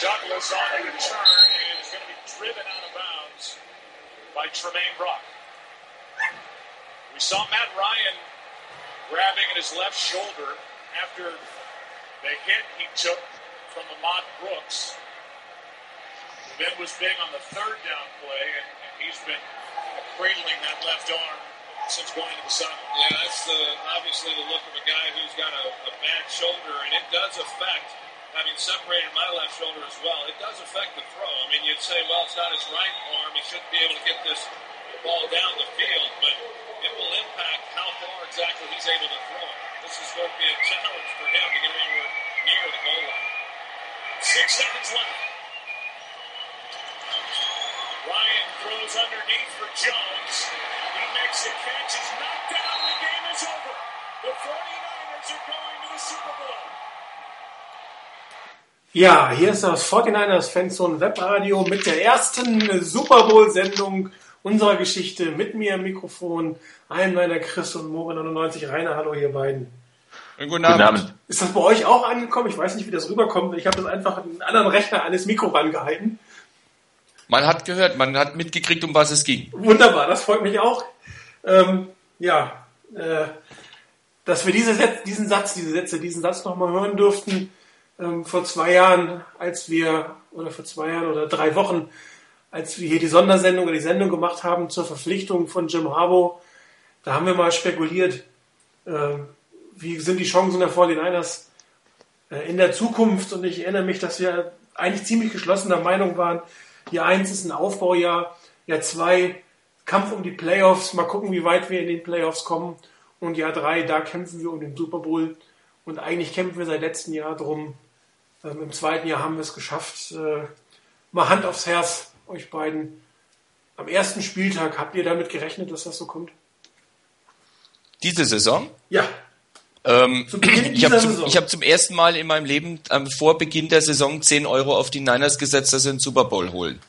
Douglas on the return and is going to be driven out of bounds by Tremaine Brock. We saw Matt Ryan grabbing at his left shoulder after the hit he took from Ahmad Brooks. Ben was big on the third down play, and, and he's been cradling that left arm since going to the sideline. Yeah, that's the, obviously the look of a guy who's got a, a bad shoulder, and it does affect, having separated my left shoulder as well, it does affect the throw. I mean, you'd say, well, it's not his right arm, he shouldn't be able to get this ball down the field, but it will impact how far exactly he's able to throw it. This is going to be a challenge for him to get anywhere near the goal line. Six seconds left. Ryan throws underneath for Jones. He makes the catch. He's knocked down. The game is over. The 49ers are going to the Super Bowl. Ja, hier ist das 49ers Fanzone Webradio mit der ersten Super Bowl Sendung unserer Geschichte. Mit mir im Mikrofon ein meiner Chris und More 99. Rainer, hallo ihr beiden. Guten Abend. Guten Abend. Ist das bei euch auch angekommen? Ich weiß nicht, wie das rüberkommt. Ich habe das einfach an einen anderen Rechner an das Mikro rangehalten. Man hat gehört, man hat mitgekriegt, um was es ging. Wunderbar, das freut mich auch. Ähm, ja, äh, dass wir diese Sätze, diesen Satz, diese Sätze, diesen Satz nochmal hören durften. Ähm, vor zwei Jahren, als wir, oder vor zwei Jahren oder drei Wochen, als wir hier die Sondersendung oder die Sendung gemacht haben zur Verpflichtung von Jim Harbaugh, da haben wir mal spekuliert, äh, wie sind die Chancen der 49ers äh, in der Zukunft. Und ich erinnere mich, dass wir eigentlich ziemlich geschlossener Meinung waren, Jahr 1 ist ein Aufbaujahr, Jahr 2 Kampf um die Playoffs, mal gucken, wie weit wir in den Playoffs kommen. Und Jahr 3, da kämpfen wir um den Super Bowl. Und eigentlich kämpfen wir seit letztem Jahr drum. Ähm, Im zweiten Jahr haben wir es geschafft. Äh, mal Hand aufs Herz, euch beiden. Am ersten Spieltag habt ihr damit gerechnet, dass das so kommt? Diese Saison? Ja. Ähm, ich habe zum, hab zum ersten Mal in meinem Leben ähm, vor Beginn der Saison 10 Euro auf die Niners gesetzt, dass sie den Super Bowl holen.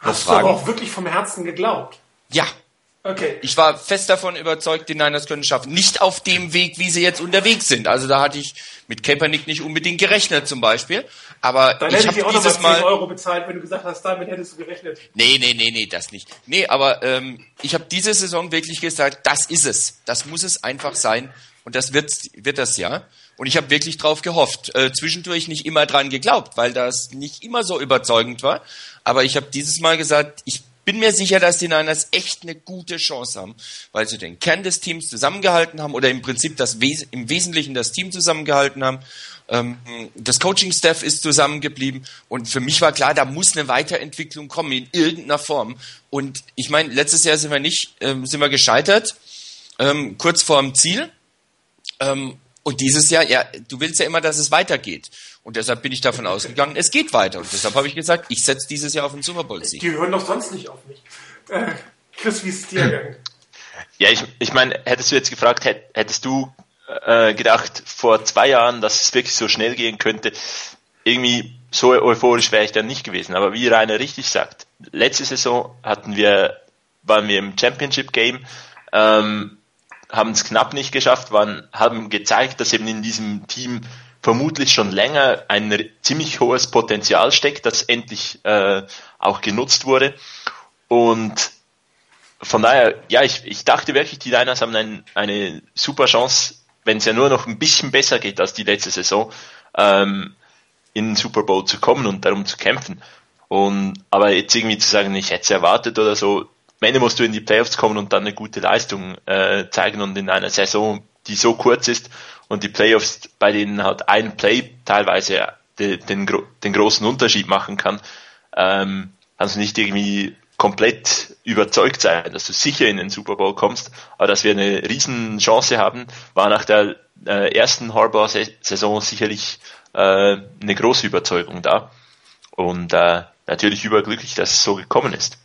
Hast du aber auch wirklich vom Herzen geglaubt? Ja. Okay. Ich war fest davon überzeugt, die Niners können es schaffen. Nicht auf dem Weg, wie sie jetzt unterwegs sind. Also da hatte ich mit Kaepernick nicht unbedingt gerechnet zum Beispiel. Aber Dann ich habe dieses Mal 10 Euro bezahlt, wenn du gesagt hast, damit hättest du gerechnet. Nee, nee, nee, nee, das nicht. Nee, aber ähm, ich habe diese Saison wirklich gesagt, das ist es. Das muss es einfach sein. Und das wird, wird das ja. Und ich habe wirklich drauf gehofft. Äh, zwischendurch nicht immer dran geglaubt, weil das nicht immer so überzeugend war. Aber ich habe dieses Mal gesagt, ich bin mir sicher, dass die Niners echt eine gute Chance haben, weil sie den Kern des Teams zusammengehalten haben oder im Prinzip das im Wesentlichen das Team zusammengehalten haben. Ähm, das Coaching-Staff ist zusammengeblieben und für mich war klar, da muss eine Weiterentwicklung kommen in irgendeiner Form. Und ich meine, letztes Jahr sind wir nicht, ähm, sind wir gescheitert, ähm, kurz vor dem Ziel. Und dieses Jahr, ja, du willst ja immer, dass es weitergeht. Und deshalb bin ich davon ausgegangen, es geht weiter. Und deshalb habe ich gesagt, ich setze dieses Jahr auf den Super Bowl-Sieg. Die hören doch sonst nicht auf mich. Äh, Chris, wie ist es dir gegangen? Ja, ich, ich meine, hättest du jetzt gefragt, hättest du äh, gedacht vor zwei Jahren, dass es wirklich so schnell gehen könnte, irgendwie so euphorisch wäre ich dann nicht gewesen. Aber wie Rainer richtig sagt, letzte Saison hatten wir, waren wir im Championship Game, ähm, haben es knapp nicht geschafft, waren, haben gezeigt, dass eben in diesem Team vermutlich schon länger ein ziemlich hohes Potenzial steckt, das endlich äh, auch genutzt wurde. Und von daher, ja, ich, ich dachte wirklich, die Niners haben ein, eine super Chance, wenn es ja nur noch ein bisschen besser geht als die letzte Saison, ähm, in den Super Bowl zu kommen und darum zu kämpfen. Und aber jetzt irgendwie zu sagen, ich hätte es erwartet oder so, am Ende musst du in die Playoffs kommen und dann eine gute Leistung äh, zeigen und in einer Saison, die so kurz ist und die Playoffs, bei denen halt ein Play teilweise de, den, den großen Unterschied machen kann, ähm, kannst du nicht irgendwie komplett überzeugt sein, dass du sicher in den Super Bowl kommst, aber dass wir eine riesen Chance haben, war nach der äh, ersten Harbour-Saison sicherlich äh, eine große Überzeugung da. Und äh, natürlich überglücklich, dass es so gekommen ist.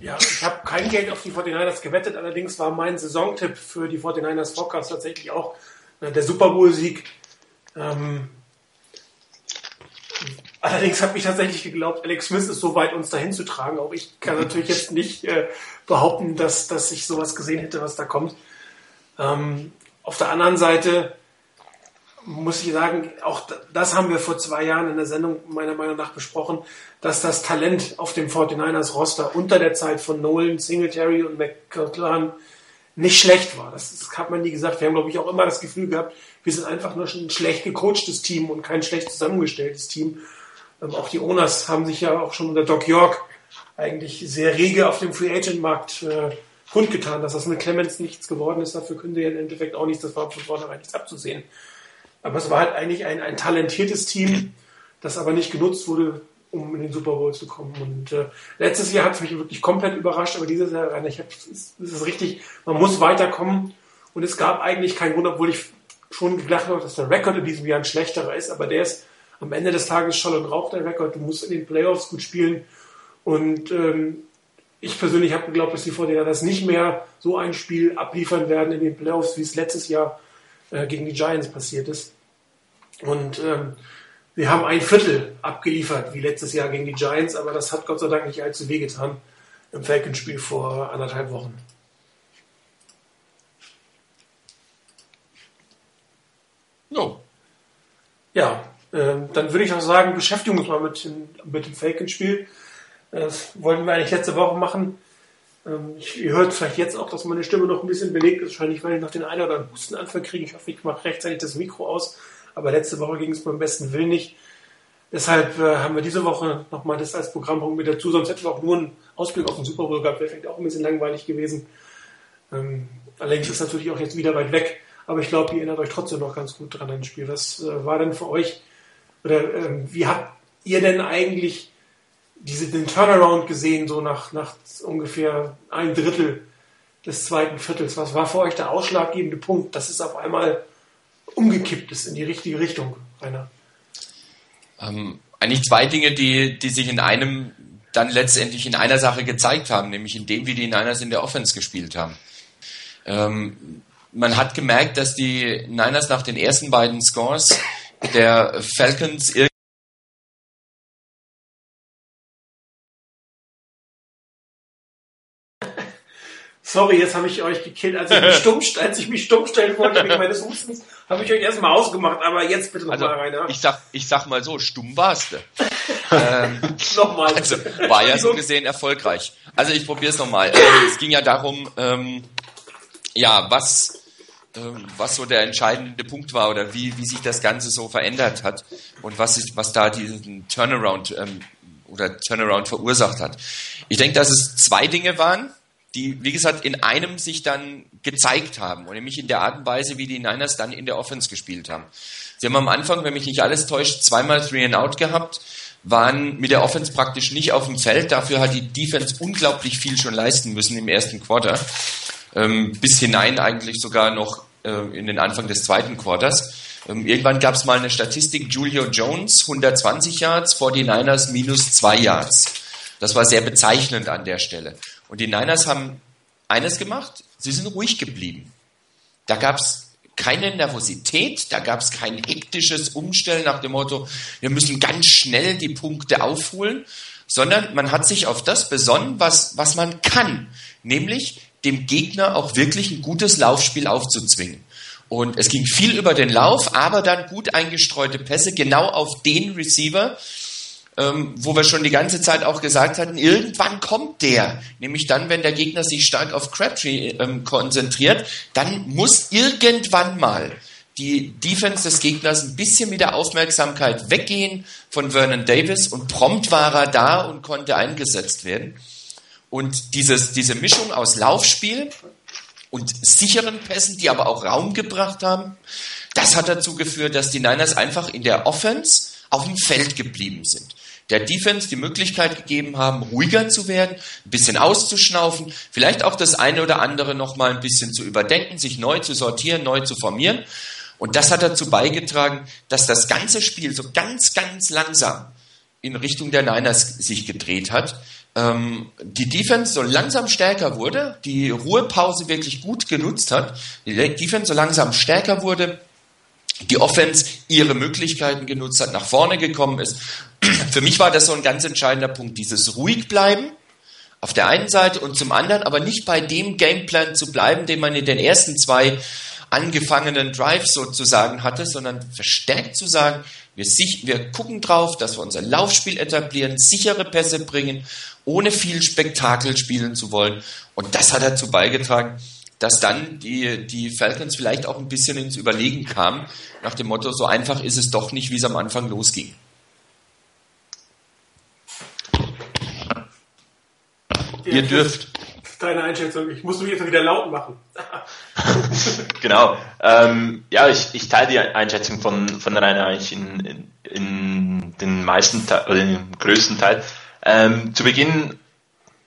Ja, ich habe kein Geld auf die 49ers gewettet, allerdings war mein Saisontipp für die 49ers Forecast tatsächlich auch der Super Bowl-Sieg. Ähm, allerdings habe ich tatsächlich geglaubt, Alex Smith ist so weit, uns dahin zu tragen. Auch ich kann natürlich jetzt nicht äh, behaupten, dass, dass ich sowas gesehen hätte, was da kommt. Ähm, auf der anderen Seite muss ich sagen, auch das haben wir vor zwei Jahren in der Sendung meiner Meinung nach besprochen, dass das Talent auf dem 49ers Roster unter der Zeit von Nolan, Singletary und McClellan nicht schlecht war. Das, das hat man nie gesagt. Wir haben, glaube ich, auch immer das Gefühl gehabt, wir sind einfach nur ein schlecht gecoachtes Team und kein schlecht zusammengestelltes Team. Ähm, auch die Owners haben sich ja auch schon unter Doc York eigentlich sehr rege auf dem Free Agent Markt äh, kundgetan, dass das mit Clemens nichts geworden ist. Dafür können sie ja im Endeffekt auch nichts. Das war von vornherein nichts abzusehen. Aber es war halt eigentlich ein, ein talentiertes Team, das aber nicht genutzt wurde, um in den Super Bowl zu kommen. Und äh, letztes Jahr hat es mich wirklich komplett überrascht, aber dieses Jahr, ich hab, es ist richtig, man muss weiterkommen. Und es gab eigentlich keinen Grund, obwohl ich schon gedacht habe, dass der Rekord in diesem Jahr ein schlechterer ist, aber der ist am Ende des Tages Schall und Rauch der Rekord. Du musst in den Playoffs gut spielen. Und ähm, ich persönlich habe geglaubt, dass die Vorteile das nicht mehr so ein Spiel abliefern werden in den Playoffs, wie es letztes Jahr äh, gegen die Giants passiert ist. Und ähm, wir haben ein Viertel abgeliefert, wie letztes Jahr gegen die Giants, aber das hat Gott sei Dank nicht allzu wehgetan im Falcons-Spiel vor anderthalb Wochen. No. Ja, ähm, dann würde ich auch sagen, beschäftigen uns mal mit, mit dem Falcons-Spiel. Das wollten wir eigentlich letzte Woche machen. Ähm, ich, ihr hört vielleicht jetzt auch, dass meine Stimme noch ein bisschen belegt ist. Wahrscheinlich, weil ich noch den einen oder anderen Hustenanfall kriege. Ich hoffe, ich mache rechtzeitig das Mikro aus. Aber letzte Woche ging es beim besten Willen nicht. Deshalb äh, haben wir diese Woche nochmal das als Programmpunkt mit dazu. Sonst hätten wir auch nur einen Ausblick auf den Super Bowl gehabt. Wäre vielleicht auch ein bisschen langweilig gewesen. Ähm, allerdings ist natürlich auch jetzt wieder weit weg. Aber ich glaube, ihr erinnert euch trotzdem noch ganz gut dran an das Spiel. Was äh, war denn für euch, oder ähm, wie habt ihr denn eigentlich diese, den Turnaround gesehen, so nach, nach ungefähr ein Drittel des zweiten Viertels? Was war für euch der ausschlaggebende Punkt, dass es auf einmal umgekippt ist in die richtige Richtung, Rainer? Ähm, eigentlich zwei Dinge, die, die sich in einem dann letztendlich in einer Sache gezeigt haben, nämlich in dem, wie die Niners in der Offense gespielt haben. Ähm, man hat gemerkt, dass die Niners nach den ersten beiden Scores der Falcons Sorry, jetzt habe ich euch gekillt. Als ich mich stumm, als ich mich stumm stellen wollte wegen meines Hustens, habe ich euch erstmal ausgemacht. Aber jetzt bitte nochmal also, rein. Ich sag, ich sag mal so, stumm warst du. ähm, nochmal. Also war ja so gesehen erfolgreich. Also ich probiere es nochmal. Ähm, es ging ja darum, ähm, ja, was, ähm, was so der entscheidende Punkt war oder wie, wie sich das Ganze so verändert hat und was, ist, was da diesen Turnaround ähm, oder Turnaround verursacht hat. Ich denke, dass es zwei Dinge waren die, wie gesagt, in einem sich dann gezeigt haben. Und nämlich in der Art und Weise, wie die Niners dann in der Offense gespielt haben. Sie haben am Anfang, wenn mich nicht alles täuscht, zweimal Three and Out gehabt, waren mit der Offense praktisch nicht auf dem Feld. Dafür hat die Defense unglaublich viel schon leisten müssen im ersten Quarter. Ähm, bis hinein eigentlich sogar noch äh, in den Anfang des zweiten Quarters. Ähm, irgendwann gab es mal eine Statistik, Julio Jones 120 Yards, 49ers minus 2 Yards. Das war sehr bezeichnend an der Stelle. Und die Niners haben eines gemacht, sie sind ruhig geblieben. Da gab es keine Nervosität, da gab es kein hektisches Umstellen nach dem Motto, wir müssen ganz schnell die Punkte aufholen, sondern man hat sich auf das besonnen, was, was man kann, nämlich dem Gegner auch wirklich ein gutes Laufspiel aufzuzwingen. Und es ging viel über den Lauf, aber dann gut eingestreute Pässe genau auf den Receiver, ähm, wo wir schon die ganze Zeit auch gesagt hatten, irgendwann kommt der. Nämlich dann, wenn der Gegner sich stark auf Crabtree ähm, konzentriert, dann muss irgendwann mal die Defense des Gegners ein bisschen mit der Aufmerksamkeit weggehen von Vernon Davis und prompt war er da und konnte eingesetzt werden. Und dieses, diese Mischung aus Laufspiel und sicheren Pässen, die aber auch Raum gebracht haben, das hat dazu geführt, dass die Niners einfach in der Offense auf dem Feld geblieben sind der Defense die Möglichkeit gegeben haben, ruhiger zu werden, ein bisschen auszuschnaufen, vielleicht auch das eine oder andere nochmal ein bisschen zu überdenken, sich neu zu sortieren, neu zu formieren. Und das hat dazu beigetragen, dass das ganze Spiel so ganz, ganz langsam in Richtung der Niners sich gedreht hat. Ähm, die Defense so langsam stärker wurde, die Ruhepause wirklich gut genutzt hat, die Defense so langsam stärker wurde, die Offense ihre Möglichkeiten genutzt hat, nach vorne gekommen ist. Für mich war das so ein ganz entscheidender Punkt, dieses ruhig bleiben auf der einen Seite und zum anderen aber nicht bei dem Gameplan zu bleiben, den man in den ersten zwei angefangenen Drive sozusagen hatte, sondern verstärkt zu sagen, wir, sich, wir gucken drauf, dass wir unser Laufspiel etablieren, sichere Pässe bringen, ohne viel Spektakel spielen zu wollen. Und das hat dazu beigetragen, dass dann die, die Falcons vielleicht auch ein bisschen ins Überlegen kamen, nach dem Motto, so einfach ist es doch nicht, wie es am Anfang losging. Ihr dürft. Deine Einschätzung. Ich muss mich jetzt wieder laut machen. genau. Ähm, ja, ich, ich teile die Einschätzung von, von Rainer eigentlich in, in, in den meisten oder in dem größten Teil. Ähm, zu Beginn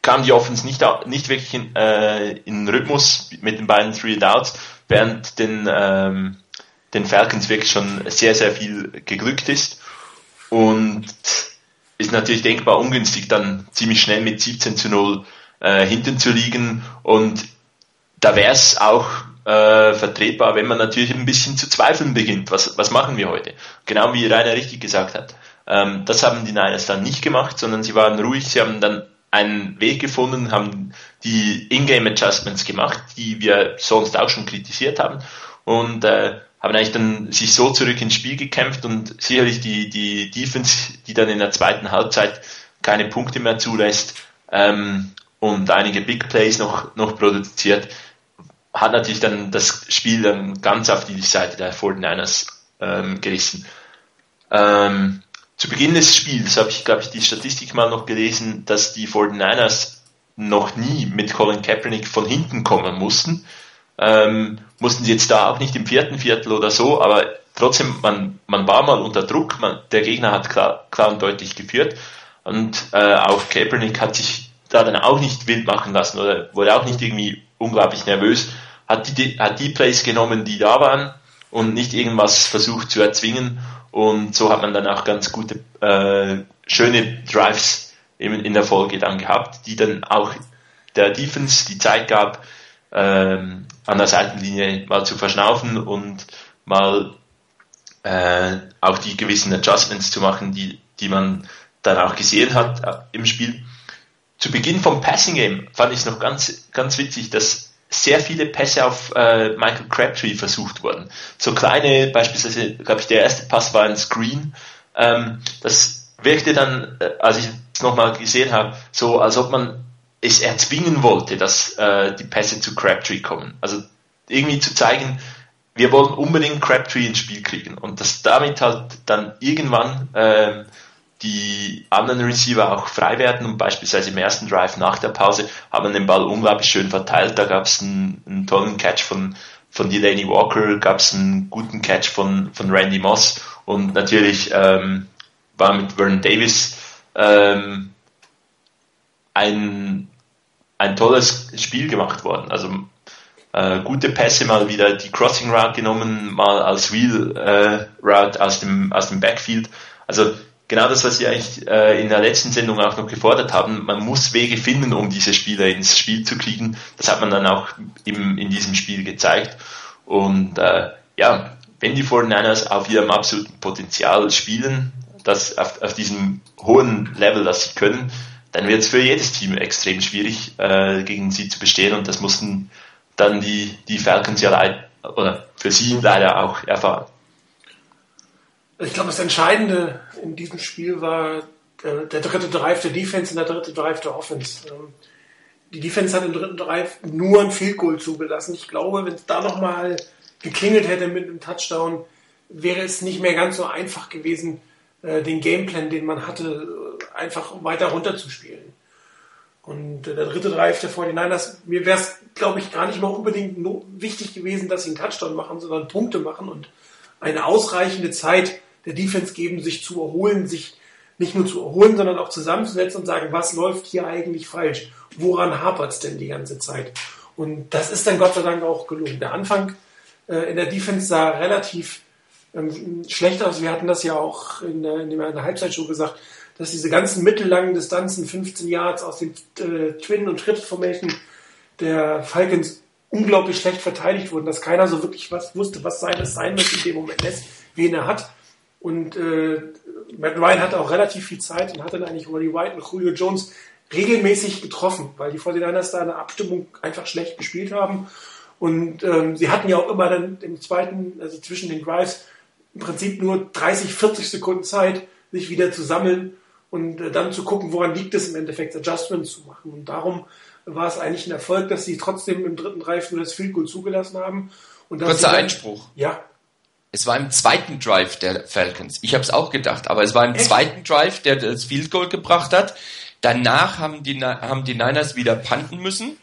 kam die Offense nicht, nicht wirklich in, äh, in Rhythmus mit den beiden Three Downs, während den, ähm, den Falcons wirklich schon sehr, sehr viel geglückt ist. Und ist natürlich denkbar ungünstig, dann ziemlich schnell mit 17 zu 0 äh, hinten zu liegen. Und da wäre es auch äh, vertretbar, wenn man natürlich ein bisschen zu zweifeln beginnt. Was, was machen wir heute? Genau wie Rainer richtig gesagt hat. Ähm, das haben die Niners dann nicht gemacht, sondern sie waren ruhig, sie haben dann einen Weg gefunden, haben die Ingame Adjustments gemacht, die wir sonst auch schon kritisiert haben und äh, haben eigentlich dann sich so zurück ins Spiel gekämpft und sicherlich die, die Defense, die dann in der zweiten Halbzeit keine Punkte mehr zulässt ähm, und einige Big Plays noch, noch produziert, hat natürlich dann das Spiel dann ganz auf die Seite der 49ers ähm, gerissen. Ähm, zu Beginn des Spiels habe ich, glaube ich, die Statistik mal noch gelesen, dass die 49ers noch nie mit Colin Kaepernick von hinten kommen mussten. Ähm, mussten sie jetzt da auch nicht im vierten Viertel oder so, aber trotzdem, man, man war mal unter Druck, man, der Gegner hat klar, klar und deutlich geführt. Und äh, auch Kaepernick hat sich da dann auch nicht wild machen lassen oder wurde auch nicht irgendwie unglaublich nervös, hat die, hat die Plays genommen, die da waren und nicht irgendwas versucht zu erzwingen und so hat man dann auch ganz gute, äh, schöne Drives eben in der Folge dann gehabt, die dann auch der Defense die Zeit gab, ähm, an der Seitenlinie mal zu verschnaufen und mal äh, auch die gewissen Adjustments zu machen, die, die man dann auch gesehen hat äh, im Spiel. Zu Beginn vom Passing Game fand ich es noch ganz, ganz witzig, dass sehr viele Pässe auf äh, Michael Crabtree versucht wurden. So kleine, beispielsweise, glaube ich, der erste Pass war ein Screen. Ähm, das wirkte dann, äh, als ich es nochmal gesehen habe, so, als ob man es erzwingen wollte, dass äh, die Pässe zu Crabtree kommen. Also irgendwie zu zeigen, wir wollen unbedingt Crabtree ins Spiel kriegen und dass damit halt dann irgendwann ähm, die anderen Receiver auch frei werden und beispielsweise im ersten Drive nach der Pause haben den Ball unglaublich schön verteilt. Da gab es einen, einen, tollen Catch von, von Delaney Walker, gab es einen guten Catch von, von Randy Moss und natürlich ähm, war mit Vernon Davis ähm, ein, ein tolles Spiel gemacht worden. Also äh, gute Pässe mal wieder die Crossing Route genommen, mal als Wheel äh, Route aus dem, aus dem Backfield. Also genau das, was Sie eigentlich äh, in der letzten Sendung auch noch gefordert haben. Man muss Wege finden, um diese Spieler ins Spiel zu kriegen. Das hat man dann auch im, in diesem Spiel gezeigt. Und äh, ja, wenn die 49ers auf ihrem absoluten Potenzial spielen, das auf, auf diesem hohen Level, das sie können, dann wird es für jedes Team extrem schwierig, äh, gegen sie zu bestehen. Und das mussten dann die, die Falcons ja leid, oder für sie leider auch erfahren. Ich glaube, das Entscheidende in diesem Spiel war der, der dritte Drive der Defense und der dritte Drive der Offense. Ähm, die Defense hat im dritten Drive nur ein Field Goal zugelassen. Ich glaube, wenn es da nochmal geklingelt hätte mit einem Touchdown, wäre es nicht mehr ganz so einfach gewesen, äh, den Gameplan, den man hatte, äh, einfach weiter runterzuspielen. Und äh, der dritte Drive der 49ers, mir wäre es, glaube ich, gar nicht mal unbedingt wichtig gewesen, dass sie einen Touchdown machen, sondern Punkte machen und eine ausreichende Zeit der Defense geben, sich zu erholen, sich nicht nur zu erholen, sondern auch zusammenzusetzen und sagen, was läuft hier eigentlich falsch? Woran hapert es denn die ganze Zeit? Und das ist dann Gott sei Dank auch gelungen. Der Anfang äh, in der Defense sah relativ ähm, schlecht aus. Wir hatten das ja auch in der, in der Halbzeitshow gesagt, dass diese ganzen mittellangen Distanzen, 15 Yards aus dem äh, Twin- und Trips-Formation der Falcons unglaublich schlecht verteidigt wurden, dass keiner so wirklich was wusste, was sein, es sein wird in dem Moment lässt, wen er hat. Und äh, Matt Ryan hatte auch relativ viel Zeit und hat dann eigentlich Roddy White und Julio Jones regelmäßig getroffen, weil die 49ers da eine Abstimmung einfach schlecht gespielt haben. Und ähm, sie hatten ja auch immer dann im zweiten, also zwischen den Drives, im Prinzip nur 30, 40 Sekunden Zeit, sich wieder zu sammeln und äh, dann zu gucken, woran liegt es im Endeffekt, Adjustments zu machen. Und darum war es eigentlich ein Erfolg, dass sie trotzdem im dritten Drive nur das Field Goal zugelassen haben. Und Kurzer dann, Einspruch. Ja. Es war im zweiten Drive der Falcons. Ich habe es auch gedacht, aber es war im Echt? zweiten Drive, der das Field Goal gebracht hat. Danach haben die, haben die Niners wieder panten müssen.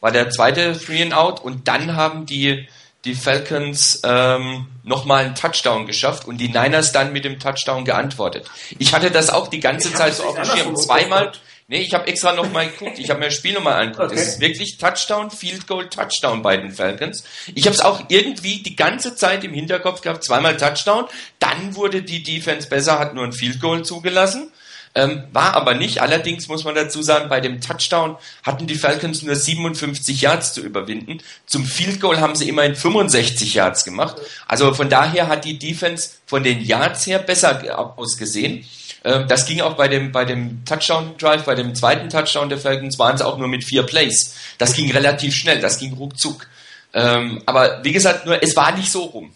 War der zweite Three and Out und dann haben die die Falcons ähm, nochmal einen Touchdown geschafft und die Niners dann mit dem Touchdown geantwortet. Ich hatte das auch die ganze ich Zeit so auf dem Schirm. Zweimal, nee, ich habe extra nochmal geguckt, ich habe mir das Spiel nochmal angeguckt. Okay. Es ist wirklich Touchdown, Field Goal, Touchdown bei den Falcons. Ich habe es auch irgendwie die ganze Zeit im Hinterkopf gehabt, zweimal Touchdown. Dann wurde die Defense besser, hat nur ein Field Goal zugelassen. Ähm, war aber nicht. Allerdings muss man dazu sagen, bei dem Touchdown hatten die Falcons nur 57 Yards zu überwinden. Zum Field Goal haben sie immerhin 65 Yards gemacht. Also von daher hat die Defense von den Yards her besser ausgesehen. Ähm, das ging auch bei dem, bei dem Touchdown Drive, bei dem zweiten Touchdown der Falcons waren es auch nur mit vier Plays. Das ging relativ schnell, das ging ruckzuck. Ähm, aber wie gesagt, nur es war nicht so rum.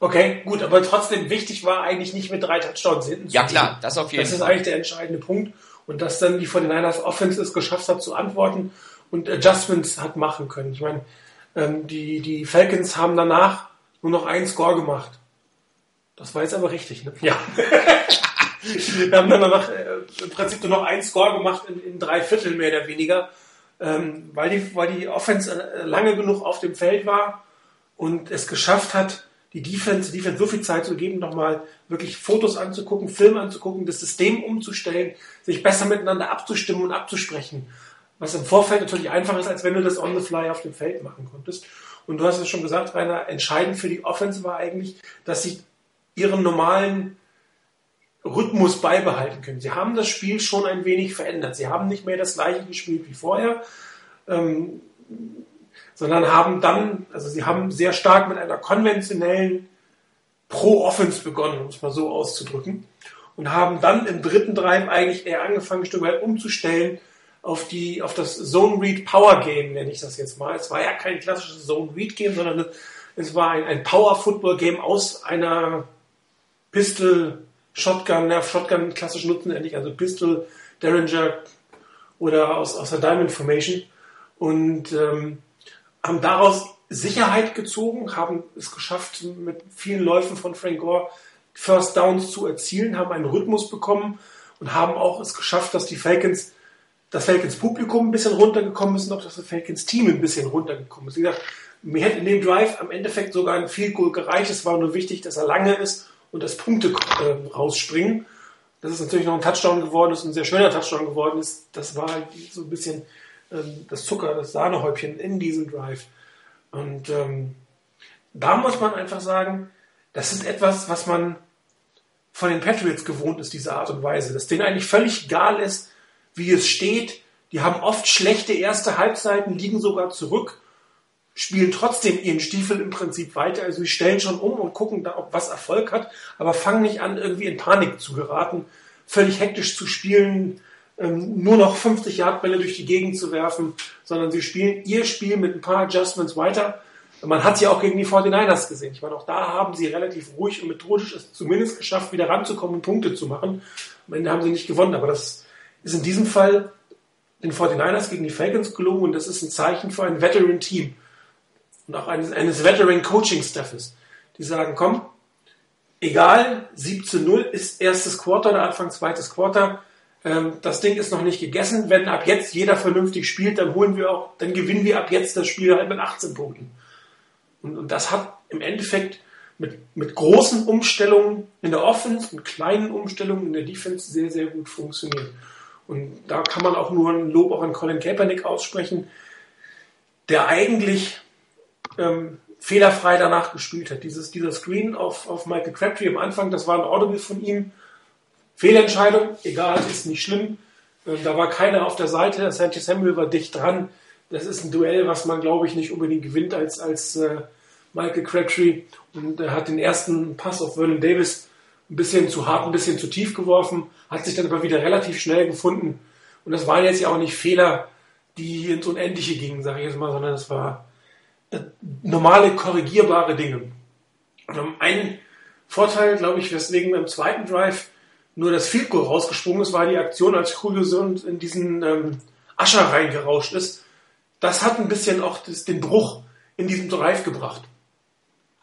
Okay, gut, aber trotzdem wichtig war eigentlich nicht mit drei Touchdowns hinten Ja klar, das auf jeden Fall. Das ist eigentlich der entscheidende Punkt. Und dass dann die 49ers Offense es geschafft hat zu antworten und Adjustments hat machen können. Ich meine, ähm, die, die Falcons haben danach nur noch einen Score gemacht. Das war jetzt aber richtig, ne? Ja. Wir haben dann danach äh, im Prinzip nur noch einen Score gemacht in, in drei Viertel mehr oder weniger, ähm, weil, die, weil die Offense äh, lange genug auf dem Feld war und es geschafft hat, die Defense, die Defense so viel Zeit zu geben, nochmal wirklich Fotos anzugucken, Filme anzugucken, das System umzustellen, sich besser miteinander abzustimmen und abzusprechen. Was im Vorfeld natürlich einfacher ist, als wenn du das on the fly auf dem Feld machen konntest. Und du hast es schon gesagt, Rainer, entscheidend für die Offense war eigentlich, dass sie ihren normalen Rhythmus beibehalten können. Sie haben das Spiel schon ein wenig verändert. Sie haben nicht mehr das gleiche gespielt wie vorher. Ähm, sondern haben dann, also sie haben sehr stark mit einer konventionellen Pro-Offense begonnen, um es mal so auszudrücken, und haben dann im dritten Drive eigentlich eher angefangen, ein Stück weit umzustellen auf die, auf das Zone Read Power Game, nenne ich das jetzt mal. Es war ja kein klassisches Zone Read Game, sondern es war ein, ein Power Football Game aus einer Pistol Shotgun, ja, Shotgun klassisch nutzen endlich, also Pistol, Derringer oder aus, aus der Diamond Formation. Und ähm, haben daraus Sicherheit gezogen, haben es geschafft, mit vielen Läufen von Frank Gore First Downs zu erzielen, haben einen Rhythmus bekommen und haben auch es geschafft, dass die Falcons, das Falcons Publikum ein bisschen runtergekommen ist und auch das Falcons Team ein bisschen runtergekommen ist. Wie gesagt, mir hätte in dem Drive am Endeffekt sogar ein viel Goal gereicht. Es war nur wichtig, dass er lange ist und dass Punkte äh, rausspringen. Dass es natürlich noch ein Touchdown geworden ist, ein sehr schöner Touchdown geworden ist, das war so ein bisschen ähm, das Zucker, das Sahnehäubchen in diesem Drive. Und ähm, da muss man einfach sagen, das ist etwas, was man von den Patriots gewohnt ist, diese Art und Weise. Dass denen eigentlich völlig egal ist, wie es steht. Die haben oft schlechte erste Halbseiten, liegen sogar zurück, spielen trotzdem ihren Stiefel im Prinzip weiter. Also sie stellen schon um und gucken, da, ob was Erfolg hat, aber fangen nicht an, irgendwie in Panik zu geraten, völlig hektisch zu spielen, ähm, nur noch 50 Yard Bälle durch die Gegend zu werfen, sondern sie spielen ihr Spiel mit ein paar Adjustments weiter. Man hat sie auch gegen die 49ers gesehen. Ich meine, auch da haben sie relativ ruhig und methodisch es zumindest geschafft, wieder ranzukommen und Punkte zu machen. Am Ende haben sie nicht gewonnen, aber das ist in diesem Fall den 49ers gegen die Falcons gelungen und das ist ein Zeichen für ein Veteran-Team und auch eines, eines Veteran-Coaching-Staffes, die sagen, komm, egal, 17-0 ist erstes Quarter oder Anfang zweites Quarter, ähm, das Ding ist noch nicht gegessen. Wenn ab jetzt jeder vernünftig spielt, dann holen wir auch, dann gewinnen wir ab jetzt das Spiel halt mit 18 Punkten. Und, und das hat im Endeffekt mit, mit großen Umstellungen in der Offense und kleinen Umstellungen in der Defense sehr, sehr gut funktioniert. Und da kann man auch nur ein Lob auch an Colin Kaepernick aussprechen, der eigentlich ähm, fehlerfrei danach gespielt hat. Dieses, dieser Screen auf, auf Michael Crabtree am Anfang, das war ein Audible von ihm, Fehlentscheidung, egal, ist nicht schlimm. Ähm, da war keiner auf der Seite. Sanchez Samuel war dicht dran. Das ist ein Duell, was man, glaube ich, nicht unbedingt gewinnt als, als äh, Michael Crabtree. Und er hat den ersten Pass auf Vernon Davis ein bisschen zu hart, ein bisschen zu tief geworfen, hat sich dann aber wieder relativ schnell gefunden. Und das waren jetzt ja auch nicht Fehler, die ins Unendliche gingen, sage ich jetzt mal, sondern es war normale, korrigierbare Dinge. Ein Vorteil, glaube ich, weswegen beim zweiten Drive nur das Field Goal rausgesprungen ist, war die Aktion, als Julio in diesen ähm, Ascher reingerauscht ist. Das hat ein bisschen auch das, den Bruch in diesem Drive gebracht.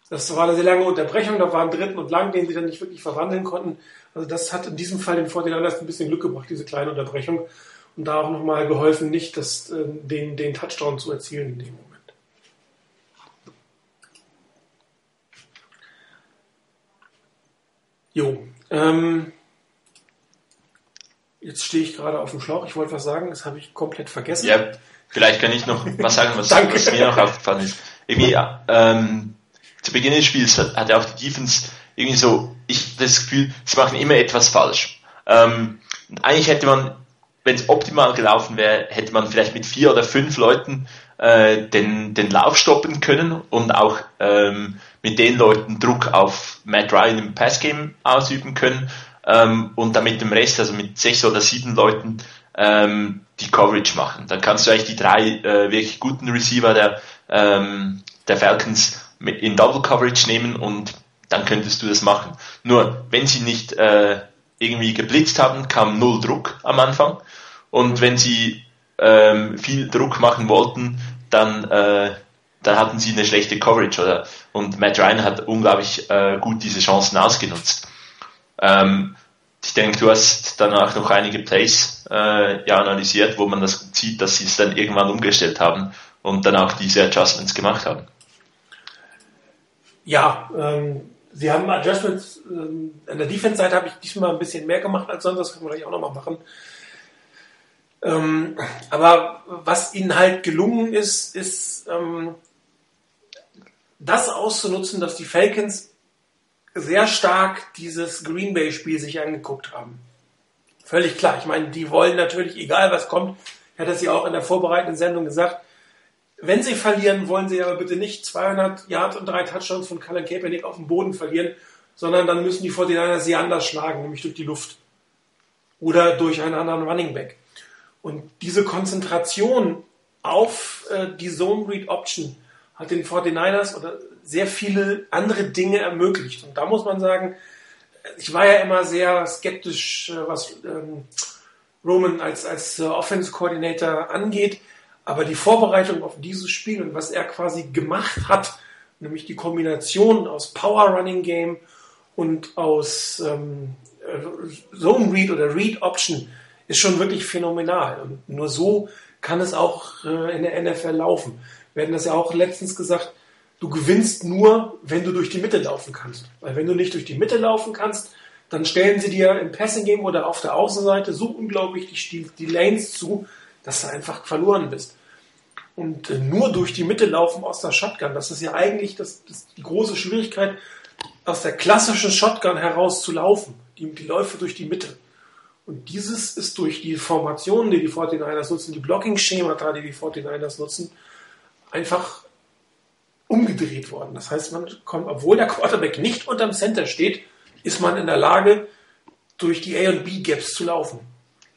Das war eine sehr lange Unterbrechung, da war ein dritten und lang, den sie dann nicht wirklich verwandeln konnten. Also das hat in diesem Fall den Fortinanders ein bisschen Glück gebracht, diese kleine Unterbrechung. Und da auch nochmal geholfen, nicht das, äh, den, den Touchdown zu erzielen in dem Moment. Jo, ähm, jetzt stehe ich gerade auf dem Schlauch. Ich wollte was sagen, das habe ich komplett vergessen. Ja, vielleicht kann ich noch was sagen, was, was mir noch aufgefallen ist. Irgendwie, ähm, zu Beginn des Spiels hat, hat auch die Defense irgendwie so, ich das Gefühl, sie machen immer etwas falsch. Ähm, eigentlich hätte man, wenn es optimal gelaufen wäre, hätte man vielleicht mit vier oder fünf Leuten äh, den, den Lauf stoppen können und auch ähm, mit den Leuten Druck auf Matt Ryan im Passgame ausüben können ähm, und dann mit dem Rest, also mit sechs oder sieben Leuten, ähm, die Coverage machen. Dann kannst du eigentlich die drei äh, wirklich guten Receiver der, ähm, der Falcons mit in Double Coverage nehmen und dann könntest du das machen. Nur, wenn sie nicht äh, irgendwie geblitzt haben, kam null Druck am Anfang. Und wenn sie ähm, viel Druck machen wollten, dann, äh, dann hatten sie eine schlechte Coverage. Oder? Und Matt Ryan hat unglaublich äh, gut diese Chancen ausgenutzt. Ähm, ich denke, du hast danach noch einige Plays äh, ja, analysiert, wo man das sieht, dass sie es dann irgendwann umgestellt haben und dann auch diese Adjustments gemacht haben. Ja, ähm, sie haben Adjustments, ähm, an der Defense-Seite habe ich diesmal ein bisschen mehr gemacht als sonst, das können wir gleich auch nochmal machen. Ähm, aber was ihnen halt gelungen ist, ist ähm, das auszunutzen, dass die Falcons sehr stark dieses Green Bay-Spiel sich angeguckt haben. Völlig klar. Ich meine, die wollen natürlich, egal was kommt, ich hatte es ja auch in der vorbereitenden Sendung gesagt, wenn sie verlieren, wollen sie aber bitte nicht 200 Yards und drei Touchdowns von Colin Kaepernick auf dem Boden verlieren, sondern dann müssen die 49ers sie anders schlagen, nämlich durch die Luft. Oder durch einen anderen Running Back. Und diese Konzentration auf äh, die Zone Read Option hat den 49ers oder sehr viele andere Dinge ermöglicht. Und da muss man sagen, ich war ja immer sehr skeptisch, äh, was ähm, Roman als, als äh, Offense Coordinator angeht. Aber die Vorbereitung auf dieses Spiel und was er quasi gemacht hat, nämlich die Kombination aus Power Running Game und aus ähm, äh, Zone Read oder Read Option, ist schon wirklich phänomenal. Und nur so kann es auch äh, in der NFL laufen. Wir hatten das ja auch letztens gesagt, du gewinnst nur, wenn du durch die Mitte laufen kannst. Weil wenn du nicht durch die Mitte laufen kannst, dann stellen sie dir im Passing Game oder auf der Außenseite so unglaublich die, die Lanes zu, dass du einfach verloren bist. Und äh, nur durch die Mitte laufen aus der Shotgun, das ist ja eigentlich das, das die große Schwierigkeit, aus der klassischen Shotgun heraus zu laufen. Die, die Läufe durch die Mitte. Und dieses ist durch die Formationen, die die 49ers nutzen, die Blocking-Schemata, die die 49ers nutzen, einfach umgedreht worden. Das heißt, man kommt, obwohl der Quarterback nicht unterm Center steht, ist man in der Lage, durch die A und B Gaps zu laufen.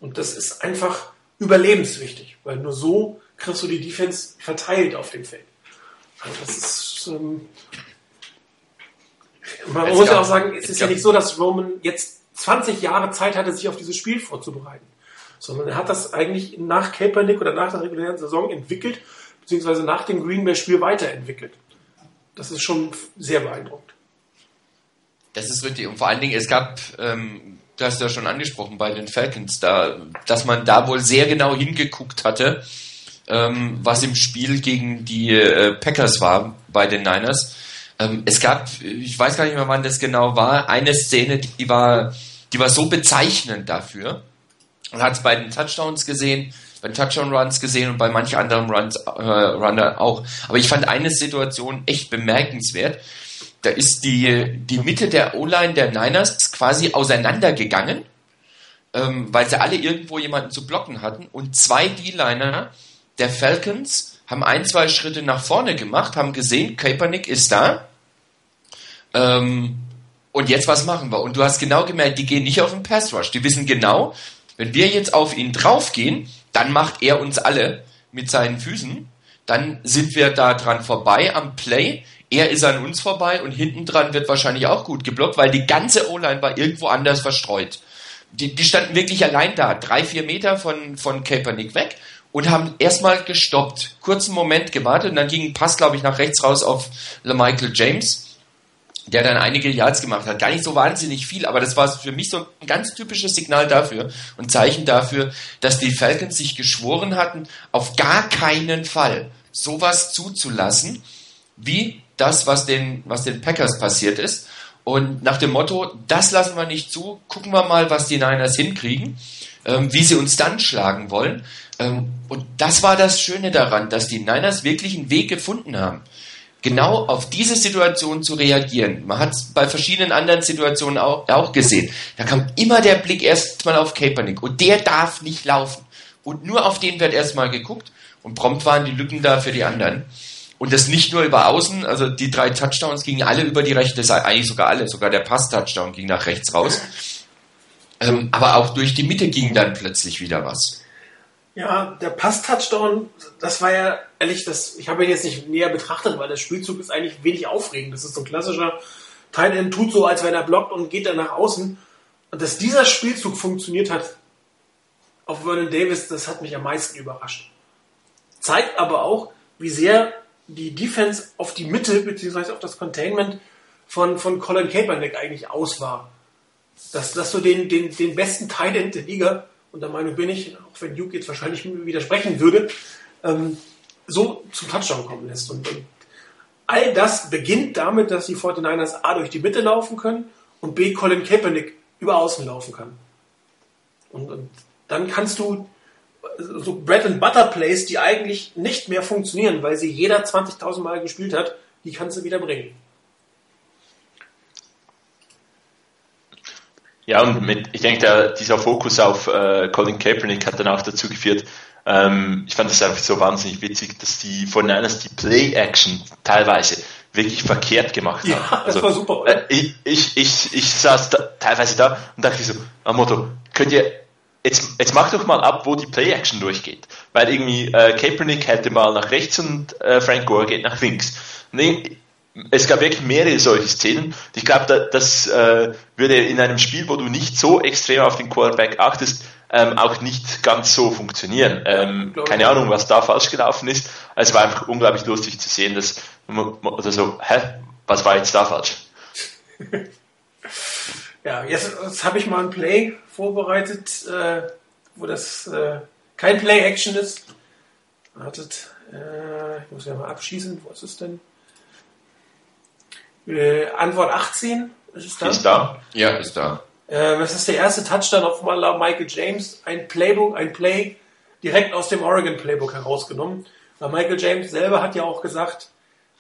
Und das ist einfach überlebenswichtig, weil nur so kriegst du die Defense verteilt auf dem Feld. Also das ist, ähm, man muss ja auch sagen, es ist ja nicht so, dass Roman jetzt 20 Jahre Zeit hatte, sich auf dieses Spiel vorzubereiten. Sondern er hat das eigentlich nach Kaepernick oder nach der regulären Saison entwickelt, beziehungsweise nach dem Green Bay Spiel weiterentwickelt. Das ist schon sehr beeindruckend. Das ist richtig. Und vor allen Dingen, es gab, ähm, du hast ja schon angesprochen bei den Falcons, da, dass man da wohl sehr genau hingeguckt hatte, ähm, was im Spiel gegen die äh, Packers war bei den Niners. Ähm, es gab, ich weiß gar nicht mehr, wann das genau war, eine Szene, die war die war so bezeichnend dafür. Man hat es bei den Touchdowns gesehen, bei Touchdown-Runs gesehen und bei manchen anderen Runs, äh, Runner auch. Aber ich fand eine Situation echt bemerkenswert. Da ist die, die Mitte der O-Line der Niners quasi auseinandergegangen, ähm, weil sie alle irgendwo jemanden zu blocken hatten. Und zwei D-Liner der Falcons haben ein, zwei Schritte nach vorne gemacht, haben gesehen, Kaepernick ist da. Ähm, und jetzt was machen wir? Und du hast genau gemerkt, die gehen nicht auf den Pass Rush. Die wissen genau, wenn wir jetzt auf ihn draufgehen, dann macht er uns alle mit seinen Füßen. dann sind wir da dran vorbei am Play. Er ist an uns vorbei und hinten dran wird wahrscheinlich auch gut geblockt, weil die ganze O-Line war irgendwo anders verstreut. Die, die standen wirklich allein da, drei, vier Meter von, von Kaepernick weg und haben erstmal gestoppt, kurzen Moment gewartet und dann ging ein Pass, glaube ich, nach rechts raus auf Michael James der dann einige Yards gemacht hat. Gar nicht so wahnsinnig viel, aber das war für mich so ein ganz typisches Signal dafür und Zeichen dafür, dass die Falcons sich geschworen hatten, auf gar keinen Fall sowas zuzulassen, wie das, was den, was den Packers passiert ist. Und nach dem Motto, das lassen wir nicht zu, gucken wir mal, was die Niners hinkriegen, ähm, wie sie uns dann schlagen wollen. Ähm, und das war das Schöne daran, dass die Niners wirklich einen Weg gefunden haben genau auf diese Situation zu reagieren. Man hat es bei verschiedenen anderen Situationen auch, auch gesehen. Da kam immer der Blick erstmal auf Kaepernick und der darf nicht laufen. Und nur auf den wird erstmal geguckt und prompt waren die Lücken da für die anderen. Und das nicht nur über außen, also die drei Touchdowns gingen alle über die rechte Seite, eigentlich sogar alle, sogar der Pass-Touchdown ging nach rechts raus. Ähm, aber auch durch die Mitte ging dann plötzlich wieder was. Ja, der Pass-Touchdown, das war ja ehrlich, das, ich habe ihn jetzt nicht näher betrachtet, weil der Spielzug ist eigentlich wenig aufregend. Das ist so ein klassischer Tight End tut so, als wenn er blockt und geht dann nach außen. Und dass dieser Spielzug funktioniert hat auf Vernon Davis, das hat mich am meisten überrascht. Zeigt aber auch, wie sehr die Defense auf die Mitte bzw. auf das Containment von, von Colin Kaepernick eigentlich aus war. Dass, dass du den, den, den besten Tight der Liga und der Meinung bin ich, auch wenn Duke jetzt wahrscheinlich widersprechen würde, ähm, so zum Touchdown kommen lässt. Und, und, all das beginnt damit, dass die 49ers A durch die Mitte laufen können und B Colin Kaepernick über außen laufen kann. Und, und dann kannst du so Bread and Butter Plays, die eigentlich nicht mehr funktionieren, weil sie jeder 20.000 Mal gespielt hat, die kannst du wieder bringen. Ja, und mit, ich denke, der, dieser Fokus auf äh, Colin Kaepernick hat dann auch dazu geführt, ähm, ich fand das einfach so wahnsinnig witzig, dass die von Niners die Play-Action teilweise wirklich verkehrt gemacht haben. Ja, das also, war super? Äh, ich, ich, ich, ich saß da, teilweise da und dachte so, am Motto, könnt ihr, jetzt, jetzt macht doch mal ab, wo die Play-Action durchgeht. Weil irgendwie äh, Kaepernick hätte mal nach rechts und äh, Frank Gore geht nach links. Nee, es gab wirklich mehrere solche Szenen. Ich glaube, das äh, würde in einem Spiel, wo du nicht so extrem auf den Quarterback achtest, ähm, auch nicht ganz so funktionieren. Ähm, keine Ahnung, was da falsch gelaufen ist. Es war einfach unglaublich lustig zu sehen, dass oder so, hä, was war jetzt da falsch? ja, jetzt, jetzt habe ich mal ein Play vorbereitet, äh, wo das äh, kein Play-Action ist. Wartet, äh, ich muss ja mal abschießen. Wo ist es denn? Äh, Antwort 18. Ist es da? Ist da. Ja, ist da. Äh, das ist der erste Touchdown auf Michael James. Ein Playbook, ein Play direkt aus dem Oregon Playbook herausgenommen. Weil Michael James selber hat ja auch gesagt,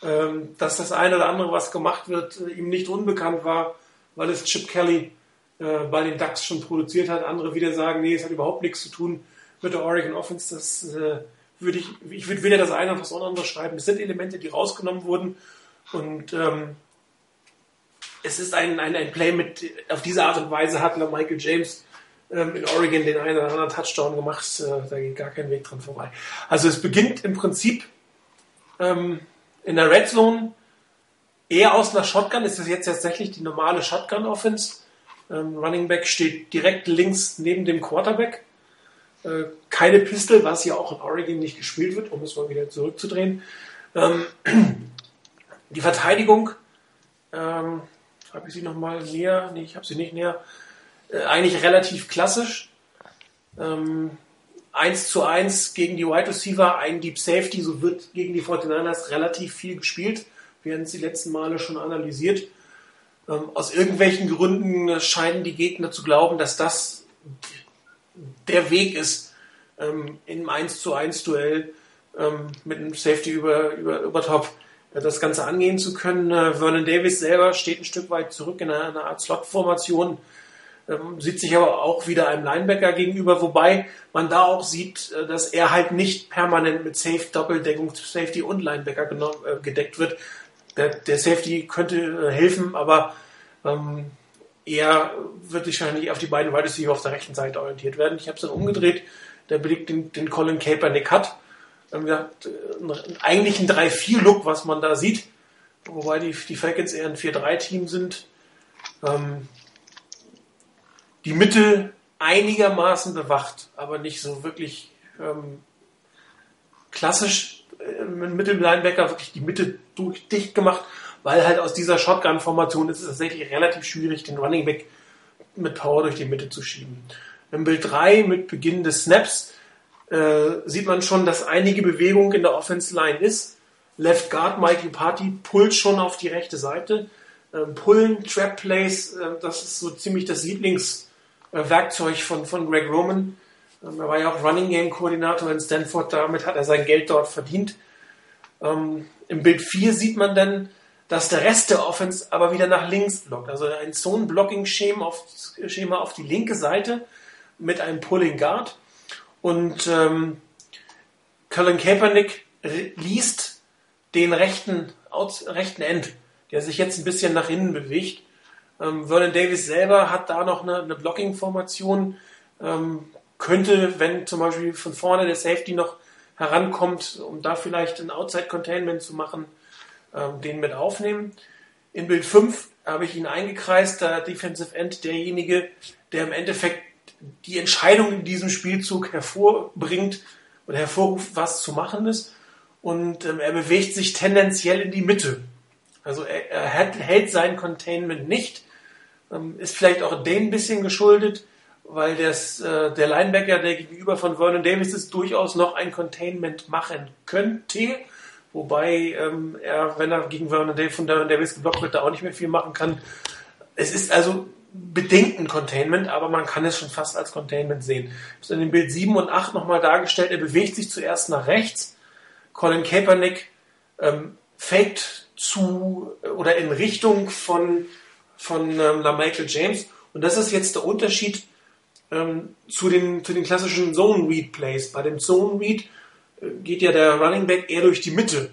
ähm, dass das eine oder andere, was gemacht wird, äh, ihm nicht unbekannt war, weil es Chip Kelly äh, bei den Ducks schon produziert hat. Andere wieder sagen, nee, es hat überhaupt nichts zu tun mit der Oregon Offense. Das äh, würde ich, ich würde weder das eine noch das andere schreiben. Es sind Elemente, die rausgenommen wurden und ähm, es ist ein, ein, ein Play mit, auf diese Art und Weise hat Michael James ähm, in Oregon den einen oder anderen Touchdown gemacht. Äh, da geht gar kein Weg dran vorbei. Also es beginnt im Prinzip ähm, in der Red Zone eher aus einer Shotgun. Ist das jetzt tatsächlich die normale Shotgun-Offense? Ähm, Running Back steht direkt links neben dem Quarterback. Äh, keine Pistol, was ja auch in Oregon nicht gespielt wird, um es mal wieder zurückzudrehen. Ähm, die Verteidigung ähm, habe ich sie nochmal näher? Nee, ich habe sie nicht näher. Äh, eigentlich relativ klassisch. Ähm, 1 zu 1 gegen die Wide Receiver, ein Deep Safety, so wird gegen die 49ers relativ viel gespielt. Wir haben es die letzten Male schon analysiert. Ähm, aus irgendwelchen Gründen scheinen die Gegner zu glauben, dass das der Weg ist, ähm, im 1 zu 1 Duell ähm, mit einem Safety über, über, über Top das Ganze angehen zu können. Äh, Vernon Davis selber steht ein Stück weit zurück in einer, Art Slot-Formation, ähm, sieht sich aber auch wieder einem Linebacker gegenüber, wobei man da auch sieht, äh, dass er halt nicht permanent mit Safe, Doppeldeckung, Safety und Linebacker äh, gedeckt wird. Der, der Safety könnte helfen, aber ähm, er wird wahrscheinlich auf die beiden Wide Receiver auf der rechten Seite orientiert werden. Ich habe es dann umgedreht. Der Blick, den, den Colin Kaepernick hat Ähm, ja, eigentlich ein 3-4-Look, was man da sieht. Wobei die, die Falcons eher ein 4-3-Team sind. Ähm, die Mitte einigermaßen bewacht, aber nicht so wirklich ähm, klassisch äh, mit Mittellinebacker wirklich die Mitte dicht gemacht, weil halt aus dieser Shotgun-Formation ist es tatsächlich relativ schwierig, den Running Back mit Power durch die Mitte zu schieben. Im Bild 3 mit Beginn des Snaps äh, sieht man schon, dass einige Bewegung in der Offense Line ist. Left Guard Michael Party pullt schon auf die rechte Seite. Ähm, Pullen, Trap Plays, äh, das ist so ziemlich das Lieblingswerkzeug von, von Greg Roman. Ähm, er war ja auch Running Game Koordinator in Stanford, damit hat er sein Geld dort verdient. Ähm, Im Bild 4 sieht man dann, dass der Rest der Offense aber wieder nach links blockt. Also ein Zone-Blocking-Schema auf, Schema auf die linke Seite mit einem Pulling Guard. Und ähm, Colin Kaepernick liest den rechten, rechten End, der sich jetzt ein bisschen nach innen bewegt. Ähm, Vernon Davis selber hat da noch eine, eine Blocking-Formation. Ähm, könnte, wenn zum Beispiel von vorne der Safety noch herankommt, um da vielleicht ein Outside-Containment zu machen, ähm, den mit aufnehmen. In Bild 5 habe ich ihn eingekreist, der Defensive End, derjenige, der im Endeffekt die Entscheidung in diesem Spielzug hervorbringt oder hervorruft, was zu machen ist. Und ähm, er bewegt sich tendenziell in die Mitte. Also er, er hält sein Containment nicht. Ähm, ist vielleicht auch dem ein bisschen geschuldet, weil das, äh, der Linebacker, der gegenüber von Vernon Davis ist, durchaus noch ein Containment machen könnte. Wobei ähm, er, wenn er gegen Vernon Davis von Vernon Davis geblockt wird, da auch nicht mehr viel machen kann. Es ist also bedingt ein Containment, aber man kann es schon fast als Containment sehen. Das ist in dem Bild 7 und 8 nochmal dargestellt. Er bewegt sich zuerst nach rechts. Colin Kaepernick ähm, faked zu oder in Richtung von, von ähm, Michael James. Und das ist jetzt der Unterschied ähm, zu, den, zu den klassischen Zone Read Plays. Bei dem Zone Read äh, geht ja der Running Back eher durch die Mitte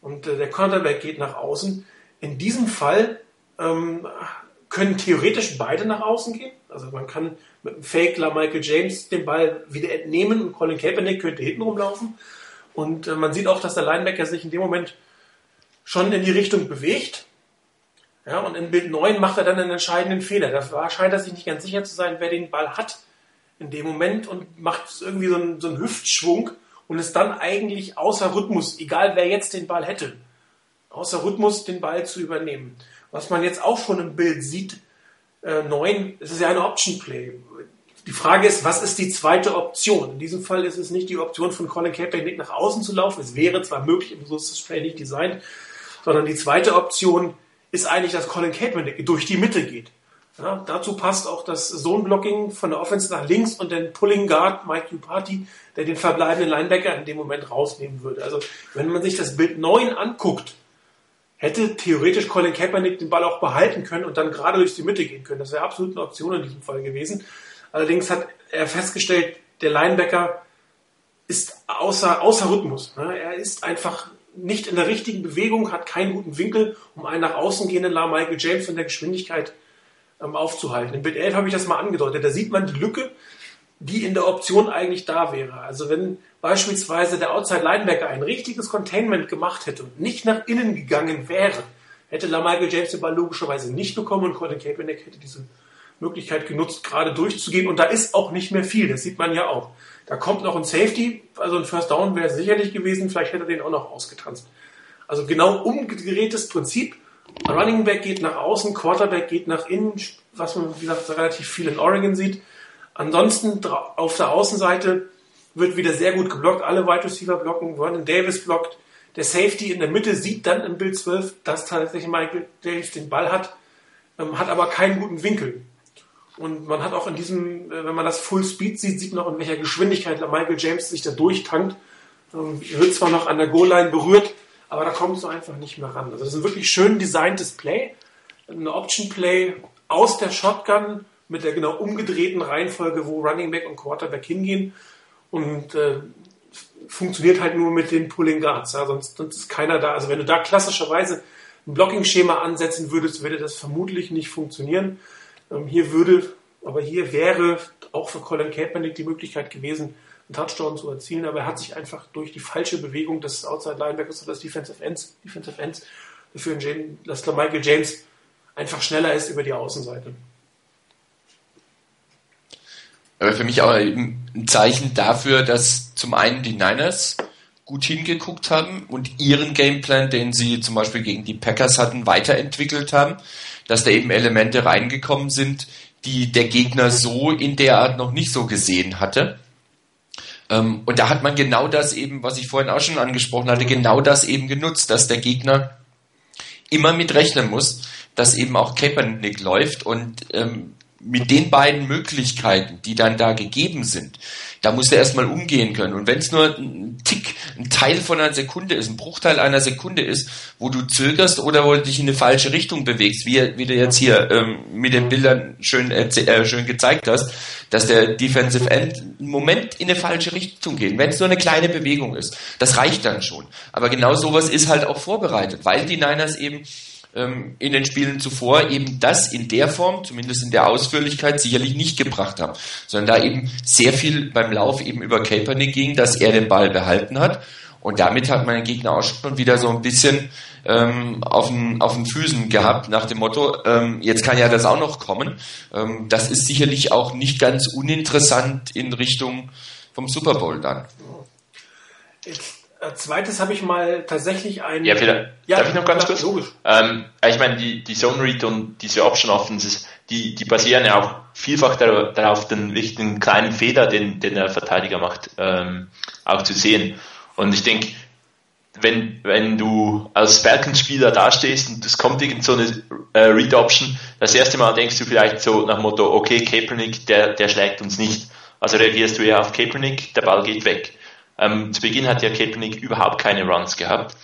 und äh, der Quarterback geht nach außen. In diesem Fall ähm, können theoretisch beide nach außen gehen. Also man kann mit einem Fake La Michael James den Ball wieder entnehmen und Colin Kaepernick könnte hinten rumlaufen. Und äh, man sieht auch, dass der Linebacker sich in dem Moment schon in die Richtung bewegt. Ja, und in Bild 9 macht er dann einen entscheidenden Fehler. Da scheint er sich nicht ganz sicher zu sein, wer den Ball hat in dem Moment und macht irgendwie so einen, so einen Hüftschwung und ist dann eigentlich außer Rhythmus, egal wer jetzt den Ball hätte, außer Rhythmus den Ball zu übernehmen. Was man jetzt auch schon im Bild sieht, äh, 9, es ist ja eine Option Play. Die Frage ist, was ist die zweite Option? In diesem Fall ist es nicht die Option von Colin Kaepernick nach außen zu laufen. Es wäre zwar möglich, aber so ist das Play nicht designt, sondern die zweite Option ist eigentlich, dass Colin Kaepernick durch die Mitte geht. Ja, dazu passt auch das Zone-Blocking von der Offense nach links und den Pulling Guard Mike Upati, der den verbleibenden Linebacker in dem Moment rausnehmen würde. Also wenn man sich das Bild 9 anguckt, hätte theoretisch Colin Kaepernick den Ball auch behalten können und dann gerade durch die Mitte gehen können. Das wäre absolut eine Option in diesem Fall gewesen. Allerdings hat er festgestellt, der Linebacker ist außer, außer Rhythmus. Ne? Er ist einfach nicht in der richtigen Bewegung, hat keinen guten Winkel, um einen nach außen gehenden La Michael James von der Geschwindigkeit ähm, aufzuhalten. In Bild 11 habe ich das mal angedeutet. Da sieht man die Lücke, die in der Option eigentlich da wäre. Also wenn beispielsweise der Outside Linebacker ein richtiges Containment gemacht hätte und nicht nach innen gegangen wäre, hätte La Michael James den Ball logischerweise nicht bekommen und Colin Kaepernick hätte diese Möglichkeit genutzt, gerade durchzugehen. Und da ist auch nicht mehr viel, das sieht man ja auch. Da kommt noch ein Safety, also ein First Down wäre sicherlich gewesen, vielleicht hätte er den auch noch ausgetanzt. Also genau umgedrehtes Prinzip. Running Back geht nach außen, Quarterback geht nach innen, was man, wie gesagt, relativ viel in Oregon sieht. Ansonsten auf der Außenseite wird wieder sehr gut geblockt. Alle Wide Receiver blocken, Vernon Davis blockt. Der Safety in der Mitte sieht dann im Bild 12, dass tatsächlich Michael Davis den Ball hat, ähm, hat aber keinen guten Winkel. Und man hat auch in diesem, äh, wenn man das Full Speed sieht, sieht man auch in welcher Geschwindigkeit Michael James sich da durchtankt. Ähm, wird zwar noch an der Goal-Line berührt, aber da kommt es einfach nicht mehr ran. Also das ist ein wirklich schön designtes Play. Eine Option Play aus der Shotgun mit der genau umgedrehten Reihenfolge, wo Running Back und Quarterback hingehen. Und äh, funktioniert halt nur mit den Pulling Guards. Ja, sonst, sonst ist keiner da. Also wenn du da klassischerweise ein Blocking-Schema ansetzen würdest, würde das vermutlich nicht funktionieren. Ähm, hier würde, aber hier wäre auch für Colin Kaepernick die Möglichkeit gewesen, einen Touchdown zu erzielen, aber er hat sich einfach durch die falsche Bewegung des Outside Linebackers oder des Defensive Ends, Defensive Ends dafür entschieden, dass Michael James einfach schneller ist über die Außenseite. Aber für mich auch ein Zeichen dafür, dass zum einen die Niners gut hingeguckt haben und ihren Gameplan, den sie zum Beispiel gegen die Packers hatten, weiterentwickelt haben, dass da eben Elemente reingekommen sind, die der Gegner so in der Art noch nicht so gesehen hatte. Ähm, und da hat man genau das eben, was ich vorhin auch schon angesprochen hatte, genau das eben genutzt, dass der Gegner immer mit rechnen muss, dass eben auch Kaepernick läuft und ähm, mit den beiden Möglichkeiten, die dann da gegeben sind, da musst du erstmal umgehen können. Und wenn es nur ein Tick, ein Teil von einer Sekunde ist, ein Bruchteil einer Sekunde ist, wo du zögerst oder wo du dich in eine falsche Richtung bewegst, wie, wie du jetzt hier ähm, mit den Bildern schön, äh, schön gezeigt hast, dass der Defensive End einen Moment in eine falsche Richtung geht. Wenn es nur eine kleine Bewegung ist, das reicht dann schon. Aber genau sowas ist halt auch vorbereitet, weil die Niners eben ähm, in den Spielen zuvor eben das in der Form, zumindest in der Ausführlichkeit, sicherlich nicht gebracht haben, sondern da eben sehr viel beim Lauf eben über Kaepernick ging, dass er den Ball behalten hat. Und damit hat den Gegner auch schon wieder so ein bisschen ähm, auf, den, auf den Füßen gehabt, nach dem Motto, ähm, jetzt kann ja das auch noch kommen. Ähm, das ist sicherlich auch nicht ganz uninteressant in Richtung vom Super Bowl dann. Jetzt als zweites habe ich mal tatsächlich ein. Ja, vielleicht. Ja, darf ich noch ganz kurz? Logisch. Ähm, ich meine, die, die Zone Read und diese Option Offenses, die, die basieren ja auch vielfach darauf, den wichtigen kleinen Fehler, den, den der Verteidiger macht, ähm, auch zu sehen. Und ich denke, wenn, wenn du als Falcons-Spieler dastehst und es kommt irgend so eine äh, Read-Option, das erste Mal denkst du vielleicht so nach Motto, okay, Kaepernick, der, der schlägt uns nicht. Also reagierst du eher auf Kaepernick, der Ball geht weg. Ähm, zu Beginn hat ja Kaepernick überhaupt keine Runs gehabt.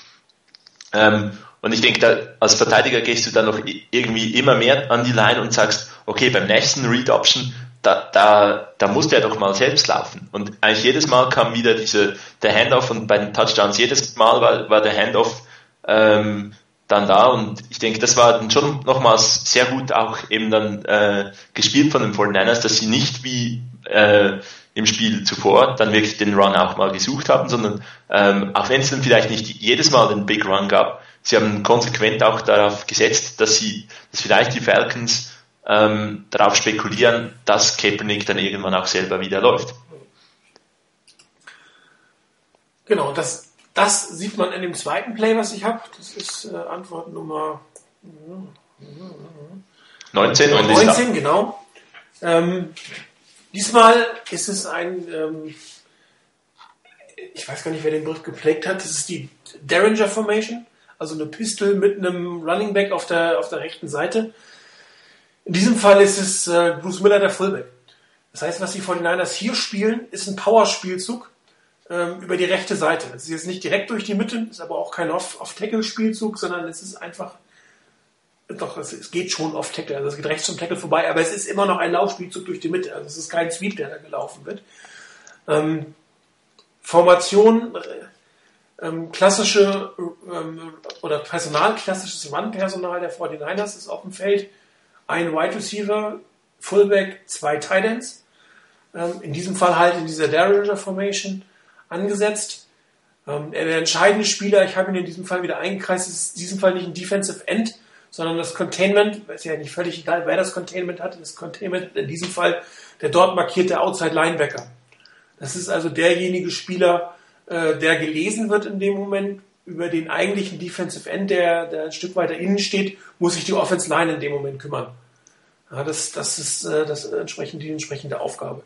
Ähm, und ich denke, als Verteidiger gehst du dann noch irgendwie immer mehr an die Line und sagst, okay, beim nächsten Read Option, da, da, da muss der doch mal selbst laufen. Und eigentlich jedes Mal kam wieder diese, der Handoff und bei den Touchdowns, jedes Mal war, war der Handoff ähm, dann da und ich denke, das war dann schon nochmals sehr gut auch eben dann äh, gespielt von den 49ers, dass sie nicht wie äh, im Spiel zuvor dann wirklich den Run auch mal gesucht haben, sondern ähm, auch wenn es dann vielleicht nicht jedes Mal den Big Run gab, sie haben konsequent auch darauf gesetzt, dass sie, dass vielleicht die Falcons ähm, darauf spekulieren, dass Kaepernick dann irgendwann auch selber wieder läuft. Genau, das, das sieht man in dem zweiten Play, was ich habe. Das ist äh, Antwort Nummer 19. 19, genau. Ähm, Diesmal ist es ein, ähm, ich weiß gar nicht, wer den Begriff geprägt hat, das ist die Derringer Formation, also eine Pistol mit einem Running Back auf der, auf der rechten Seite. In diesem Fall ist es äh, Bruce Miller der Fullback. Das heißt, was die 49ers hier spielen, ist ein Power-Spielzug ähm, über die rechte Seite. Es ist jetzt nicht direkt durch die Mitte, ist aber auch kein Off-Tackle-Spielzug, sondern es ist einfach doch, es, es, geht schon auf Tackle, also es geht rechts zum Tackle vorbei, aber es ist immer noch ein Laufspielzug durch die Mitte, also es ist kein Sweep, der da gelaufen wird. Ähm, Formation, äh, ähm, klassische ähm, oder Personal, klassisches Run-Personal der 49ers ist auf dem Feld. Ein Wide Receiver, Fullback, zwei Tight Ends. Ähm, in diesem Fall halt in dieser Derringer Formation angesetzt. Ähm, der entscheidende Spieler, ich habe ihn in diesem Fall wieder eingekreist, ist in diesem Fall nicht ein Defensive End, sondern das Containment, ist ja nicht völlig egal, wer das Containment hat, das Containment in diesem Fall der dort markierte Outside Linebacker. Das ist also derjenige Spieler, äh, der gelesen wird in dem Moment über den eigentlichen Defensive End, der, der ein Stück weiter innen steht, muss sich die Offense Line in dem Moment kümmern. Ja, das, das ist äh, das entsprechend, die entsprechende Aufgabe.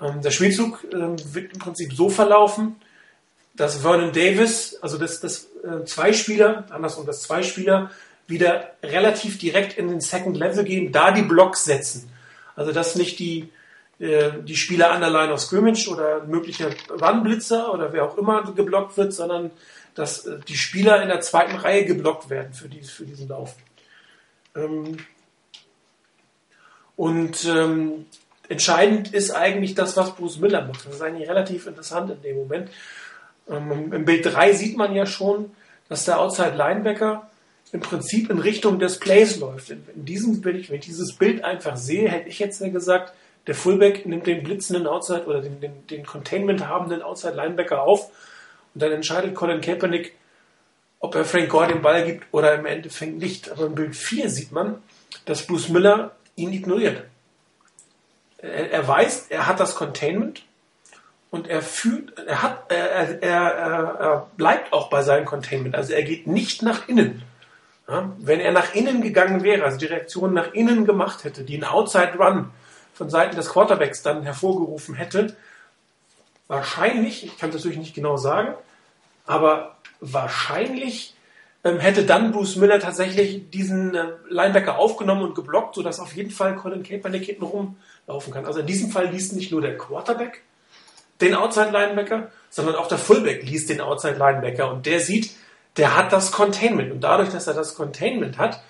Ähm, der Spielzug äh, wird im Prinzip so verlaufen, dass Vernon Davis, also das, das äh, zwei Spieler, andersrum, dass zwei Spieler wieder relativ direkt in den Second Level gehen, da die Blocks setzen. Also dass nicht die, äh, die Spieler an der Line of Scrimmage oder möglicher Run-Blitzer oder wer auch immer geblockt wird, sondern dass äh, die Spieler in der zweiten Reihe geblockt werden für, dies, für diesen Lauf. Ähm, und ähm, entscheidend ist eigentlich das, was Bruce Miller macht. Das ist eigentlich relativ interessant in dem Moment. Ähm, Im Bild 3 sieht man ja schon, dass der Outside Linebacker im Prinzip in Richtung des Plays läuft. In, in diesem Bild, wenn ich dieses Bild einfach sehe, hätte ich jetzt gesagt, Der Fullback nimmt den blitzenden Outside oder den, den, den Containment habenden Outside Linebacker auf und dann entscheidet Colin Kaepernick, ob er Frank Gore den Ball gibt oder im Endeffekt nicht. Aber im Bild 4 sieht man, dass Bruce Miller ihn ignoriert. Er, er weiß, er hat das Containment und er fühlt, er hat, er, er, er, er bleibt auch bei seinem Containment. Also er geht nicht nach innen. Ja, wenn er nach innen gegangen wäre, also die Reaktion nach innen gemacht hätte, die einen Outside Run von Seiten des Quarterbacks dann hervorgerufen hätte, wahrscheinlich, ich kann es natürlich nicht genau sagen, aber wahrscheinlich ähm, hätte dann Bruce Miller tatsächlich diesen äh, Linebacker aufgenommen und geblockt, sodass auf jeden Fall Colin Kaepernick hinten rumlaufen kann. Also in diesem Fall liest nicht nur der Quarterback den Outside Linebacker, sondern auch der Fullback liest den Outside Linebacker und der sieht, der hat das Containment und dadurch, dass er das Containment hat,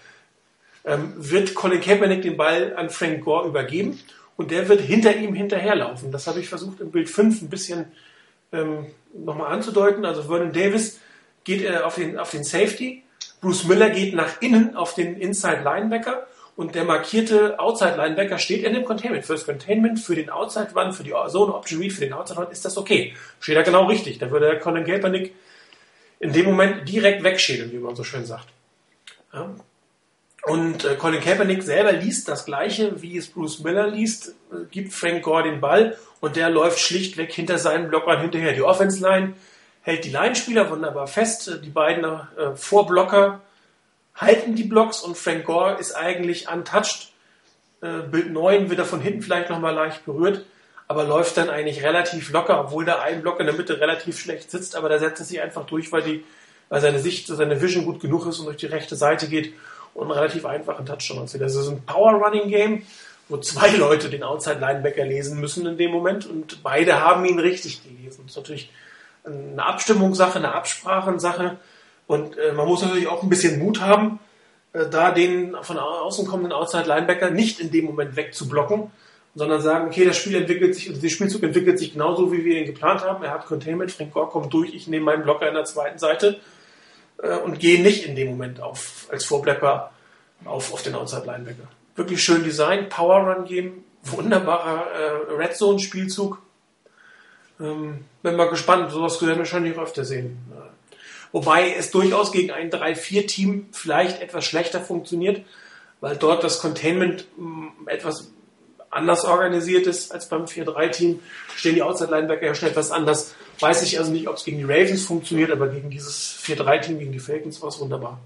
ähm, wird Colin Kaepernick den Ball an Frank Gore übergeben und der wird hinter ihm hinterherlaufen. Das habe ich versucht im Bild 5 ein bisschen ähm, nochmal anzudeuten. Also Vernon Davis geht äh, auf, den, auf den Safety, Bruce Miller geht nach innen auf den Inside Linebacker und der markierte Outside Linebacker steht in dem Containment. Für das Containment, für den Outside Run, für die Zone Option Read, für den Outside Run ist das okay. Steht da genau richtig. Da würde Colin Kaepernick in dem Moment direkt wegschädeln, wie man so schön sagt. Ja. Und äh, Colin Kaepernick selber liest das Gleiche, wie es Bruce Miller liest, äh, gibt Frank Gore den Ball und der läuft schlichtweg hinter seinen Blockern hinterher. Die Offense Line hält die Line-Spieler wunderbar fest. Die beiden äh, Vorblocker halten die Blocks und Frank Gore ist eigentlich untouched. Äh, Bild 9 wird er von hinten vielleicht nochmal leicht berührt, aber läuft dann eigentlich relativ locker, obwohl da ein Block in der Mitte relativ schlecht sitzt, aber da setzt er sich einfach durch, weil, die, weil seine Sicht, seine Vision gut genug ist und durch die rechte Seite geht und einen relativ einfachen Touchdown erzielt. Das ist ein Power-Running-Game, wo zwei Leute den Outside-Linebacker lesen müssen in dem Moment und beide haben ihn richtig gelesen. Das ist natürlich eine Abstimmungssache, eine Absprachensache und äh, man muss natürlich auch ein bisschen Mut haben, äh, da den von außen kommenden Outside-Linebacker nicht in dem Moment wegzublocken, sondern sagen, okay, das Spiel entwickelt sich, also der Spielzug entwickelt sich genauso, wie wir ihn geplant haben. Er hat Containment, Frank Gore kommt durch, ich nehme meinen Blocker in der zweiten Seite äh, und gehe nicht in dem Moment auf, als Vorblocker auf, auf den Outside-Linebacker. Wirklich schön Design, Power-Run-Game, wunderbarer äh, Red Zone-Spielzug. Ähm, bin mal gespannt, sowas werden wir wahrscheinlich öfter sehen. Wobei es durchaus gegen ein 3-4-Team vielleicht etwas schlechter funktioniert, weil dort das Containment mm, etwas anders organisiert ist als beim 4-3-Team. Stehen die Outside-Linebacker ja schon etwas anders. Weiß ich also nicht, ob es gegen die Ravens funktioniert, aber gegen dieses 4-3-Team, gegen die Falcons war es wunderbar.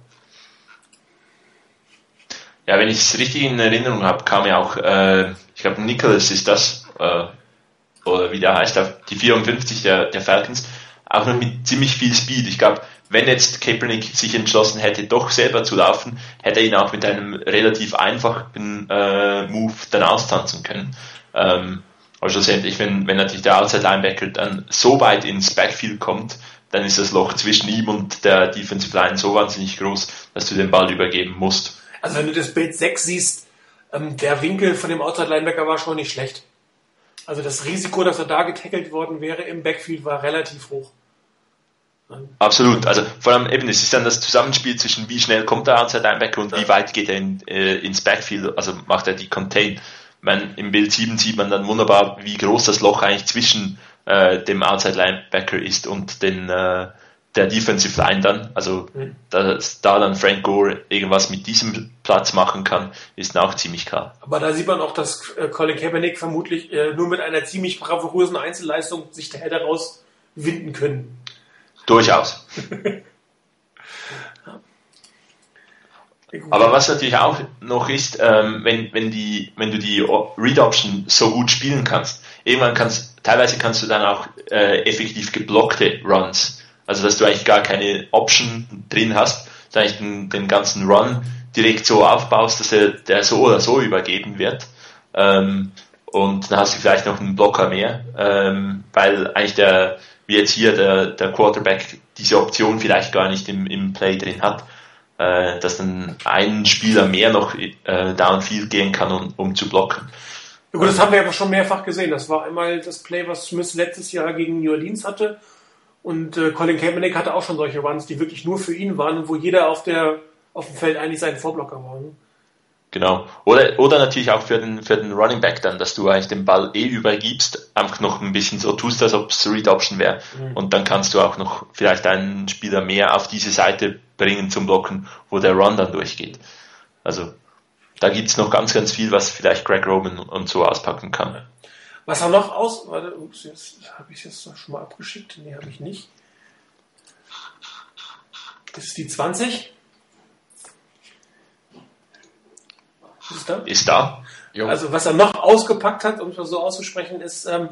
Ja, wenn ich es richtig in Erinnerung habe, kam ja auch, äh, ich glaube, Nicholas ist das, äh, oder wie der heißt, die 54 der, der Falcons, auch noch mit ziemlich viel Speed. Ich glaube, wenn jetzt Kaepernick sich entschlossen hätte, doch selber zu laufen, hätte er ihn auch mit einem relativ einfachen äh, Move dann austanzen können. Ähm, aber schlussendlich, wenn, wenn natürlich der Outside Linebacker dann so weit ins Backfield kommt, dann ist das Loch zwischen ihm und der Defensive Line so wahnsinnig groß, dass du den Ball übergeben musst. Also wenn du das Bild 6 siehst, ähm, der Winkel von dem Outside Linebacker war schon nicht schlecht. Also das Risiko, dass er da getackelt worden wäre im Backfield, war relativ hoch. Absolut. Also vor allem eben, es ist dann das Zusammenspiel zwischen wie schnell kommt der Outside Linebacker und wie weit geht er in, äh, ins Backfield, also macht er die Contain. Man, Im Bild 7 sieht man dann wunderbar, wie groß das Loch eigentlich zwischen äh, dem Outside Linebacker ist und den, äh, der Defensive Line dann. Also mhm. dass da dann Frank Gore irgendwas mit diesem Platz machen kann, ist auch ziemlich klar. Aber da sieht man auch, dass äh, Colin Kaepernick vermutlich äh, nur mit einer ziemlich bravourösen Einzelleistung sich der hätte rauswinden können. Durchaus. Aber was natürlich auch noch ist, ähm, wenn, wenn, die, wenn du die Read Option so gut spielen kannst, irgendwann kannst, teilweise kannst du dann auch äh, effektiv geblockte Runs, also dass du eigentlich gar keine Option drin hast, sondern den, den ganzen Run direkt so aufbaust, dass er der so oder so übergeben wird. Ähm, und dann hast du vielleicht noch einen Blocker mehr, ähm, weil eigentlich der, wie jetzt hier der, der Quarterback diese Option vielleicht gar nicht im, im Play drin hat, äh, dass dann ein Spieler mehr noch äh, downfield gehen kann, um, um zu blocken. Ja, gut, das haben wir aber schon mehrfach gesehen. Das war einmal das Play, was Smith letztes Jahr gegen New Orleans hatte. Und äh, Colin Kaepernick hatte auch schon solche Runs, die wirklich nur für ihn waren und wo jeder auf, der, auf dem Feld eigentlich sein Vorblocker war. Genau. Oder, oder natürlich auch für den, für den Running Back dann, dass du eigentlich den Ball eh übergibst, einfach noch ein bisschen so tust, als ob es Read Option wäre. Mhm. Und dann kannst du auch noch vielleicht einen Spieler mehr auf diese Seite bringen zum Blocken, wo der Run dann durchgeht. Also, da gibt's noch ganz, ganz viel, was vielleicht Greg Roman und so auspacken kann. Was er noch aus, warte, ups, jetzt habe ich es jetzt schon mal abgeschickt. Nee, habe ich nicht. Das ist die 20. Ist da? Ist da. Also was er noch ausgepackt hat, um es mal so auszusprechen, ist ähm,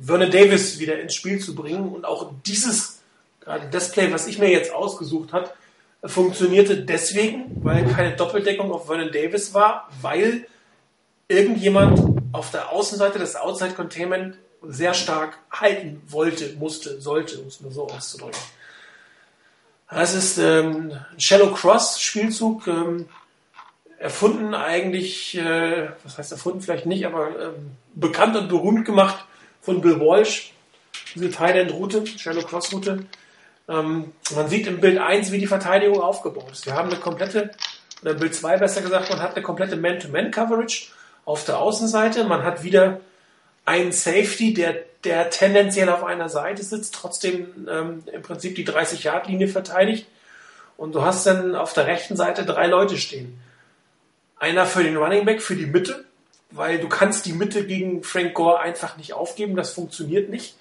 Vernon Davis wieder ins Spiel zu bringen. Und auch dieses, gerade das Play, was ich mir jetzt ausgesucht habe, funktionierte deswegen, weil keine Doppeldeckung auf Vernon Davis war, weil irgendjemand auf der Außenseite des Outside Containment sehr stark halten wollte, musste, sollte, um es nur so auszudrücken. Das ist ähm, ein Shallow Cross Spielzug, ähm, erfunden eigentlich, äh, was heißt erfunden vielleicht nicht, aber ähm, bekannt und berühmt gemacht von Bill Walsh, diese Thailand-Route, Shallow Cross-Route. Ähm, man sieht im Bild 1, wie die Verteidigung aufgebaut ist. Wir haben eine komplette, oder Bild 2 besser gesagt, man hat eine komplette Man-to-Man-Coverage auf der Außenseite. Man hat wieder einen Safety, der, der tendenziell auf einer Seite sitzt, trotzdem ähm, im Prinzip die 30-Yard-Linie verteidigt. Und du hast dann auf der rechten Seite drei Leute stehen. Einer für den Running Back, für die Mitte, weil du kannst die Mitte gegen Frank Gore einfach nicht aufgeben, das funktioniert nicht.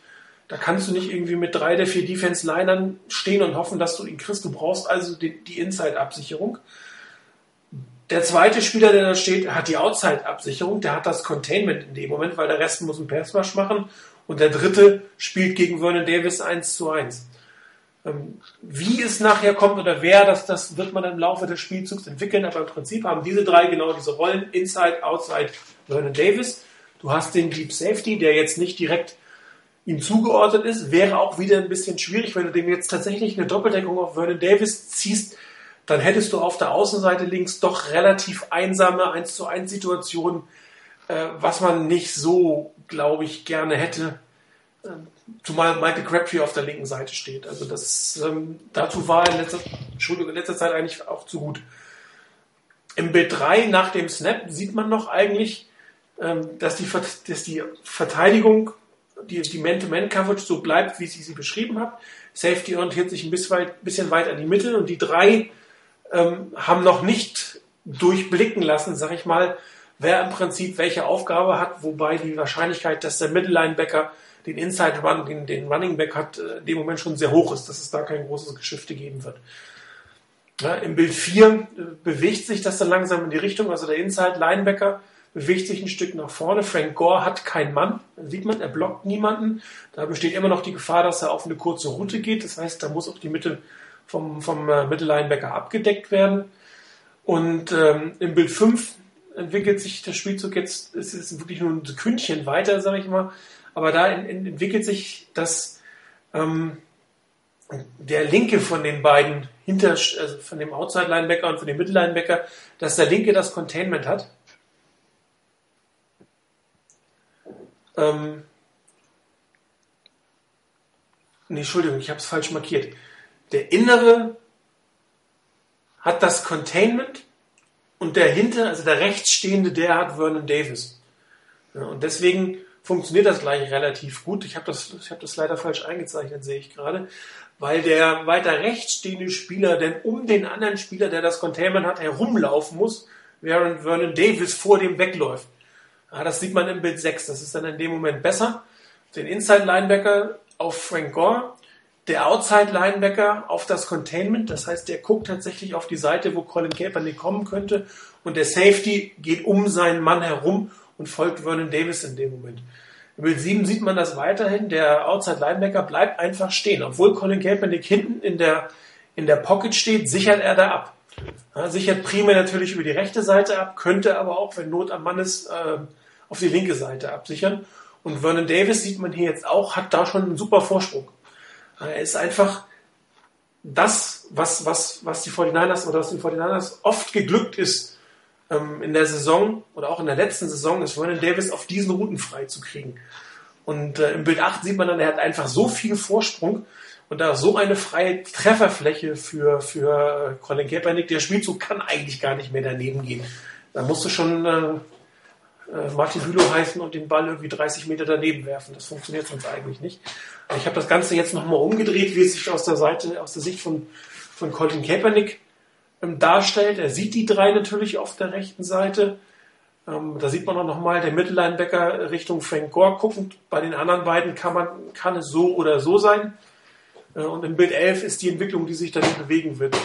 Da kannst du nicht irgendwie mit drei der vier Defense-Linern stehen und hoffen, dass du ihn kriegst. Du brauchst also die, die Inside-Absicherung. Der zweite Spieler, der da steht, hat die Outside-Absicherung, der hat das Containment in dem Moment, weil der Rest muss einen Passwash machen. Und der dritte spielt gegen Vernon Davis 1 zu 1. Ähm, wie es nachher kommt oder wer, das, das wird man im Laufe des Spielzugs entwickeln, aber im Prinzip haben diese drei genau diese Rollen, Inside, Outside, Vernon Davis. Du hast den Deep Safety, der jetzt nicht direkt ihm zugeordnet ist, wäre auch wieder ein bisschen schwierig, wenn du dem jetzt tatsächlich eine Doppeldeckung auf Vernon Davis ziehst, dann hättest du auf der Außenseite links doch relativ einsame 1 zu 1 Situationen, äh, was man nicht so, glaube ich, gerne hätte. Zumal Michael Crabtree auf der linken Seite steht. Also das, ähm, dazu war in letzter, in letzter Zeit eigentlich auch zu gut. Im Bild 3 nach dem Snap sieht man noch eigentlich, ähm, dass, die, dass die Verteidigung, die, die Man-to-Man-Coverage so bleibt, wie ich sie beschrieben habe. Safety orientiert sich ein bisschen weit, bisschen weit an die Mitte und die drei ähm, haben noch nicht durchblicken lassen, sag ich mal, wer im Prinzip welche Aufgabe hat, wobei die Wahrscheinlichkeit, dass der Mittellinebacker den Inside Run, den, den Running Back hat, äh, in dem Moment schon sehr hoch ist, dass es da kein großes Geschifte geben wird. Ja, Im Bild 4 äh, bewegt sich das dann langsam in die Richtung, also der Inside Linebacker bewegt sich ein Stück nach vorne. Frank Gore hat keinen Mann, sieht man, er blockt niemanden. Da besteht immer noch die Gefahr, dass er auf eine kurze Route geht. Das heißt, da muss auch die Mitte vom, vom äh, Mittellinebacker abgedeckt werden. Und ähm, im Bild 5 entwickelt sich der Spielzug jetzt, es ist wirklich nur ein Sekündchen weiter, sage ich mal. Aber da entwickelt sich das, ähm, der linke von den beiden hinter, also von dem Outside Linebacker und von dem Mittellinebacker, dass der linke das Containment hat. Ähm, nee, Entschuldigung, ich habe es falsch markiert. Der innere hat das Containment und der hinter, also der rechtsstehende, der hat Vernon Davis. Ja, und deswegen funktioniert das gleich relativ gut. Ich habe das, hab das leider falsch eingezeichnet, sehe ich gerade. Weil der weiter rechts stehende Spieler denn um den anderen Spieler, der das Containment hat, herumlaufen muss, während Vernon Davis vor dem wegläuft. Ja, das sieht man im Bild 6. Das ist dann in dem Moment besser. Den Inside Linebacker auf Frank Gore, der Outside Linebacker auf das Containment. Das heißt, der guckt tatsächlich auf die Seite, wo Colin Kaepernick kommen könnte. Und der Safety geht um seinen Mann herum und folgt Vernon Davis in dem Moment. Im Bild 7 sieht man das weiterhin. Der Outside Linebacker bleibt einfach stehen. Obwohl Colin Kaepernick hinten in der, in der Pocket steht, sichert er da ab. Ja, sichert primär natürlich über die rechte Seite ab, könnte aber auch, wenn Not am Mann ist, äh, auf die linke Seite absichern. Und Vernon Davis sieht man hier jetzt auch, hat da schon einen super Vorsprung. Er ist einfach das, was, was, was die 49ers oder was den 49ers oft geglückt ist, ähm, in der Saison oder auch in der letzten Saison ist Vernon Davis auf diesen Routen frei zu kriegen. Und äh, im Bild 8 sieht man dann, er hat einfach so viel Vorsprung Und da so eine freie Trefferfläche für, für Colin Kaepernick, der Spielzug kann eigentlich gar nicht mehr daneben gehen. Da musst du schon äh, äh, Martin Bülow heißen und den Ball irgendwie 30 Meter daneben werfen. Das funktioniert sonst eigentlich nicht. Ich habe das Ganze jetzt nochmal umgedreht, wie es sich aus der Seite, aus der Sicht von, von Colin Kaepernick darstellt. Er sieht die drei natürlich auf der rechten Seite. Ähm, da sieht man auch nochmal der Mittellinebacker Richtung Frank Gore guckend. Bei den anderen beiden kann man, kann es so oder so sein. Äh, und im Bild 11 ist die Entwicklung, die sich dann bewegen wird.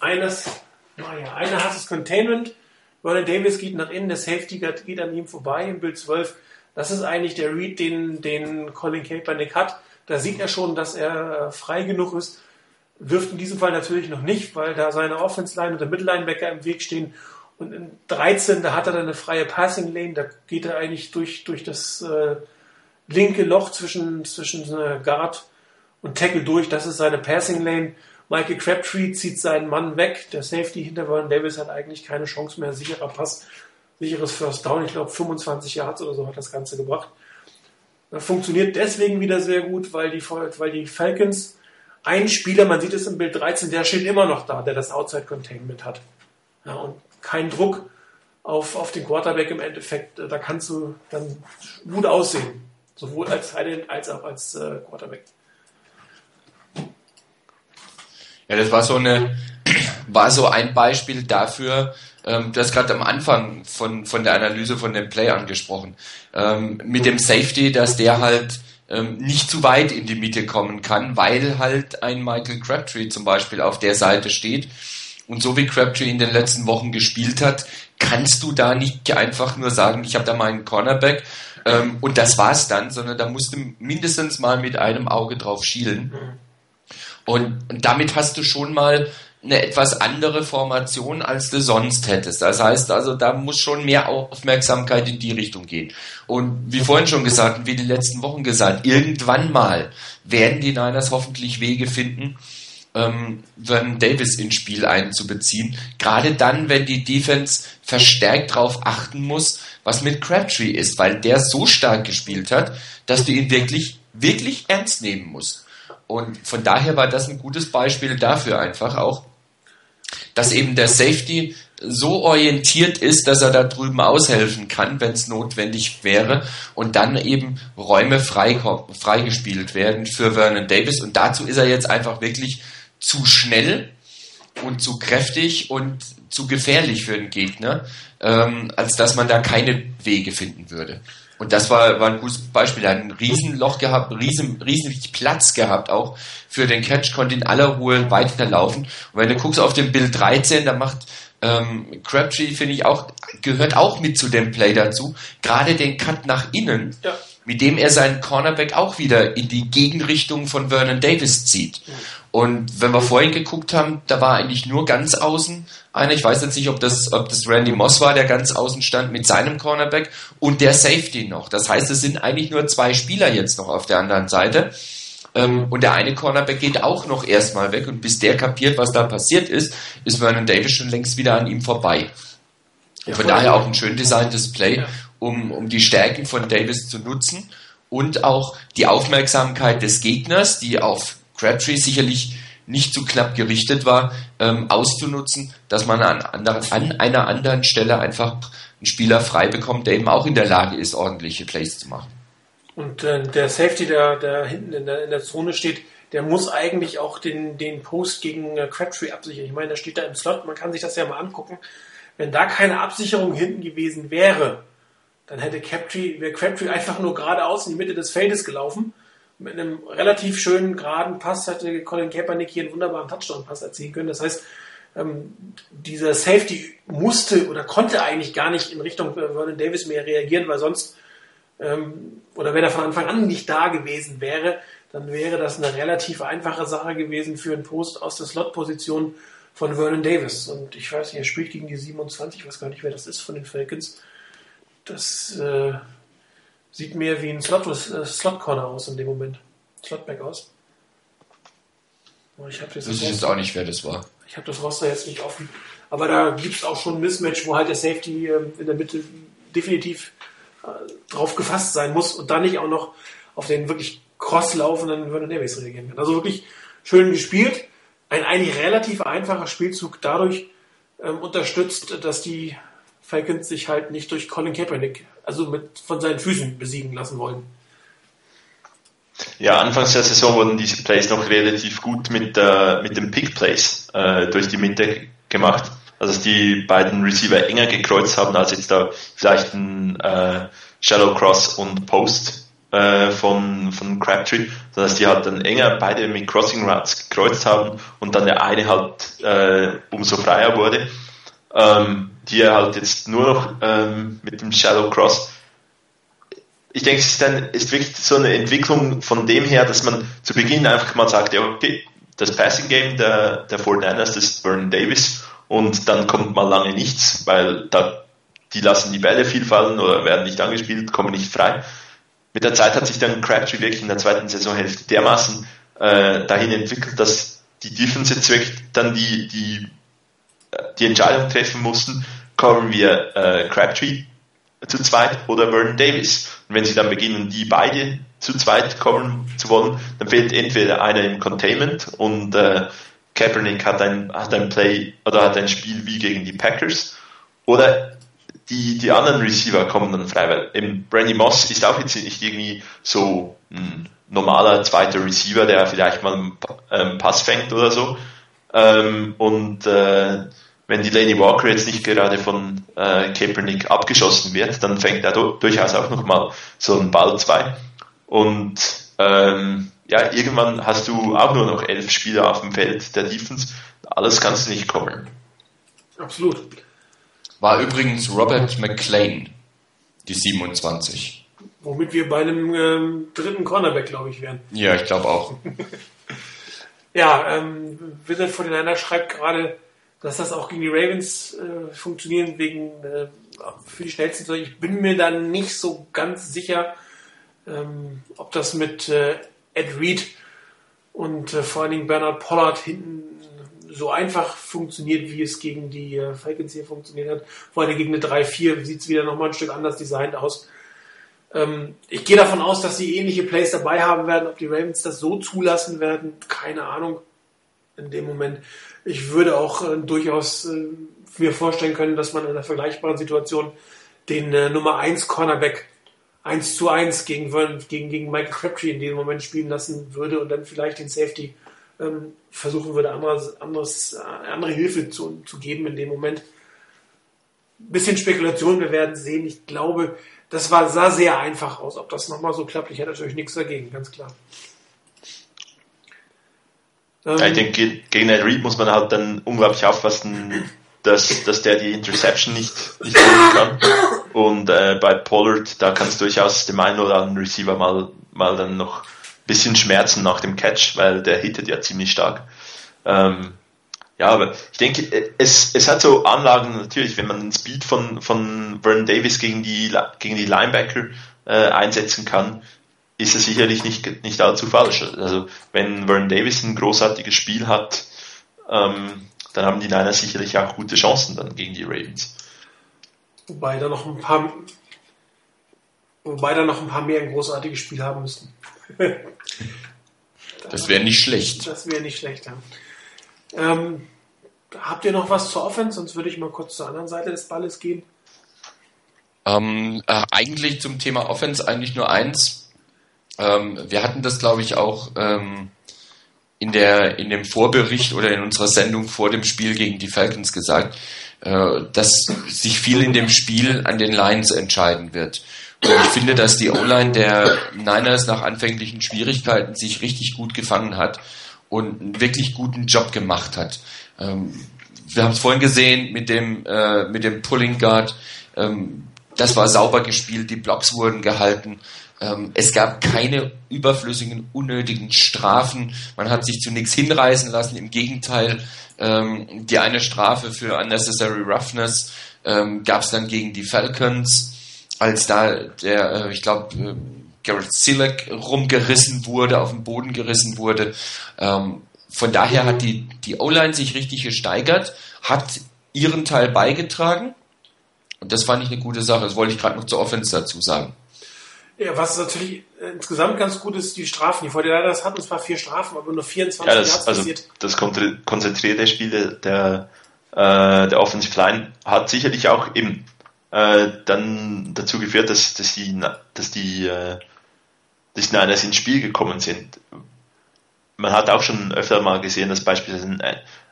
Eines, naja, einer hat das Containment. Vernon Davis geht nach innen, der Safety geht an ihm vorbei im Bild 12. Das ist eigentlich der Read, den, den Colin Kaepernick hat. Da sieht er schon, dass er äh, frei genug ist. Wirft in diesem Fall natürlich noch nicht, weil da seine Offense Line und der Mittellinebacker im Weg stehen. Und in 13, da hat er dann eine freie Passing Lane. Da geht er eigentlich durch, durch das äh, linke Loch zwischen, zwischen äh, Guard und Tackle durch. Das ist seine Passing Lane. Michael Crabtree zieht seinen Mann weg. Der Safety hinter Vernon Davis hat eigentlich keine Chance mehr. Sicherer Pass, sicheres First Down. Ich glaube, 25 Yards oder so hat das Ganze gebracht. Das funktioniert deswegen wieder sehr gut, weil die, weil die Falcons ein Spieler, man sieht es im Bild 13, der steht immer noch da, der das Outside Containment hat. Ja, und kein Druck auf, auf den Quarterback im Endeffekt. Da kannst du dann gut aussehen. Sowohl als als auch als äh, Quarterback. Ja, das war so eine, war so ein Beispiel dafür, ähm, du hast gerade am Anfang von, von der Analyse von dem Play angesprochen, ähm, mit dem Safety, dass der halt ähm, nicht zu weit in die Mitte kommen kann, weil halt ein Michael Crabtree zum Beispiel auf der Seite steht. Und so wie Crabtree in den letzten Wochen gespielt hat, kannst du da nicht einfach nur sagen, ich habe da meinen Cornerback ähm, und das war's dann, sondern da musst du mindestens mal mit einem Auge drauf schielen. Und, und damit hast du schon mal eine etwas andere Formation, als du sonst hättest. Das heißt also, da muss schon mehr Aufmerksamkeit in die Richtung gehen. Und wie vorhin schon gesagt und wie die letzten Wochen gesagt, irgendwann mal werden die Niners hoffentlich Wege finden, ähm, Vernon Davis ins Spiel einzubeziehen. Gerade dann, wenn die Defense verstärkt darauf achten muss, was mit Crabtree ist, weil der so stark gespielt hat, dass du ihn wirklich, wirklich ernst nehmen musst. Und von daher war das ein gutes Beispiel dafür einfach auch, dass eben der Safety so orientiert ist, dass er da drüben aushelfen kann, wenn es notwendig wäre und dann eben Räume frei, freigespielt werden für Vernon Davis und dazu ist er jetzt einfach wirklich zu schnell und zu kräftig und zu gefährlich für den Gegner, ähm, als dass man da keine Wege finden würde. Und das war, war ein gutes Beispiel. Er hat ein Riesenloch gehabt, riesen, riesen Platz gehabt auch für den Catch, konnte in aller Ruhe weiterlaufen. Und wenn du guckst auf den Bild 13, da macht ähm, Crabtree, finde ich auch, gehört auch mit zu dem Play dazu. Gerade den Cut nach innen, ja. mit dem er seinen Cornerback auch wieder in die Gegenrichtung von Vernon Davis zieht. Und wenn wir vorhin geguckt haben, da war eigentlich nur ganz außen einer. Ich weiß jetzt nicht, ob das, ob das Randy Moss war, der ganz außen stand mit seinem Cornerback und der Safety noch. Das heißt, es sind eigentlich nur zwei Spieler jetzt noch auf der anderen Seite. Ähm, und der eine Cornerback geht auch noch erstmal weg und bis der kapiert, was da passiert ist, ist Vernon Davis schon längst wieder an ihm vorbei. Ja, von daher auch ein schön designtes Play, um, um die Stärken von Davis zu nutzen und auch die Aufmerksamkeit des Gegners, die auf Crabtree sicherlich nicht zu knapp gerichtet war, ähm, auszunutzen, dass man an, an, einer anderen Stelle einfach einen Spieler frei bekommt, der eben auch in der Lage ist, ordentliche Plays zu machen. Und äh, der Safety, der, der hinten in der, in der Zone steht, der muss eigentlich auch den, den Post gegen äh, Crabtree absichern. Ich meine, der steht da im Slot, man kann sich das ja mal angucken. Wenn da keine Absicherung hinten gewesen wäre, dann hätte Crabtree, wäre Crabtree einfach nur geradeaus in die Mitte des Feldes gelaufen mit einem relativ schönen geraden Pass hätte Colin Kaepernick hier einen wunderbaren Touchdown-Pass erzielen können. Das heißt, ähm, dieser Safety musste oder konnte eigentlich gar nicht in Richtung äh, Vernon Davis mehr reagieren, weil sonst, ähm, oder wenn er von Anfang an nicht da gewesen wäre, dann wäre das eine relativ einfache Sache gewesen für einen Post aus der Slot-Position von Vernon Davis. Und ich weiß nicht, er spielt gegen die 27, ich weiß gar nicht, wer das ist von den Falcons. Das äh, Sieht mehr wie ein Slot, äh, Slot Corner aus in dem Moment. Slotback aus. Oh, ich habe jetzt jetzt auch nicht, wer das war. Ich habe das Roster jetzt nicht offen. Aber da gibt es auch schon ein Mismatch, wo halt der Safety ähm, in der Mitte definitiv äh, drauf gefasst sein muss und dann nicht auch noch auf den wirklich Cross laufenden Vernon Davis reagieren kann. Also wirklich schön gespielt. Ein eigentlich relativ einfacher Spielzug dadurch ähm, unterstützt, dass die Falcons sich halt nicht durch Colin Kaepernick, also mit, von seinen Füßen besiegen lassen wollen. Ja, anfangs der Saison wurden diese Plays noch relativ gut mit, äh, mit dem Pick Plays äh, durch die Mitte gemacht. Also dass die beiden Receiver enger gekreuzt haben als jetzt da vielleicht ein äh, Shallow Cross und Post äh, von, von Crabtree, sondern dass die halt dann enger beide mit Crossing Routes gekreuzt haben und dann der eine halt äh, umso freier wurde. Ähm, die er halt jetzt nur noch ähm, mit dem Shallow Cross ich denke, es ist, dann, ist wirklich so eine Entwicklung von dem her, dass man zu Beginn einfach mal sagt, ja, okay, das Passing Game der, der 49ers, das ist Vernon Davis und dann kommt mal lange nichts, weil da, die lassen die Bälle viel fallen oder werden nicht angespielt, kommen nicht frei. Mit der Zeit hat sich dann Crabtree wirklich in der zweiten Saisonhälfte dermaßen äh, dahin entwickelt, dass die Defense jetzt wirklich dann die, die, die Entscheidung treffen mussten, kommen wir äh, Crabtree zu zweit oder Vernon Davis. Und wenn sie dann beginnen, die beide zu zweit kommen zu wollen, dann fehlt entweder einer im Containment und äh, Kaepernick hat ein, hat ein Play oder hat ein Spiel wie gegen die Packers oder die, die anderen Receiver kommen dann frei, weil eben Brandy Moss ist auch jetzt nicht irgendwie so ein normaler zweiter Receiver, der vielleicht mal einen ähm, Pass fängt oder so. Ähm, und äh, wenn die Lady Walker jetzt nicht gerade von äh, Kaepernick abgeschossen wird, dann fängt er durchaus auch nochmal so einen Ball zwei. Und ähm, ja, irgendwann hast du auch nur noch elf Spieler auf dem Feld der Defense. Alles kannst du nicht kommen. Absolut. War übrigens Robert McLean, die 27. Womit wir bei einem ähm, dritten Cornerback, glaube ich, wären. Ja, ich glaube auch. ja, ähm, Wizard von schreibt gerade, dass das auch gegen die Ravens äh, funktionieren wegen äh, für die schnellsten Zeug. Ich bin mir dann nicht so ganz sicher, ähm, ob das mit äh, Ed Reed und äh, vor allen Dingen Bernard Pollard hinten so einfach funktioniert, wie es gegen die äh, Falcons hier funktioniert hat. Vor allem gegen eine 3-4 sieht es wieder nochmal ein Stück anders designt aus. Ähm, ich gehe davon aus, dass sie ähnliche Plays dabei haben werden. Ob die Ravens das so zulassen werden, keine Ahnung in dem Moment. Ich würde auch äh, durchaus äh, mir vorstellen können, dass man in einer vergleichbaren Situation den äh, Nummer 1 Cornerback 1 zu 1 gegen, gegen, gegen Michael Crabtree in dem Moment spielen lassen würde und dann vielleicht den Safety ähm, versuchen würde, anderes, anderes, äh, andere Hilfe zu, zu geben in dem Moment. Bisschen Spekulation, wir werden sehen. Ich glaube, das war, sah sehr einfach aus. Ob das nochmal so klappt, ich hätte natürlich nichts dagegen, ganz klar. Ähm, ja, ich denke, gegen Ed Reed muss man halt dann unglaublich aufpassen, dass, dass der die Interception nicht, nicht holen kann. Und äh, bei Pollard, da kann es durchaus dem einen oder anderen Receiver mal, mal dann noch ein bisschen schmerzen nach dem Catch, weil der hittet ja ziemlich stark. Ähm, ja, aber ich denke, es, es hat so Anlagen natürlich, wenn man den Speed von, von Vernon Davis gegen die, gegen die Linebacker äh, einsetzen kann, ist es sicherlich nicht, nicht allzu falsch. Also wenn Vernon Davis ein großartiges Spiel hat, ähm, dann haben die Niners sicherlich auch gute Chancen dann gegen die Ravens. Wobei da noch ein paar wobei da noch ein paar mehr ein großartiges Spiel haben müssten. das wäre nicht schlecht. Das wäre nicht schlecht, ja. Ähm, habt ihr noch was zur Offense? Sonst würde ich mal kurz zur anderen Seite des Balles gehen. Ähm, äh, eigentlich zum Thema Offense eigentlich nur eins. Ähm, wir hatten das, glaube ich, auch ähm, in, der, in dem Vorbericht oder in unserer Sendung vor dem Spiel gegen die Falcons gesagt, äh, dass sich viel in dem Spiel an den Lines entscheiden wird. Und ich finde, dass die O-Line der Niners nach anfänglichen Schwierigkeiten sich richtig gut gefangen hat und einen wirklich guten Job gemacht hat. Ähm, wir haben es vorhin gesehen mit dem, äh, mit dem Pulling Guard. Ähm, das war sauber gespielt, die Blocks wurden gehalten. Ähm, es gab keine überflüssigen, unnötigen Strafen. Man hat sich zu nichts hinreißen lassen. Im Gegenteil, ähm, die eine Strafe für unnecessary roughness ähm, gab es dann gegen die Falcons, als da der, äh, ich glaube, äh, Garrett Silek rumgerissen wurde, auf den Boden gerissen wurde. Ähm, von daher hat die, die O-Line sich richtig gesteigert, hat ihren Teil beigetragen. Und das fand ich eine gute Sache. Das wollte ich gerade noch zur Offense dazu sagen. Ja, was natürlich äh, insgesamt ganz gut ist, die Strafen. Die 49ers hatten zwar vier Strafen, aber nur 24 Ja, das, also passiert. das konzentrierte Spiel der, äh, der Offensive Line hat sicherlich auch eben äh, dann dazu geführt, dass, dass die, dass die, äh, dass die Niners ins Spiel gekommen sind. Man hat auch schon öfter mal gesehen, dass beispielsweise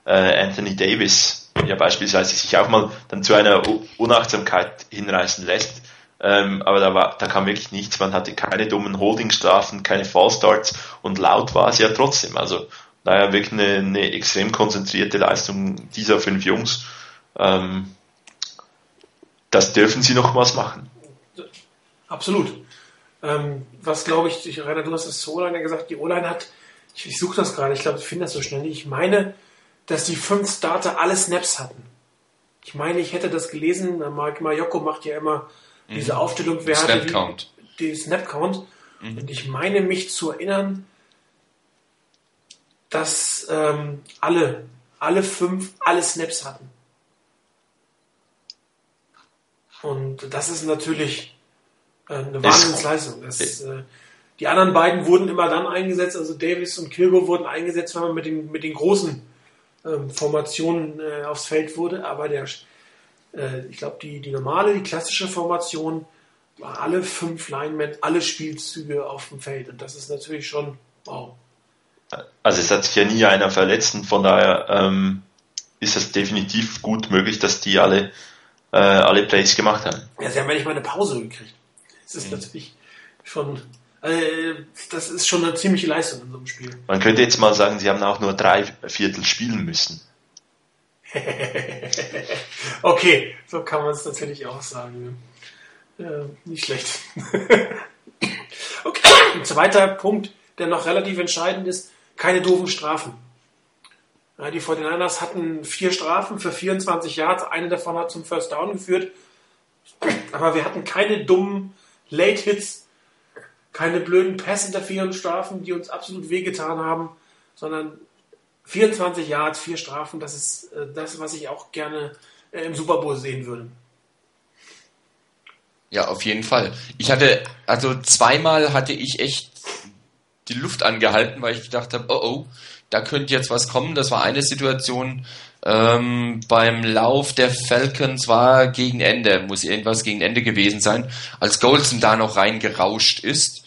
äh, Anthony Davis ja beispielsweise sich auch mal dann zu einer Unachtsamkeit hinreißen lässt. Ähm, aber da war, da kam wirklich nichts. Man hatte keine dummen Holdingstrafen, keine Fallstarts und laut war es ja trotzdem. Also daher wirklich eine, eine extrem konzentrierte Leistung dieser fünf Jungs. Ähm, das dürfen sie noch was machen. Absolut. Ähm, was glaube ich, Rainer, du hast es zur O-Line gesagt, die O-Line hat, ich, ich suche das gerade, ich glaube, ich finde das so schnell nicht. Ich meine, dass die fünf Starter alle Snaps hatten. Ich meine, ich hätte das gelesen, Mark Majoko macht ja immer diese Aufstellung, wer Snap Count. die Snap Count. Und ich meine mich zu erinnern, dass ähm, alle, alle fünf alle Snaps hatten. Und das ist natürlich äh, eine Wahnsinnsleistung. Das, äh, die anderen beiden wurden immer dann eingesetzt, also Davis und Kilgo wurden eingesetzt, wenn man mit den, mit den großen ähm, Formationen äh, aufs Feld wurde, aber der, äh, ich glaube, die, die normale, die klassische Formation war alle fünf Linemen, alle Spielzüge auf dem Feld. Und das ist natürlich schon, wow. Also es hat sich ja nie einer verletzt und von daher ähm, ist es definitiv gut möglich, dass die alle, äh, alle Plays gemacht haben. Ja, sie haben ja nicht mal eine Pause gekriegt. Das ist natürlich schon, äh, das ist schon eine ziemliche Leistung in so einem Spiel. Man könnte jetzt mal sagen, sie haben auch nur drei Viertel spielen müssen. Okay, so kann man es natürlich auch sagen. Äh, nicht schlecht. okay, ein zweiter Punkt, der noch relativ entscheidend ist, keine doofen Strafen. Ja, die 49ers hatten vier Strafen für 24 Yards, eine davon hat zum First Down geführt. Aber wir hatten keine dummen Late Hits, keine blöden Pass-Interference-Strafen, die uns absolut wehgetan haben, sondern 24 Yards, vier Strafen, das ist äh, das, was ich auch gerne äh, im Super Bowl sehen würde. Ja, auf jeden Fall. Ich hatte, also zweimal hatte ich echt die Luft angehalten, weil ich gedacht habe, oh oh, da könnte jetzt was kommen. Das war eine Situation ähm, beim Lauf der Falcons war gegen Ende, muss irgendwas gegen Ende gewesen sein, als Golson da noch reingerauscht ist.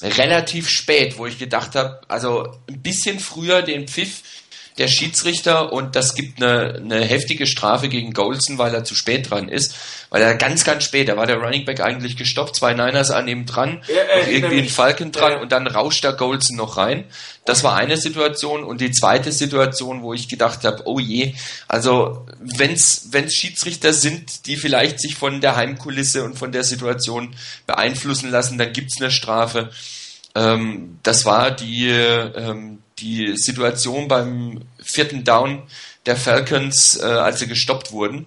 Relativ spät, wo ich gedacht habe, also ein bisschen früher den Pfiff der Schiedsrichter und das gibt eine, eine heftige Strafe gegen Golson, weil er zu spät dran ist. Weil er ganz, ganz spät, da war der Running Back eigentlich gestoppt, zwei Niners an ihm dran, Ja, äh, noch irgendwie ein Falcon dran ja. und dann rauscht der Golson noch rein. Das war eine Situation und die zweite Situation, wo ich gedacht habe, oh je, also wenn's wenn's Schiedsrichter sind, die vielleicht sich von der Heimkulisse und von der Situation beeinflussen lassen, dann gibt's eine Strafe. Ähm, das war die, ähm, die Situation beim vierten Down der Falcons, äh, als sie gestoppt wurden,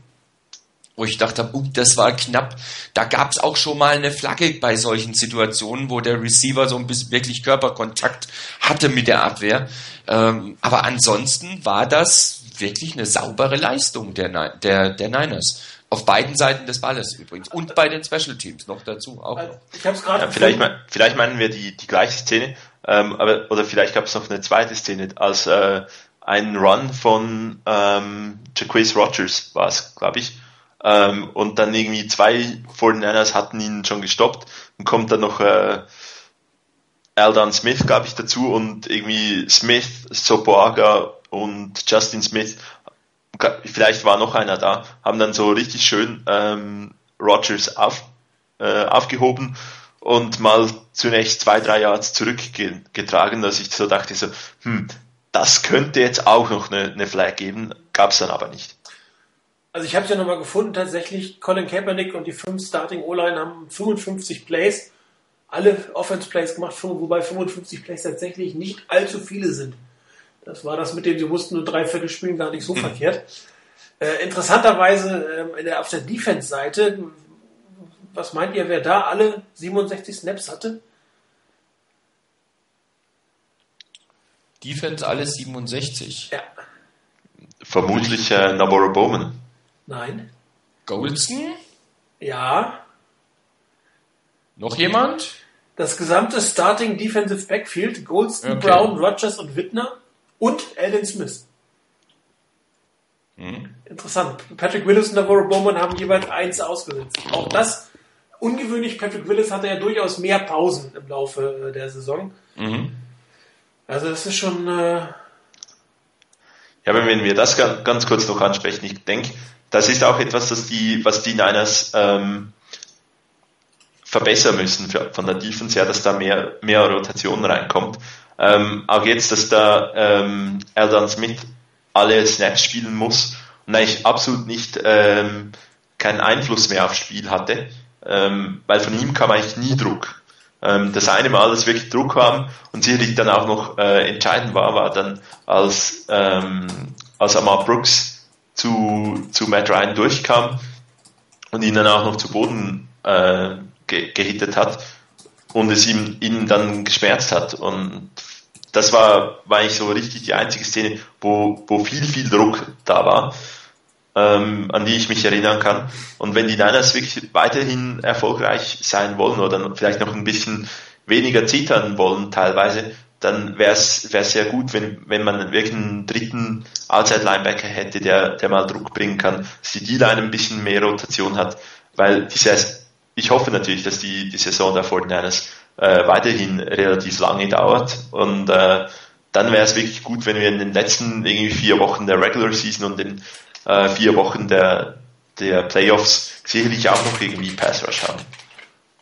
wo ich dachte, uh, das war knapp. Da gab's auch schon mal eine Flagge bei solchen Situationen, wo der Receiver so ein bisschen wirklich Körperkontakt hatte mit der Abwehr. Ähm, aber ansonsten war das wirklich eine saubere Leistung der, der, der Niners. Auf beiden Seiten des Balles übrigens. Und bei den Special Teams noch dazu. Auch noch. Ich habe es gerade Ja, vielleicht, mein- vielleicht meinen wir die, die gleiche Szene, ähm, aber, oder vielleicht gab es noch eine zweite Szene, als äh, ein Run von ähm, Jaquez Rogers war es, glaube ich. Ähm, und dann irgendwie zwei 49ers hatten ihn schon gestoppt und kommt dann noch äh, Aldon Smith, glaube ich, dazu und irgendwie Smith, Soboaga und Justin Smith, vielleicht war noch einer da, haben dann so richtig schön ähm, Rogers auf, äh, aufgehoben und mal zunächst zwei, drei Yards zurückgetragen, dass ich so dachte, so, hm, das könnte jetzt auch noch eine, eine Flag geben, gab es dann aber nicht. Also ich habe es ja nochmal gefunden, tatsächlich, Colin Kaepernick und die fünf Starting O-Line haben 55 Plays, alle Offense-Plays gemacht, wobei 55 Plays tatsächlich nicht allzu viele sind. Das war das mit dem, sie mussten nur drei Viertel spielen, gar nicht so verkehrt. Äh, interessanterweise ähm, in der, auf der Defense-Seite, was meint ihr, wer da alle 67 Snaps hatte? Defense alles 67. Ja, Vermutlich äh, Navarro Bowman. nein, Goldston? ja, Noch jemand? das gesamte Starting Defensive Backfield, Goldston, Okay. Brown, Rogers und Wittner und Alden Smith. Mhm. Interessant. Patrick Willis und Navarro Bowman haben jeweils eins ausgesetzt. Auch das ungewöhnlich. Patrick Willis hatte ja durchaus mehr Pausen im Laufe äh, der Saison. Mhm. Also das ist schon äh, Ja, wenn wir das ganz, ganz kurz noch ansprechen, ich denke, das ist auch etwas, das die, was die Niners ähm, verbessern müssen für, von der Defense her, dass da mehr, mehr Rotation reinkommt. Ähm, auch jetzt, dass da ähm, Eldon Smith alle Snaps spielen muss und eigentlich absolut nicht ähm, keinen Einfluss mehr aufs Spiel hatte, ähm, weil von ihm kam eigentlich nie Druck. Ähm, das eine Mal, dass wirklich Druck haben und sicherlich dann auch noch äh, entscheidend war, war dann, als, ähm, als Amar Brooks zu, zu Matt Ryan durchkam und ihn dann auch noch zu Boden äh, ge gehittet hat und es ihm, ihn dann geschmerzt hat. Und das war, war eigentlich so richtig die einzige Szene, wo, wo viel, viel Druck da war, ähm, an die ich mich erinnern kann. Und wenn die Niners wirklich weiterhin erfolgreich sein wollen oder vielleicht noch ein bisschen weniger zittern wollen teilweise, dann wäre es sehr gut, wenn, wenn man wirklich einen dritten Outside-Linebacker hätte, der, der mal Druck bringen kann, dass die D-Line ein bisschen mehr Rotation hat, weil die Saison, ich hoffe natürlich, dass die, die Saison der 49ers äh, weiterhin relativ lange dauert und äh, dann wäre es wirklich gut, wenn wir in den letzten irgendwie vier Wochen der Regular Season und den äh, vier Wochen der, der Playoffs sicherlich auch noch irgendwie Pass Rush haben.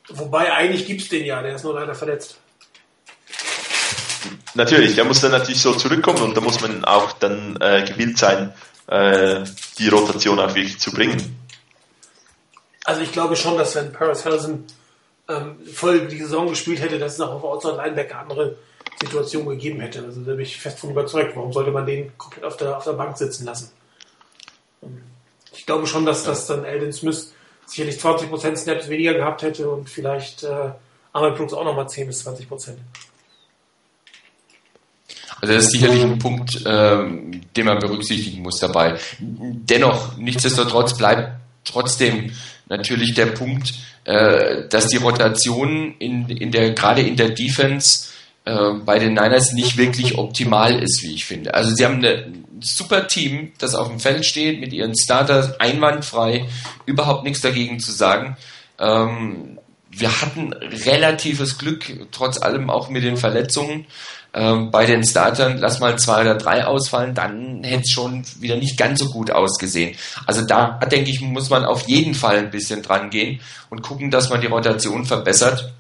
Wobei eigentlich gibt's den ja, der ist nur leider verletzt. Natürlich, der muss dann natürlich so zurückkommen und da muss man auch dann äh, gewillt sein, äh, die Rotation auch wirklich zu bringen. Also ich glaube schon, dass wenn Paris Hilton ähm, voll die Saison gespielt hätte, dass es auch auf Outside Linebacker andere Situationen gegeben hätte. Also da bin ich fest von überzeugt. Warum sollte man den komplett auf der, auf der Bank sitzen lassen? Ich glaube schon, dass das dann Eldon Smith sicherlich 20% Snaps weniger gehabt hätte und vielleicht äh, Ahmed Brooks auch nochmal 10 bis 20%. Also das ist sicherlich ein Punkt, ähm, den man berücksichtigen muss dabei. Dennoch, nichtsdestotrotz bleibt trotzdem natürlich der Punkt, äh, dass die Rotation in, in der, gerade in der Defense äh, bei den Niners nicht wirklich optimal ist, wie ich finde. Also sie haben eine, ein super Team, das auf dem Feld steht, mit ihren Starters einwandfrei, überhaupt nichts dagegen zu sagen. Ähm, wir hatten relatives Glück, trotz allem auch mit den Verletzungen. Ähm, bei den Startern, lass mal zwei oder drei ausfallen, dann hätte es schon wieder nicht ganz so gut ausgesehen. Also da denke ich, muss man auf jeden Fall ein bisschen dran gehen und gucken, dass man die Rotation verbessert,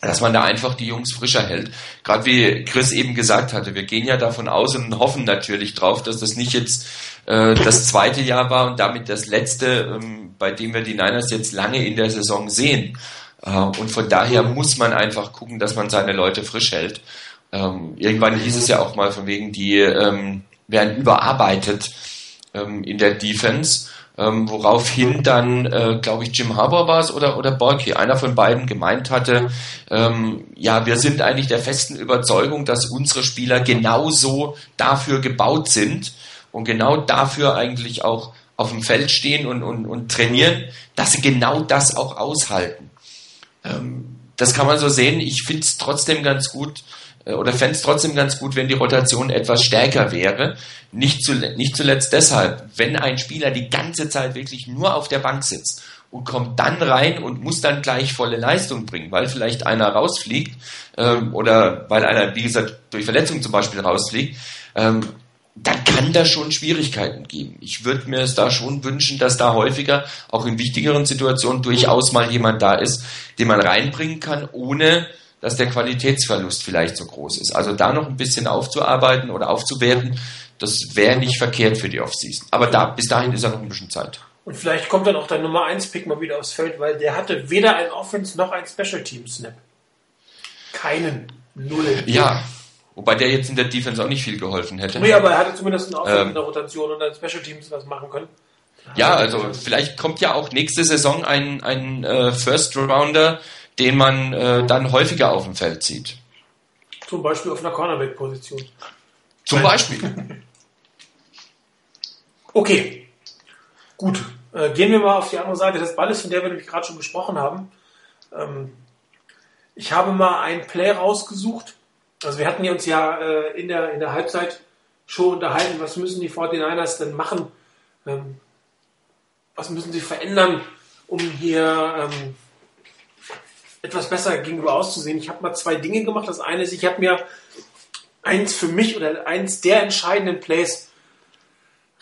dass man da einfach die Jungs frischer hält. Gerade wie Chris eben gesagt hatte, wir gehen ja davon aus und hoffen natürlich drauf, dass das nicht jetzt äh, das zweite Jahr war und damit das letzte, ähm, bei dem wir die Niners jetzt lange in der Saison sehen. Äh, und von daher muss man einfach gucken, dass man seine Leute frisch hält. Ähm, irgendwann hieß es ja auch mal von wegen, die ähm, werden überarbeitet ähm, in der Defense, ähm, woraufhin dann, äh, glaube ich, Jim Harbour war es oder, oder Borky, einer von beiden gemeint hatte, ähm, ja, wir sind eigentlich der festen Überzeugung, dass unsere Spieler genauso dafür gebaut sind und genau dafür eigentlich auch auf dem Feld stehen und, und, und trainieren, dass sie genau das auch aushalten. Ähm, das kann man so sehen. Ich finde es trotzdem ganz gut, oder fände es trotzdem ganz gut, wenn die Rotation etwas stärker wäre. Nicht, zu, nicht zuletzt deshalb, wenn ein Spieler die ganze Zeit wirklich nur auf der Bank sitzt und kommt dann rein und muss dann gleich volle Leistung bringen, weil vielleicht einer rausfliegt ähm, oder weil einer, wie gesagt, durch Verletzung zum Beispiel rausfliegt, ähm, dann kann das schon Schwierigkeiten geben. Ich würde mir es da schon wünschen, dass da häufiger, auch in wichtigeren Situationen, durchaus mal jemand da ist, den man reinbringen kann, ohne dass der Qualitätsverlust vielleicht so groß ist. Also da noch ein bisschen aufzuarbeiten oder aufzuwerten, das wäre nicht verkehrt für die Offseason. Aber da, bis dahin ist ja noch ein bisschen Zeit. Und vielleicht kommt dann auch dein Nummer 1 Pick mal wieder aufs Feld, weil der hatte weder ein Offense noch ein Special Team Snap. Keinen. Null. Ja, wobei der jetzt in der Defense auch nicht viel geholfen hätte. Nee, aber er hatte zumindest einen Offense Ähm. in der Rotation und ein Special Teams was machen können. Ja, also vielleicht kommt ja auch nächste Saison ein, ein äh, First Rounder, den man äh, dann häufiger auf dem Feld sieht. Zum Beispiel auf einer Cornerback-Position. Zum Beispiel. Okay, gut. Äh, gehen wir mal auf die andere Seite des Balles, von der wir nämlich gerade schon gesprochen haben. Ähm, ich habe mal ein Play rausgesucht. Also wir hatten uns ja äh, in, der, in der Halbzeit schon unterhalten, was müssen die 49ers denn machen? Ähm, was müssen sie verändern, um hier ähm, etwas besser gegenüber auszusehen? Ich habe mal zwei Dinge gemacht. Das eine ist, ich habe mir eins für mich oder eins der entscheidenden Plays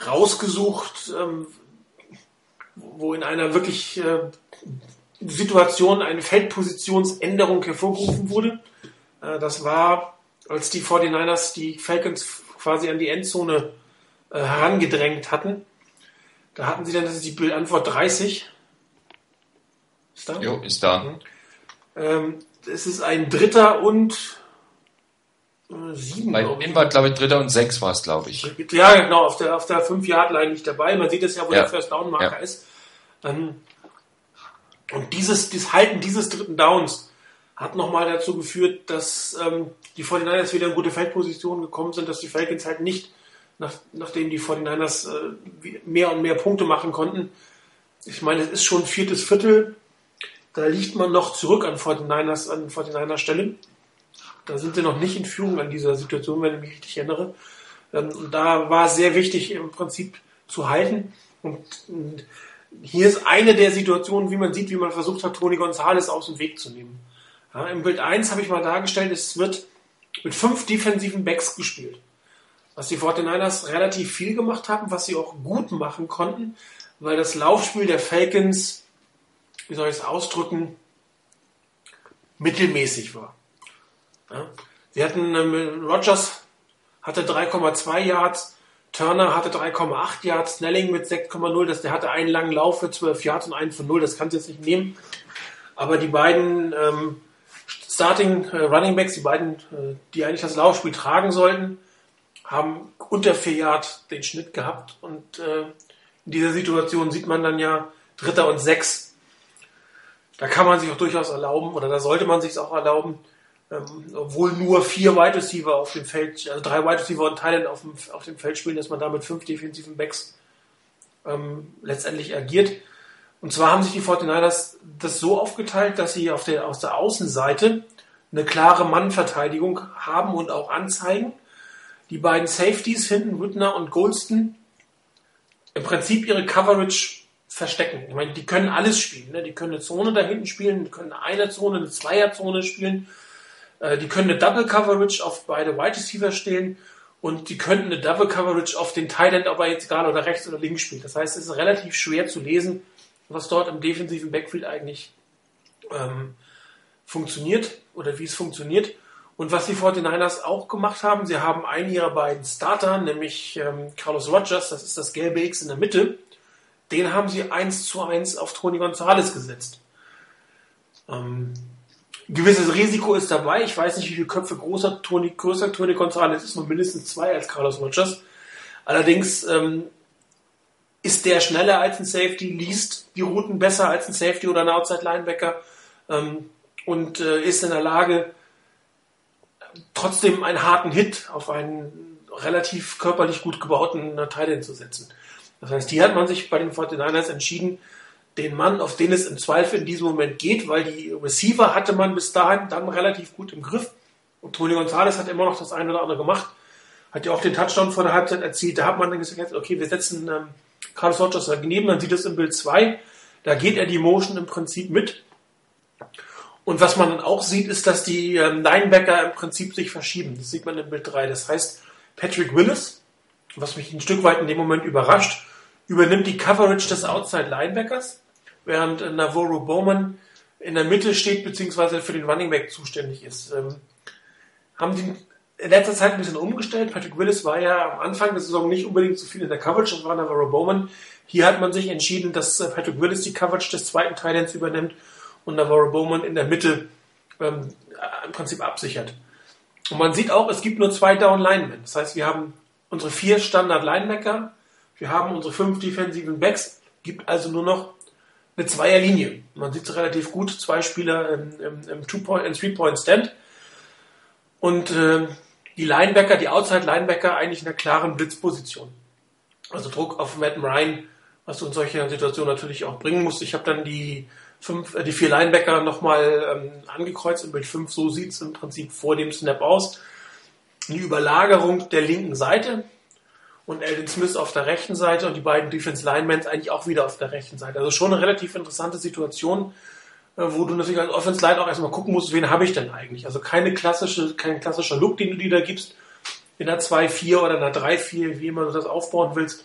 rausgesucht, ähm, wo in einer wirklich äh, Situation eine Feldpositionsänderung hervorgerufen wurde. Äh, das war, als die 49ers die Falcons quasi an die Endzone äh, herangedrängt hatten. Da hatten sie dann, das ist die Bildantwort 30. Ist da? Jo, ist da. Mhm. Ähm, es ist ein Dritter und äh, sieben. Bei ihm war, glaube ich, Dritter und sechs war es, glaube ich. Ja, genau, auf der, auf der 5-Yard-Line nicht dabei. Man sieht es ja, wo ja. der First-Down-Marker ja. ist. Ähm, und dieses, das Halten dieses dritten Downs hat nochmal dazu geführt, dass ähm, die 49ers wieder in gute Feldpositionen gekommen sind, dass die Falcons halt nicht, nach, nachdem die 49ers äh, mehr und mehr Punkte machen konnten, ich meine, es ist schon viertes Viertel, da liegt man noch zurück an 49ers, an 49ers Stelle. Da sind sie noch nicht in Führung an dieser Situation, wenn ich mich richtig erinnere. Ähm, und da war es sehr wichtig, im Prinzip zu halten. Und, und hier ist eine der Situationen, wie man sieht, wie man versucht hat, Toni González aus dem Weg zu nehmen. Ja, Im Bild 1 habe ich mal dargestellt, es wird mit fünf defensiven Backs gespielt. Was die 49ers relativ viel gemacht haben, was sie auch gut machen konnten, weil das Laufspiel der Falcons, wie soll ich es ausdrücken, mittelmäßig war. Ja, sie hatten, ähm, Rogers hatte 3,2 Yards, Turner hatte 3,8 Yards, Snelling mit 6,0, das, der hatte einen langen Lauf für 12 Yards und einen von 0, das kannst du jetzt nicht nehmen. Aber die beiden ähm, Starting äh, Running Backs, die beiden, äh, die eigentlich das Laufspiel tragen sollten, haben unter 4 Yards den Schnitt gehabt. Und äh, in dieser Situation sieht man dann ja Dritter und Sechs. Da kann man sich auch durchaus erlauben, oder da sollte man sich auch erlauben, ähm, obwohl nur vier Wide Receiver auf dem Feld, also drei Wide Receiver und Thailand auf dem, auf dem Feld spielen, dass man da mit fünf defensiven Backs ähm, letztendlich agiert. Und zwar haben sich die 49ers das so aufgeteilt, dass sie auf der, aus der Außenseite eine klare Mannverteidigung haben und auch anzeigen. Die beiden Safeties hinten, Whitner und Goldston, im Prinzip ihre Coverage verstecken. Ich meine, die können alles spielen. Ne? Die können eine Zone da hinten spielen, die können eine Zone, eine Zweierzone spielen äh, die können eine Double Coverage auf beide Wide Receiver stehen und die könnten eine Double Coverage auf den Tight End, ob er jetzt egal oder rechts oder links spielt. Das heißt, es ist relativ schwer zu lesen, was dort im defensiven Backfield eigentlich ähm, funktioniert oder wie es funktioniert. Und was die 49ers auch gemacht haben, sie haben einen ihrer beiden Starter, nämlich ähm, Carlos Rogers, das ist das gelbe X in der Mitte, den haben sie eins zu eins auf Tony Gonzalez gesetzt. Ähm, gewisses Risiko ist dabei. Ich weiß nicht, wie viele Köpfe großer Toni, größer Toni González ist, nur mindestens zwei als Carlos Rogers. Allerdings ähm, ist der schneller als ein Safety, liest die Routen besser als ein Safety oder ein Outside Linebacker ähm, und äh, ist in der Lage, trotzdem einen harten Hit auf einen relativ körperlich gut gebauten Titan zu setzen. Das heißt, hier hat man sich bei den 49ers entschieden, den Mann, auf den es im Zweifel in diesem Moment geht, weil die Receiver hatte man bis dahin dann relativ gut im Griff. Und Tony Gonzalez hat immer noch das eine oder andere gemacht. Hat ja auch den Touchdown vor der Halbzeit erzielt. Da hat man dann gesagt, okay, wir setzen ähm, Carlos Rogers daneben. Man sieht es im Bild 2. Da geht er die Motion im Prinzip mit. Und was man dann auch sieht, ist, dass die ähm, Linebacker im Prinzip sich verschieben. Das sieht man im Bild 3. Das heißt, Patrick Willis, was mich ein Stück weit in dem Moment überrascht, übernimmt die Coverage des Outside Linebackers während Navarro Bowman in der Mitte steht, beziehungsweise für den Running Back zuständig ist. Ähm, haben die in letzter Zeit ein bisschen umgestellt. Patrick Willis war ja am Anfang der Saison nicht unbedingt so viel in der Coverage, das war Navarro Bowman. Hier hat man sich entschieden, dass äh, Patrick Willis die Coverage des zweiten Titans übernimmt und Navarro Bowman in der Mitte ähm, im Prinzip absichert. Und man sieht auch, es gibt nur zwei Down Linemen. Das heißt, wir haben unsere vier Standard Linebacker, wir haben unsere fünf defensiven Backs, gibt also nur noch eine Zweierlinie. Man sieht es relativ gut, zwei Spieler im, im, im Three-Point-Stand. Und äh, die Linebacker, die Outside-Linebacker eigentlich in einer klaren Blitzposition. Also Druck auf Matt Ryan, was du in solcher Situation natürlich auch bringen musst. Ich habe dann die fünf, äh, die vier Linebacker nochmal ähm, angekreuzt im Bild 5. So sieht es im Prinzip vor dem Snap aus. Eine Überlagerung der linken Seite und Eldon Smith auf der rechten Seite und die beiden Defense Linemen eigentlich auch wieder auf der rechten Seite. Also schon eine relativ interessante Situation, äh, wo du natürlich als Offense Line auch erstmal gucken musst, wen habe ich denn eigentlich? Also keine klassische, kein klassischer Look, den du dir da gibst in einer 2-4 oder einer 3-4, wie immer du das aufbauen willst,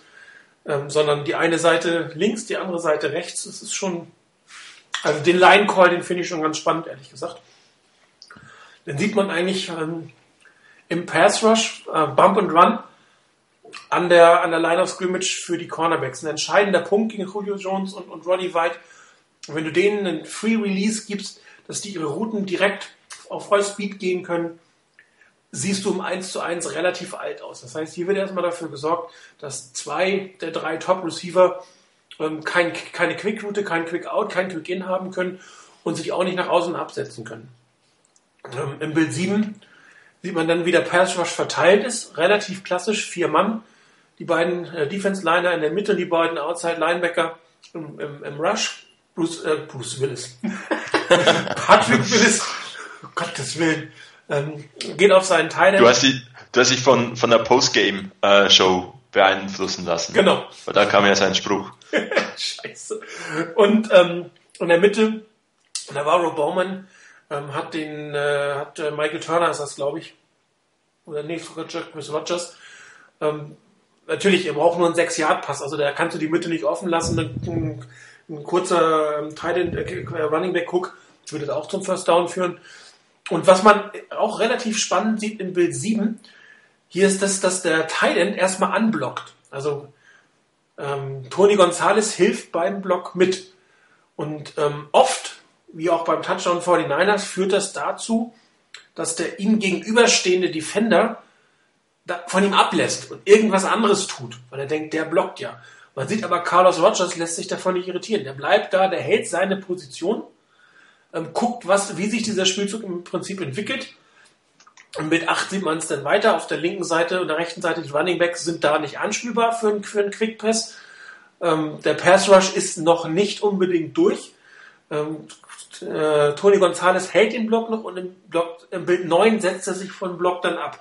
ähm, sondern die eine Seite links, die andere Seite rechts. Das ist schon, also den Line Call, den finde ich schon ganz spannend, ehrlich gesagt. Dann sieht man eigentlich ähm, im Pass Rush, äh, Bump and Run, an der, an der Line of Scrimmage für die Cornerbacks. Ein entscheidender Punkt gegen Julio Jones und, und Roddy White. Wenn du denen einen Free Release gibst, dass die ihre Routen direkt auf Vollspeed gehen können, siehst du im 1 zu 1 relativ alt aus. Das heißt, hier wird erstmal dafür gesorgt, dass zwei der drei Top-Receiver ähm, kein, keine Quick-Route, kein Quick-Out, kein Quick-In haben können und sich auch nicht nach außen absetzen können. Ähm, Im Bild 7 sieht man dann, wie der Pass Rush verteilt ist. Relativ klassisch, vier Mann. Die beiden äh, Defense Liner in der Mitte, die beiden Outside Linebacker im, im, im Rush. Bruce, äh, Bruce Willis. Patrick Willis. Oh Gottes Willen. Ähm, geht auf seinen Teil. Du hast, die, du hast dich von, von der Postgame-Show beeinflussen lassen. Genau. Weil da kam ja sein Spruch. Scheiße. Und ähm, in der Mitte, Navarro Bowman ähm, hat den, äh, hat äh, Michael Turner ist das, glaube ich, oder nee, sogar Chris Rogers. Ähm, natürlich, er braucht nur einen 6-Yard-Pass, also da kannst du die Mitte nicht offen lassen. Ein, ein, kurzer ähm, Tight äh, Running Back Hook würde auch zum First Down führen. Und was man auch relativ spannend sieht im Bild 7, hier ist das, dass der Tight End erstmal anblockt. Also ähm, Tony Gonzalez hilft beim Block mit. Und ähm, oft wie auch beim Touchdown 49ers, führt das dazu, dass der ihm gegenüberstehende Defender von ihm ablässt und irgendwas anderes tut, weil er denkt, der blockt ja. Man sieht aber, Carlos Rogers lässt sich davon nicht irritieren. Der bleibt da, der hält seine Position, ähm, guckt, was, wie sich dieser Spielzug im Prinzip entwickelt. Und mit 8 sieht man es dann weiter. Auf der linken Seite und der rechten Seite, die Running Backs sind da nicht anspielbar für, einen, für einen Quick Pass. Ähm, der Pass Rush ist noch nicht unbedingt durch. Ähm, äh, Tony Gonzalez hält den Block noch und im, Block, im Bild 9 setzt er sich von Block dann ab.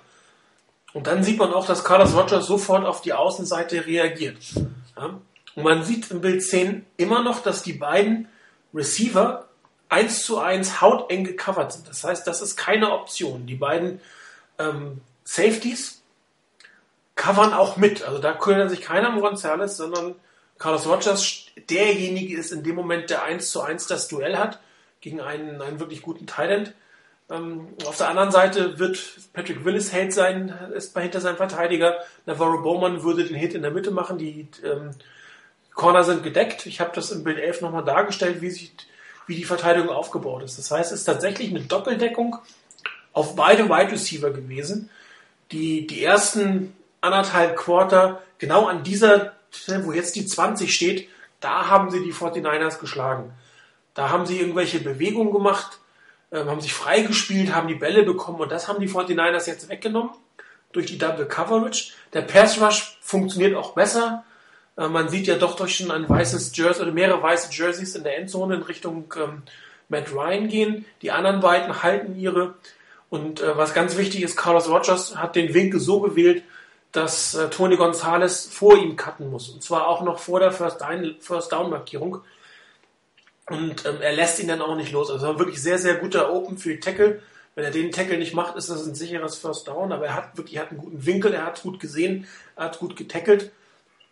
Und dann sieht man auch, dass Carlos Rogers sofort auf die Außenseite reagiert. Ja? Und man sieht im Bild 10 immer noch, dass die beiden Receiver eins zu eins hauteng gecovert sind. Das heißt, das ist keine Option. Die beiden ähm, Safeties covern auch mit. Also da kümmert sich keiner um Gonzalez, sondern Carlos Rogers derjenige ist in dem Moment, der eins zu eins das Duell hat gegen einen, einen wirklich guten Thailand. Ähm, auf der anderen Seite wird Patrick Willis Held sein, ist hinter seinem Verteidiger. Navarro Bowman würde den Hit in der Mitte machen. Die ähm, Corner sind gedeckt. Ich habe das im Bild 11 nochmal dargestellt, wie, sich, wie die Verteidigung aufgebaut ist. Das heißt, es ist tatsächlich eine Doppeldeckung auf beide Wide Receiver gewesen, die die ersten anderthalb Quarter genau an dieser, wo jetzt die 20 steht, da haben sie die 49ers geschlagen. Da haben sie irgendwelche Bewegungen gemacht, ähm, haben sich freigespielt, haben die Bälle bekommen und das haben die 49ers jetzt weggenommen durch die Double Coverage. Der Pass Rush funktioniert auch besser. Äh, man sieht ja doch durch schon ein weißes Jersey oder mehrere weiße Jerseys in der Endzone in Richtung ähm, Matt Ryan gehen. Die anderen beiden halten ihre. Und äh, was ganz wichtig ist, Carlos Rogers hat den Winkel so gewählt, dass äh, Tony Gonzalez vor ihm cutten muss. Und zwar auch noch vor der First Down, First Down Markierung. Und ähm, er lässt ihn dann auch nicht los. Also wirklich sehr, sehr guter Open für Tackle. Wenn er den Tackle nicht macht, ist das ein sicheres First Down. Aber er hat wirklich hat einen guten Winkel, er hat gut gesehen, er hat gut getackelt.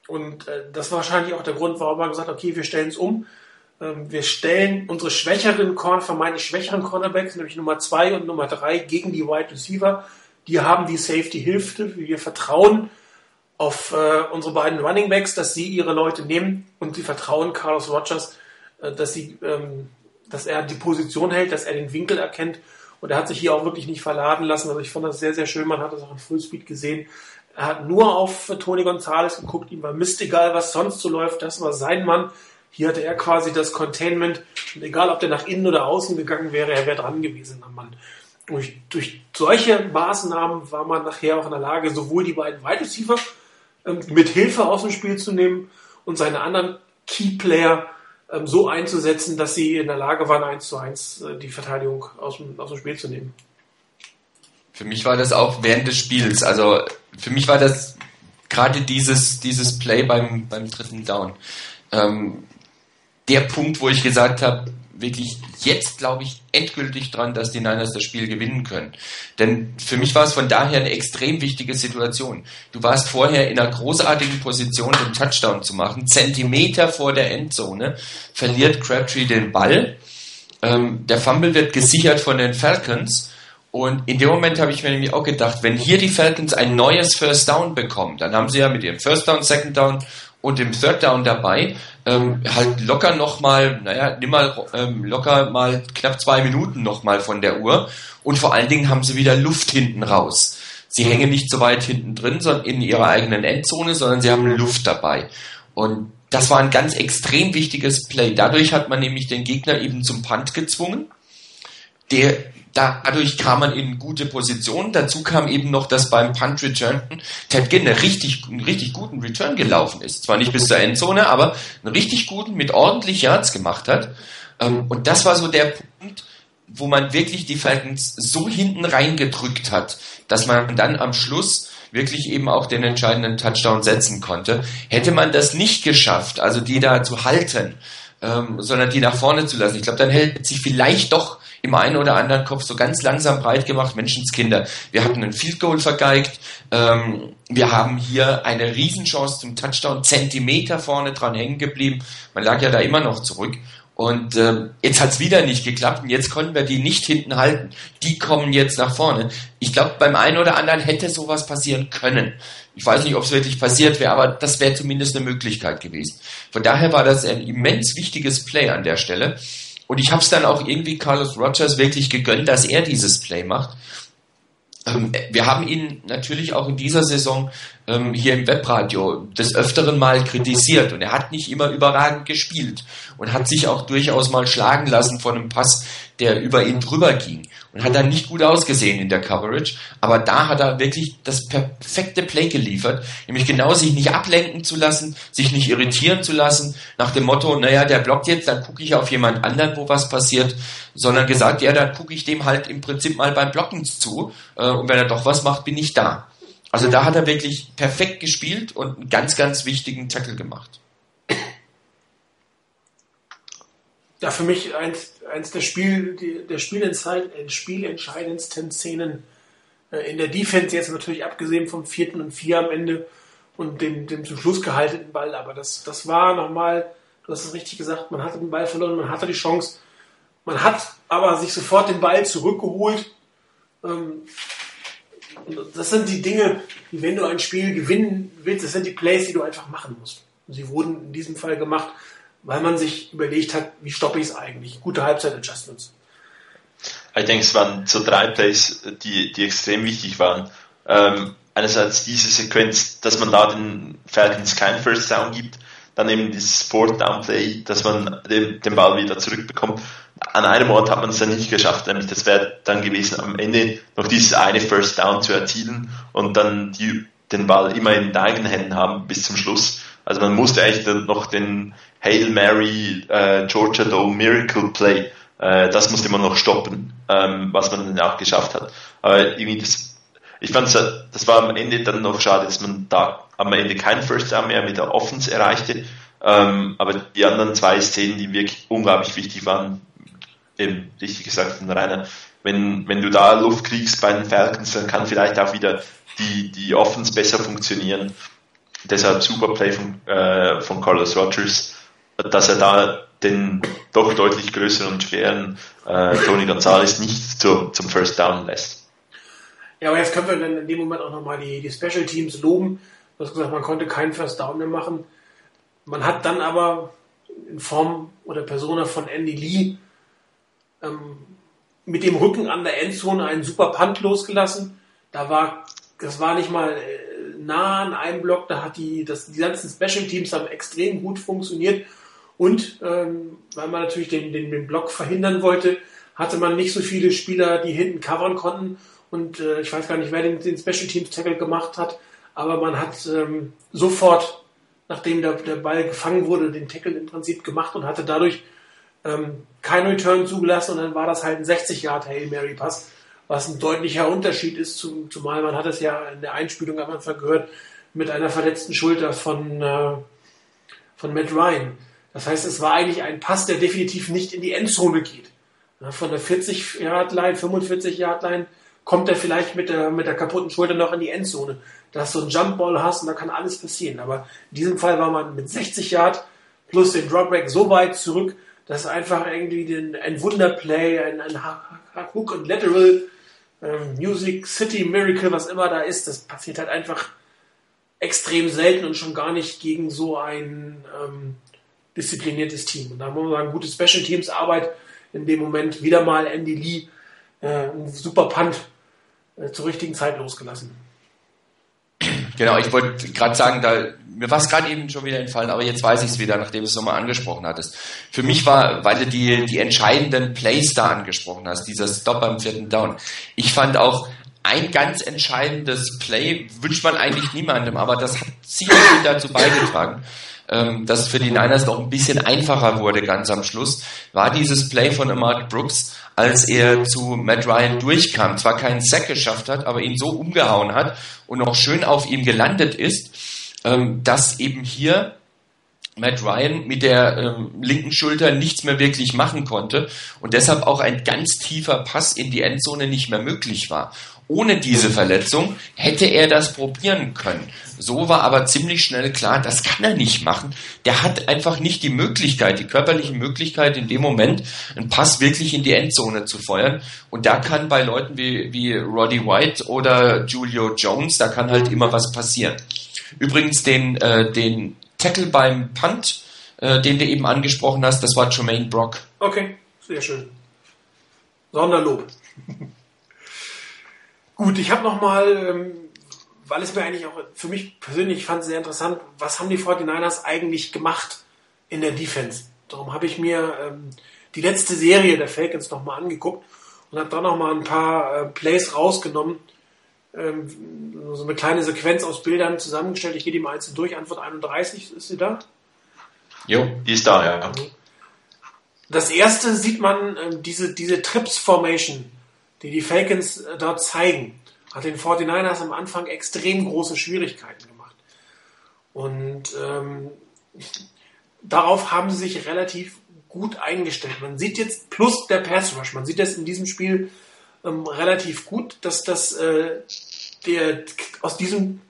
Und äh, das war wahrscheinlich auch der Grund, warum er gesagt hat, okay, wir stellen es um. Ähm, wir stellen unsere schwächeren Corner, vermeintlich schwächeren Cornerbacks, nämlich Nummer zwei und Nummer drei, gegen die Wide Receiver. Die haben die Safety-Hilfe. Wir vertrauen auf äh, unsere beiden Running Backs, dass sie ihre Leute nehmen und sie vertrauen Carlos Rogers, dass, sie, ähm, dass er die Position hält, dass er den Winkel erkennt. Und er hat sich hier auch wirklich nicht verladen lassen. Also ich fand das sehr, sehr schön. Man hat das auch in Fullspeed gesehen. Er hat nur auf Tony Gonzalez geguckt. Ihm war Mist egal, was sonst so läuft. Das war sein Mann. Hier hatte er quasi das Containment. Und egal, ob der nach innen oder außen gegangen wäre, er wäre dran gewesen am Mann. Durch, durch solche Maßnahmen war man nachher auch in der Lage, sowohl die beiden Wide Receiver ähm, mit Hilfe aus dem Spiel zu nehmen und seine anderen Key Player ähm, so einzusetzen, dass sie in der Lage waren, eins zu eins äh, die Verteidigung aus dem, aus dem Spiel zu nehmen. Für mich war das auch während des Spiels. Also für mich war das gerade dieses, dieses Play beim, beim dritten Down. Ähm, der Punkt, wo ich gesagt habe, wirklich jetzt glaube ich endgültig dran, dass die Niners das Spiel gewinnen können. Denn für mich war es von daher eine extrem wichtige Situation. Du warst vorher in einer großartigen Position, den Touchdown zu machen. Zentimeter vor der Endzone verliert Crabtree den Ball. Ähm, der Fumble wird gesichert von den Falcons. Und in dem Moment habe ich mir nämlich auch gedacht, wenn hier die Falcons ein neues First Down bekommen, dann haben sie ja mit ihrem First Down, Second Down und dem Third Down dabei ähm, halt locker nochmal, naja, nimm mal ähm, locker mal knapp zwei Minuten nochmal von der Uhr und vor allen Dingen haben sie wieder Luft hinten raus. Sie hängen nicht so weit hinten drin, sondern in ihrer eigenen Endzone, sondern sie haben Luft dabei. Und das war ein ganz extrem wichtiges Play. Dadurch hat man nämlich den Gegner eben zum Punt gezwungen. Der Dadurch kam man in gute Position. Dazu kam eben noch, dass beim Punt Return Ted Ginn einen richtig, einen richtig guten Return gelaufen ist. Zwar nicht bis zur Endzone, aber einen richtig guten mit ordentlich Yards gemacht hat. Ähm, und das war so der Punkt, wo man wirklich die Falcons so hinten reingedrückt hat, dass man dann am Schluss wirklich eben auch den entscheidenden Touchdown setzen konnte. Hätte man das nicht geschafft, also die da zu halten, ähm, sondern die nach vorne zu lassen, ich glaube, dann hätte sich vielleicht doch im einen oder anderen Kopf so ganz langsam breit gemacht, Menschenskinder. Wir hatten ein Field Goal vergeigt, ähm, wir haben hier eine Riesenchance zum Touchdown, Zentimeter vorne dran hängen geblieben. Man lag ja da immer noch zurück. Und ähm, jetzt hat's wieder nicht geklappt und jetzt konnten wir die nicht hinten halten. Die kommen jetzt nach vorne. Ich glaube, beim einen oder anderen hätte sowas passieren können. Ich weiß nicht, ob es wirklich passiert wäre, aber das wäre zumindest eine Möglichkeit gewesen. Von daher war das ein immens wichtiges Play an der Stelle. Und ich habe es dann auch irgendwie Carlos Rogers wirklich gegönnt, dass er dieses Play macht. Ähm, wir haben ihn natürlich auch in dieser Saison ähm, hier im Webradio des Öfteren mal kritisiert. Und er hat nicht immer überragend gespielt und hat sich auch durchaus mal schlagen lassen von einem Pass, der über ihn drüber ging und hat dann nicht gut ausgesehen in der Coverage. Aber da hat er wirklich das perfekte Play geliefert, nämlich genau sich nicht ablenken zu lassen, sich nicht irritieren zu lassen, nach dem Motto, naja, der blockt jetzt, dann gucke ich auf jemand anderen, wo was passiert, sondern gesagt, ja, dann gucke ich dem halt im Prinzip mal beim Blocken zu äh, und wenn er doch was macht, bin ich da. Also da hat er wirklich perfekt gespielt und einen ganz, ganz wichtigen Tackle gemacht. Ja, für mich eins, eins der, Spiel, der spielentscheidendsten Szenen äh, in der Defense, jetzt natürlich abgesehen vom vierten und vier am Ende und dem, dem zum Schluss gehaltenen Ball. Aber das, das war nochmal, du hast es richtig gesagt, man hatte den Ball verloren, man hatte die Chance. Man hat aber sich sofort den Ball zurückgeholt. Ähm, das sind die Dinge, die, wenn du ein Spiel gewinnen willst, das sind die Plays, die du einfach machen musst. Sie wurden in diesem Fall gemacht weil man sich überlegt hat, wie stoppe ich es eigentlich? Gute Halbzeit-Adjustments. Ich denke, es waren so drei Plays, die, die extrem wichtig waren. Ähm, einerseits diese Sequenz, dass man da den Falcons keinen First Down gibt, dann eben dieses Fourth Down Play, dass man den, den Ball wieder zurückbekommt. An einem Ort hat man es dann nicht geschafft, nämlich das wäre dann gewesen, am Ende noch dieses eine First Down zu erzielen und dann die, den Ball immer in den eigenen Händen haben bis zum Schluss. Also man musste eigentlich noch den Hail Mary äh, Georgia Dome Miracle Play, äh, das musste man noch stoppen, ähm, was man dann auch geschafft hat. Aber irgendwie das, ich fand das war am Ende dann noch schade, dass man da am Ende keinen First Down mehr mit der Offense erreichte. Ähm, aber die anderen zwei Szenen, die wirklich unglaublich wichtig waren, eben richtig gesagt von Rainer, wenn, wenn du da Luft kriegst bei den Falcons, dann kann vielleicht auch wieder die, die Offense besser funktionieren. Deshalb super Play von, äh, von Carlos Rogers dass er da den doch deutlich größeren und schweren äh, Tony Gonzalez nicht zu, zum First Down lässt. Ja, aber jetzt können wir dann in dem Moment auch nochmal die, die Special Teams loben. Du hast gesagt, man konnte keinen First Down mehr machen. Man hat dann aber in Form oder Persona von Andy Lee ähm, mit dem Rücken an der Endzone einen super Punt losgelassen. Da war, das war nicht mal äh, nah an einem Block, da hat die, das, die ganzen Special Teams haben extrem gut funktioniert und ähm, weil man natürlich den, den, den Block verhindern wollte, hatte man nicht so viele Spieler, die hinten covern konnten. Und äh, ich weiß gar nicht, wer den, den Special Teams Tackle gemacht hat, aber man hat ähm, sofort nachdem der, der Ball gefangen wurde, den Tackle im Prinzip gemacht und hatte dadurch ähm, kein Return zugelassen und dann war das halt ein 60 Yard Hail Mary Pass, was ein deutlicher Unterschied ist, zum, zumal man hat es ja in der Einspielung am Anfang gehört, mit einer verletzten Schulter von, äh, von Matt Ryan. Das heißt, es war eigentlich ein Pass, der definitiv nicht in die Endzone geht. Ja, von der 40 Yard Line, 45 Yard Line kommt er vielleicht mit der, mit der kaputten Schulter noch in die Endzone. Dass du einen Jumpball hast und da kann alles passieren. Aber in diesem Fall war man mit 60 Yard plus den Dropback so weit zurück, dass einfach irgendwie den, ein Wunderplay, ein, ein Hook und Lateral, ähm, Music City Miracle, was immer da ist, das passiert halt einfach extrem selten und schon gar nicht gegen so ein ähm, diszipliniertes Team. Und da muss man sagen, gute Special Teams Arbeit in dem Moment wieder mal Andy Lee äh, ein super Punt äh, zur richtigen Zeit losgelassen. Genau, ich wollte gerade sagen, da mir war es gerade eben schon wieder entfallen, aber jetzt weiß ich es wieder, nachdem du es nochmal angesprochen hattest. Für mich war, weil du die, die entscheidenden Plays da angesprochen hast, dieser Stop beim vierten Down. Ich fand auch ein ganz entscheidendes Play, wünscht man eigentlich niemandem, aber das hat sicherlich dazu beigetragen, ähm, dass es für die Niners noch ein bisschen einfacher wurde ganz am Schluss, war dieses Play von Mark Brooks, als er zu Matt Ryan durchkam, zwar keinen Sack geschafft hat, aber ihn so umgehauen hat und noch schön auf ihm gelandet ist, ähm, dass eben hier Matt Ryan mit der ähm, linken Schulter nichts mehr wirklich machen konnte und deshalb auch ein ganz tiefer Pass in die Endzone nicht mehr möglich war. Ohne diese Verletzung hätte er das probieren können. So war aber ziemlich schnell klar, das kann er nicht machen. Der hat einfach nicht die Möglichkeit, die körperliche Möglichkeit, in dem Moment einen Pass wirklich in die Endzone zu feuern. Und da kann bei Leuten wie, wie Roddy White oder Julio Jones, da kann halt immer was passieren. Übrigens den, äh, den Tackle beim Punt, äh, den du eben angesprochen hast, das war Jermaine Brock. Okay, sehr schön. Sonderlob. Gut, ich habe nochmal, ähm, weil es mir eigentlich auch für mich persönlich fand sehr interessant, was haben die 49ers eigentlich gemacht in der Defense? Darum habe ich mir ähm, die letzte Serie der Falcons nochmal angeguckt und habe da nochmal ein paar äh, Plays rausgenommen, ähm, so eine kleine Sequenz aus Bildern zusammengestellt. Ich gehe die mal einzeln durch. Antwort 31, ist sie da? Jo, die ist da, ja. Das erste sieht man ähm, diese, diese Trips Formation die die Falcons äh, dort zeigen, hat den 49ers am Anfang extrem große Schwierigkeiten gemacht. Und ähm, darauf haben sie sich relativ gut eingestellt. Man sieht jetzt plus der Pass Rush, man sieht das in diesem Spiel ähm, relativ gut, dass das äh, der aus diesem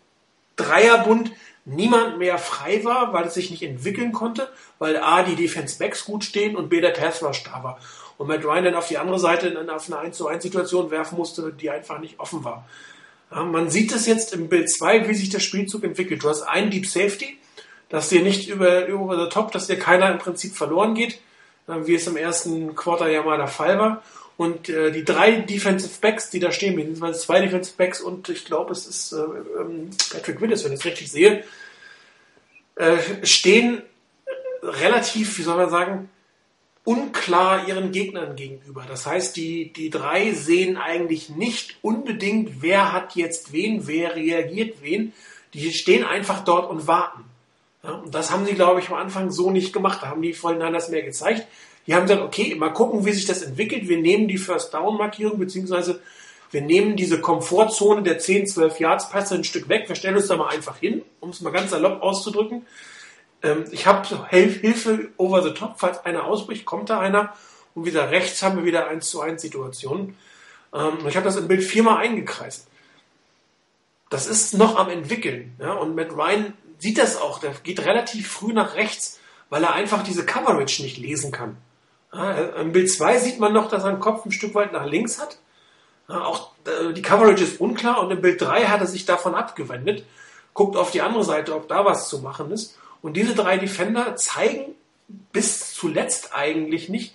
Dreierbund niemand mehr frei war, weil es sich nicht entwickeln konnte, weil A, die Defense Backs gut stehen und B, der Pass Rush da war und Matt Ryan dann auf die andere Seite auf eine 1 zu 1 Situation werfen musste, die einfach nicht offen war. Ja, man sieht es jetzt im Bild 2, wie sich der Spielzug entwickelt. Du hast einen Deep Safety, dass dir nicht über, über the top, dass dir keiner im Prinzip verloren geht, wie es im ersten Quarter ja mal der Fall war. Und äh, die drei Defensive Backs, die da stehen, beziehungsweise zwei Defensive Backs und ich glaube, es ist äh, ähm, Patrick Willis, wenn ich es richtig sehe, äh, stehen relativ, wie soll man sagen, unklar ihren Gegnern gegenüber. Das heißt, die, die drei sehen eigentlich nicht unbedingt, wer hat jetzt wen, wer reagiert wen. Die stehen einfach dort und warten. Ja, und das haben sie, glaube ich, am Anfang so nicht gemacht. Da haben die vorhin das mehr gezeigt. Die haben gesagt, okay, mal gucken, wie sich das entwickelt. Wir nehmen die First Down Markierung, beziehungsweise wir nehmen diese Komfortzone der 10, 12 Yards Pässe ein Stück weg. Wir stellen uns da mal einfach hin, um es mal ganz salopp auszudrücken. Ähm, ich habe Hilfe over the top, falls einer ausbricht, kommt da einer. Und wieder rechts haben wir wieder 1 zu 1 Situationen. Ähm, ich habe das im Bild viermal eingekreist. Das ist noch am entwickeln. Ja? Und Matt Ryan sieht das auch. Der geht relativ früh nach rechts, weil er einfach diese Coverage nicht lesen kann. Ja, Im Bild 2 sieht man noch, dass er den Kopf ein Stück weit nach links hat. Ja, auch äh, die Coverage ist unklar und im Bild 3 hat er sich davon abgewendet, guckt auf die andere Seite, ob da was zu machen ist. Und diese drei Defender zeigen bis zuletzt eigentlich nicht,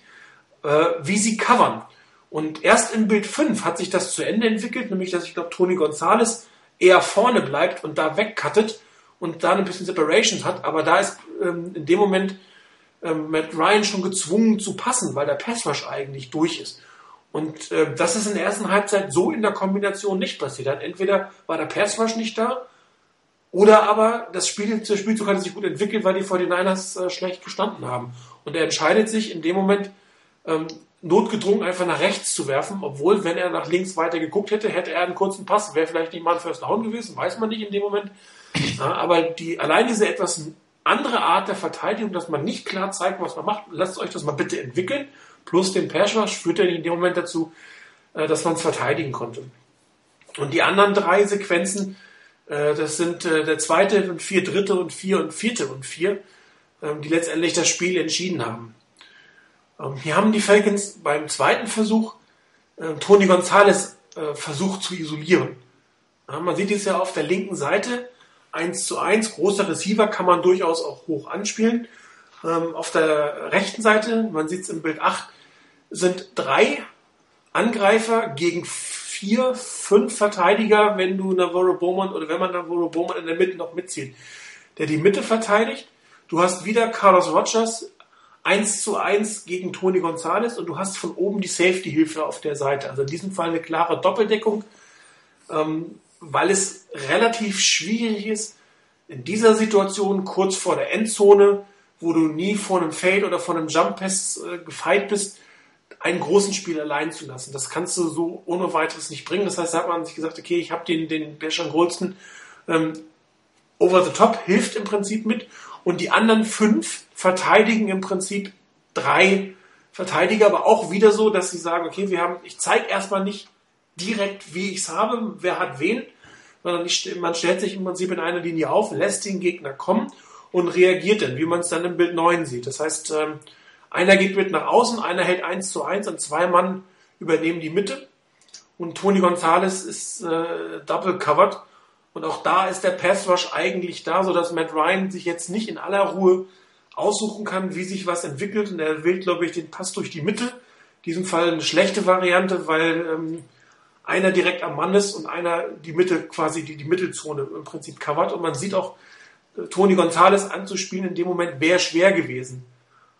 äh, wie sie covern. Und erst in Bild 5 hat sich das zu Ende entwickelt, nämlich dass ich glaube, Tony Gonzalez eher vorne bleibt und da wegcuttet und da ein bisschen Separations hat. Aber da ist ähm, in dem Moment ähm, Matt Ryan schon gezwungen zu passen, weil der Passrush eigentlich durch ist. Und äh, das ist in der ersten Halbzeit so in der Kombination nicht passiert. Entweder war der Passrush nicht da Oder aber das Spiel, der Spielzug hat sich gut entwickelt, weil die 49ers äh, schlecht gestanden haben. Und er entscheidet sich in dem Moment, ähm, notgedrungen einfach nach rechts zu werfen, obwohl, wenn er nach links weiter geguckt hätte, hätte er einen kurzen Pass, wäre vielleicht nicht mal ein First Down gewesen, weiß man nicht in dem Moment. Ja, aber die, allein diese etwas andere Art der Verteidigung, dass man nicht klar zeigt, was man macht, lasst euch das mal bitte entwickeln, plus den Pass führt er in dem Moment dazu, äh, dass man es verteidigen konnte. Und die anderen drei Sequenzen, das sind äh, der zweite und vier, dritte und vier und vierte und vier, ähm, die letztendlich das Spiel entschieden haben. Ähm, hier haben die Falcons beim zweiten Versuch Tony Gonzalez versucht zu isolieren. Man sieht es ja auf der linken Seite, 1 zu 1, großer Receiver kann man durchaus auch hoch anspielen. Ähm, auf der rechten Seite, man sieht es im Bild 8, sind drei Angreifer gegen vier, fünf Verteidiger, wenn du Navarro Bowman oder wenn man Navarro Bowman in der Mitte noch mitzieht, der die Mitte verteidigt. Du hast wieder Carlos Rogers 1 zu 1 gegen Tony Gonzalez und du hast von oben die Safety-Hilfe auf der Seite. Also in diesem Fall eine klare Doppeldeckung, ähm, weil es relativ schwierig ist, in dieser Situation kurz vor der Endzone, wo du nie vor einem Fade oder vor einem Jump Pass äh, gefeit bist, einen großen Spiel allein zu lassen. Das kannst du so ohne weiteres nicht bringen. Das heißt, da hat man sich gesagt, okay, ich habe den, den Basham Goldston ähm, over the top, hilft im Prinzip mit. Und die anderen fünf verteidigen im Prinzip drei Verteidiger, aber auch wieder so, dass sie sagen, okay, wir haben, ich zeige erstmal nicht direkt, wie ich es habe, wer hat wen, sondern ich, man stellt sich im Prinzip in einer Linie auf, lässt den Gegner kommen und reagiert dann, wie man es dann im Bild 9 sieht. Das heißt, ähm, einer geht mit nach außen, einer hält 1 zu 1 und zwei Mann übernehmen die Mitte. Und Tony Gonzalez ist äh, double covered. Und auch da ist der Pass Rush eigentlich da, sodass Matt Ryan sich jetzt nicht in aller Ruhe aussuchen kann, wie sich was entwickelt. Und er wählt, glaube ich, den Pass durch die Mitte. In diesem Fall eine schlechte Variante, weil ähm, einer direkt am Mann ist und einer die Mitte, quasi die, die Mittelzone im Prinzip covert. Und man sieht auch, äh, Tony Gonzalez anzuspielen in dem Moment wäre schwer gewesen.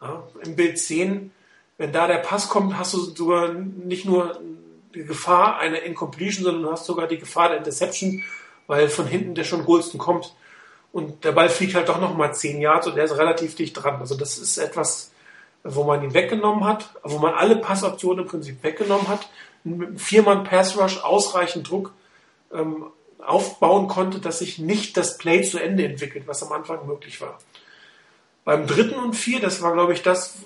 Ja, Im Bild 10, wenn da der Pass kommt, hast du sogar nicht nur die Gefahr einer Incompletion, sondern du hast sogar die Gefahr der Interception, weil von hinten der schon Golston kommt. Und der Ball fliegt halt doch nochmal 10 Yards und der ist relativ dicht dran. Also das ist etwas, wo man ihn weggenommen hat, wo man alle Passoptionen im Prinzip weggenommen hat, mit einem Viermann Pass Rush ausreichend Druck ähm, aufbauen konnte, dass sich nicht das Play zu Ende entwickelt, was am Anfang möglich war. Beim dritten und vier, das war, glaube ich, das,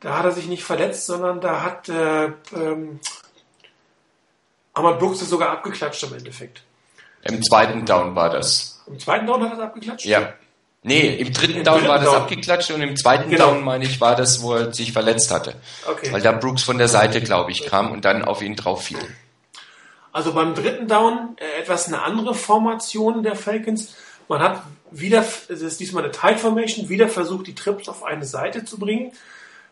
da hat er sich nicht verletzt, sondern da hat äh, ähm, Ahmad Brooks es sogar abgeklatscht im Endeffekt. Im zweiten Down war das. Im zweiten Down hat er es abgeklatscht? Ja. Nee, im dritten Im Down dritten war das Down. abgeklatscht und im zweiten genau. Down, meine ich, war das, wo er sich verletzt hatte. Okay. Weil da Brooks von der Seite, glaube ich, kam und dann auf ihn drauf fiel. Also beim dritten Down äh, etwas eine andere Formation der Falcons. Man hat wieder, es ist diesmal eine Tight Formation, wieder versucht, die Trips auf eine Seite zu bringen.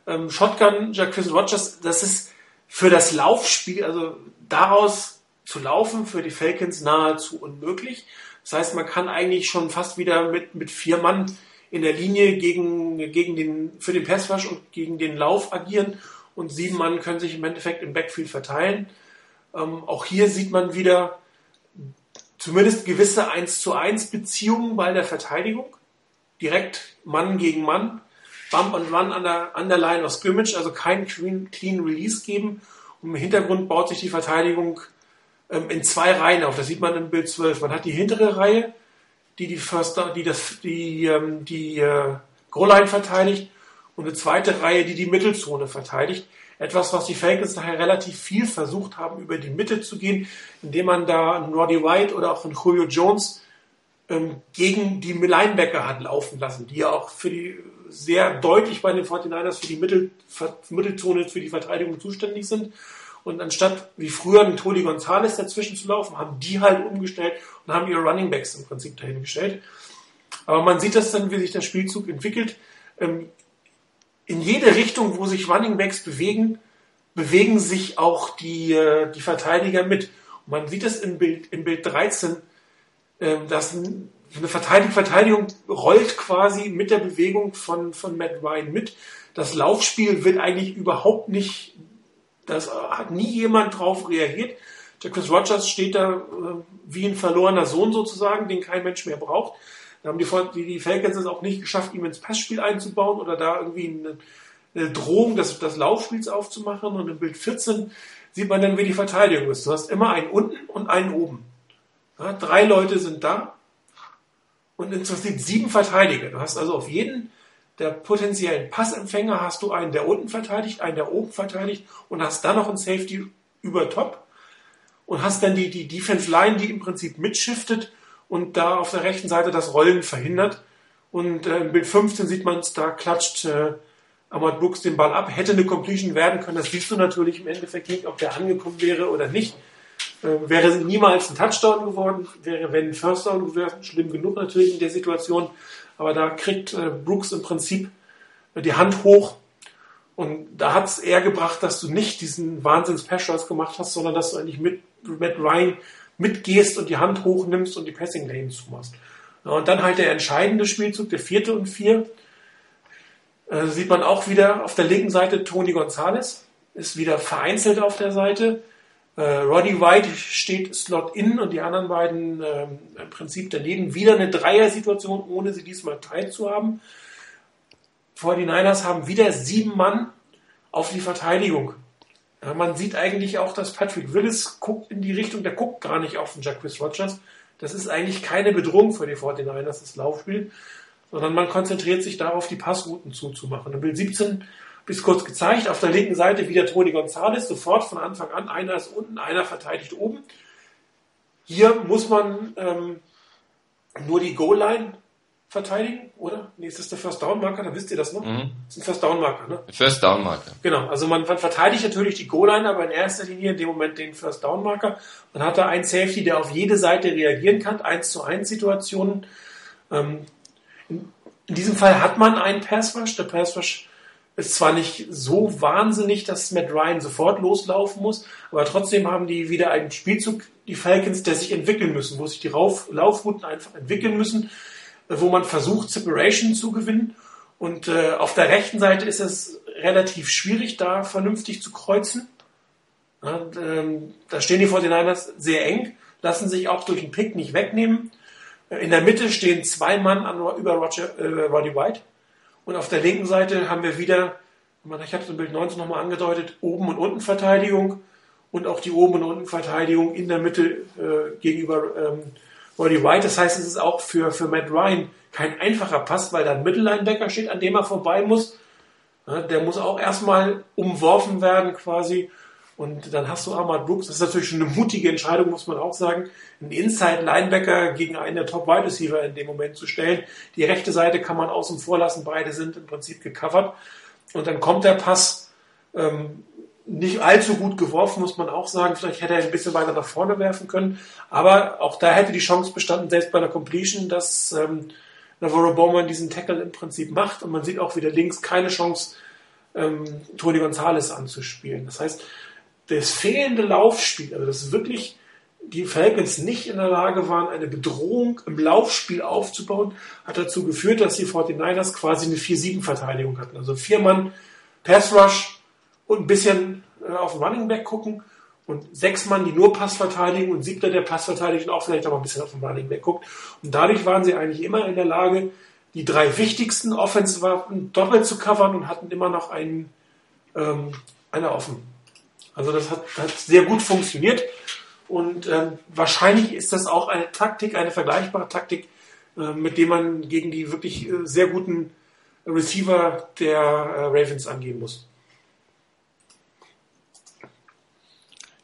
Ähm, Shotgun, Jacques Rogers, das ist für das Laufspiel, also daraus zu laufen, für die Falcons nahezu unmöglich. Das heißt, man kann eigentlich schon fast wieder mit, mit vier Mann in der Linie gegen, gegen den, für den Passwash und gegen den Lauf agieren und sieben Mann können sich im Endeffekt im Backfield verteilen. Ähm, auch hier sieht man wieder, zumindest gewisse 1 zu 1 Beziehungen bei der Verteidigung. Direkt Mann gegen Mann. Bump und Run an der, an der Line of Scrimmage, also kein clean, clean Release geben. Und im Hintergrund baut sich die Verteidigung ähm, in zwei Reihen auf. Das sieht man im Bild 12. Man hat die hintere Reihe, die die, First, die, das, die, ähm, die äh, Goal-Line verteidigt und eine zweite Reihe, die die Mittelzone verteidigt. Etwas, was die Falcons nachher relativ viel versucht haben, über die Mitte zu gehen, indem man da einen Roddy White oder auch einen Julio Jones ähm, gegen die Linebacker hat laufen lassen, die ja auch für die sehr deutlich bei den 49ers für die Mittel, Mittelzone, für die Verteidigung zuständig sind. Und anstatt wie früher ein Tony Gonzalez dazwischen zu laufen, haben die halt umgestellt und haben ihre Running Backs im Prinzip dahingestellt. Aber man sieht das dann, wie sich der Spielzug entwickelt. Ähm, in jede Richtung, wo sich Running Backs bewegen, bewegen sich auch die, äh, die Verteidiger mit. Und man sieht es im Bild, im Bild 13, ähm, dass eine Verteidigung, Verteidigung rollt quasi mit der Bewegung von, von Matt Ryan mit. Das Laufspiel wird eigentlich überhaupt nicht, das hat nie jemand drauf reagiert. Chris Rogers steht da äh, wie ein verlorener Sohn sozusagen, den kein Mensch mehr braucht. Da haben die, die, die Falcons es auch nicht geschafft, ihm ins Passspiel einzubauen oder da irgendwie eine, eine Drohung des, des Laufspiels aufzumachen. Und im Bild 14 sieht man dann, wie die Verteidigung ist. Du hast immer einen unten und einen oben. Ja, drei Leute sind da und im Prinzip sieben Verteidiger. Du hast also auf jeden der potenziellen Passempfänger hast du einen, der unten verteidigt, einen, der oben verteidigt und hast dann noch einen Safety über Top und hast dann die, die Defense Line, die im Prinzip mitschiftet und da auf der rechten Seite das Rollen verhindert. Und äh, im Bild 15 sieht man es, da klatscht äh, Ahmad Brooks den Ball ab. Hätte eine Completion werden können, das siehst du natürlich im Endeffekt nicht, ob der angekommen wäre oder nicht. Äh, wäre niemals ein Touchdown geworden, wäre wenn ein First Down gewesen, schlimm genug natürlich in der Situation. Aber da kriegt äh, Brooks im Prinzip äh, die Hand hoch und da hat es eher gebracht, dass du nicht diesen Wahnsinns Pass gemacht hast, sondern dass du eigentlich mit Matt Ryan mitgehst und die Hand hochnimmst und die Passing Lane zumachst. und dann halt der entscheidende Spielzug, der vierte und vier. Äh, sieht man auch wieder auf der linken Seite Tony Gonzalez, ist wieder vereinzelt auf der Seite. Äh, Roddy White steht Slot in und die anderen beiden äh, im Prinzip daneben. Wieder eine Dreier-Situation, ohne sie diesmal teilzuhaben. 49ers haben wieder sieben Mann auf die Verteidigung. Man sieht eigentlich auch, dass Patrick Willis guckt in die Richtung, der guckt gar nicht auf den Jacquis Rogers. Das ist eigentlich keine Bedrohung für die 49ers, das Laufspiel, sondern man konzentriert sich darauf, die Passrouten zuzumachen. In Bild 17 bis kurz gezeigt, auf der linken Seite wieder Toni Gonzalez, sofort von Anfang an, einer ist unten, einer verteidigt oben. Hier muss man ähm, nur die Goal-Line verteidigen, oder? Nee, ist das der First Down Marker? Da wisst ihr das noch? Mhm. Das ist ein First Down Marker, ne? First Down Marker. Genau, also man, man verteidigt natürlich die Goal-Line, aber in erster Linie in dem Moment den First Down Marker. Man hat da einen Safety, der auf jede Seite reagieren kann, 1 zu 1 Situationen. Ähm, in, in, diesem Fall hat man einen Pass Rush. Der Pass Rush ist zwar nicht so wahnsinnig, dass Matt Ryan sofort loslaufen muss, aber trotzdem haben die wieder einen Spielzug, die Falcons, der sich entwickeln müssen, wo sich die Rauf Laufrouten einfach entwickeln müssen wo man versucht, Separation zu gewinnen. Und äh, auf der rechten Seite ist es relativ schwierig, da vernünftig zu kreuzen. Ja, ähm, da stehen die 49ers sehr eng, lassen sich auch durch den Pick nicht wegnehmen. Äh, in der Mitte stehen zwei Mann an, über Roger, äh, Roddy White. Und auf der linken Seite haben wir wieder, ich habe es im Bild 19 nochmal angedeutet, Oben- und Untenverteidigung und auch die Oben- und Untenverteidigung in der Mitte äh, gegenüber ähm, Roddy White. Das heißt, es ist auch für, für Matt Ryan kein einfacher Pass, weil da ein Mittellinebacker steht, an dem er vorbei muss. Der muss auch erstmal umworfen werden quasi. Und dann hast du Ahmad Brooks. Das ist natürlich schon eine mutige Entscheidung, muss man auch sagen, einen Inside-Linebacker gegen einen der Top-Wide Receiver in dem Moment zu stellen. Die rechte Seite kann man außen vor lassen. Beide sind im Prinzip gecovert. Und dann kommt der Pass ähm, nicht allzu gut geworfen, muss man auch sagen. Vielleicht hätte er ein bisschen weiter nach vorne werfen können. Aber auch da hätte die Chance bestanden, selbst bei der Completion, dass ähm, Navarro Bowman diesen Tackle im Prinzip macht. Und man sieht auch wieder links keine Chance, ähm, Tony Gonzalez anzuspielen. Das heißt, das fehlende Laufspiel, also das wirklich die Falcons nicht in der Lage waren, eine Bedrohung im Laufspiel aufzubauen, hat dazu geführt, dass die 49ers quasi eine 4-7-Verteidigung hatten. Also vier Mann Pass Rush, und ein bisschen äh, auf den Running Back gucken und sechs Mann, die nur Pass verteidigen und siebter, der Pass verteidigt und auch vielleicht auch ein bisschen auf den Running Back guckt. Und dadurch waren sie eigentlich immer in der Lage, die drei wichtigsten Offense-Waffen doppelt zu covern und hatten immer noch einen, ähm, einer offen. Also das hat, hat sehr gut funktioniert und ähm, wahrscheinlich ist das auch eine Taktik, eine vergleichbare Taktik, äh, mit dem man gegen die wirklich äh, sehr guten Receiver der äh, Ravens angehen muss.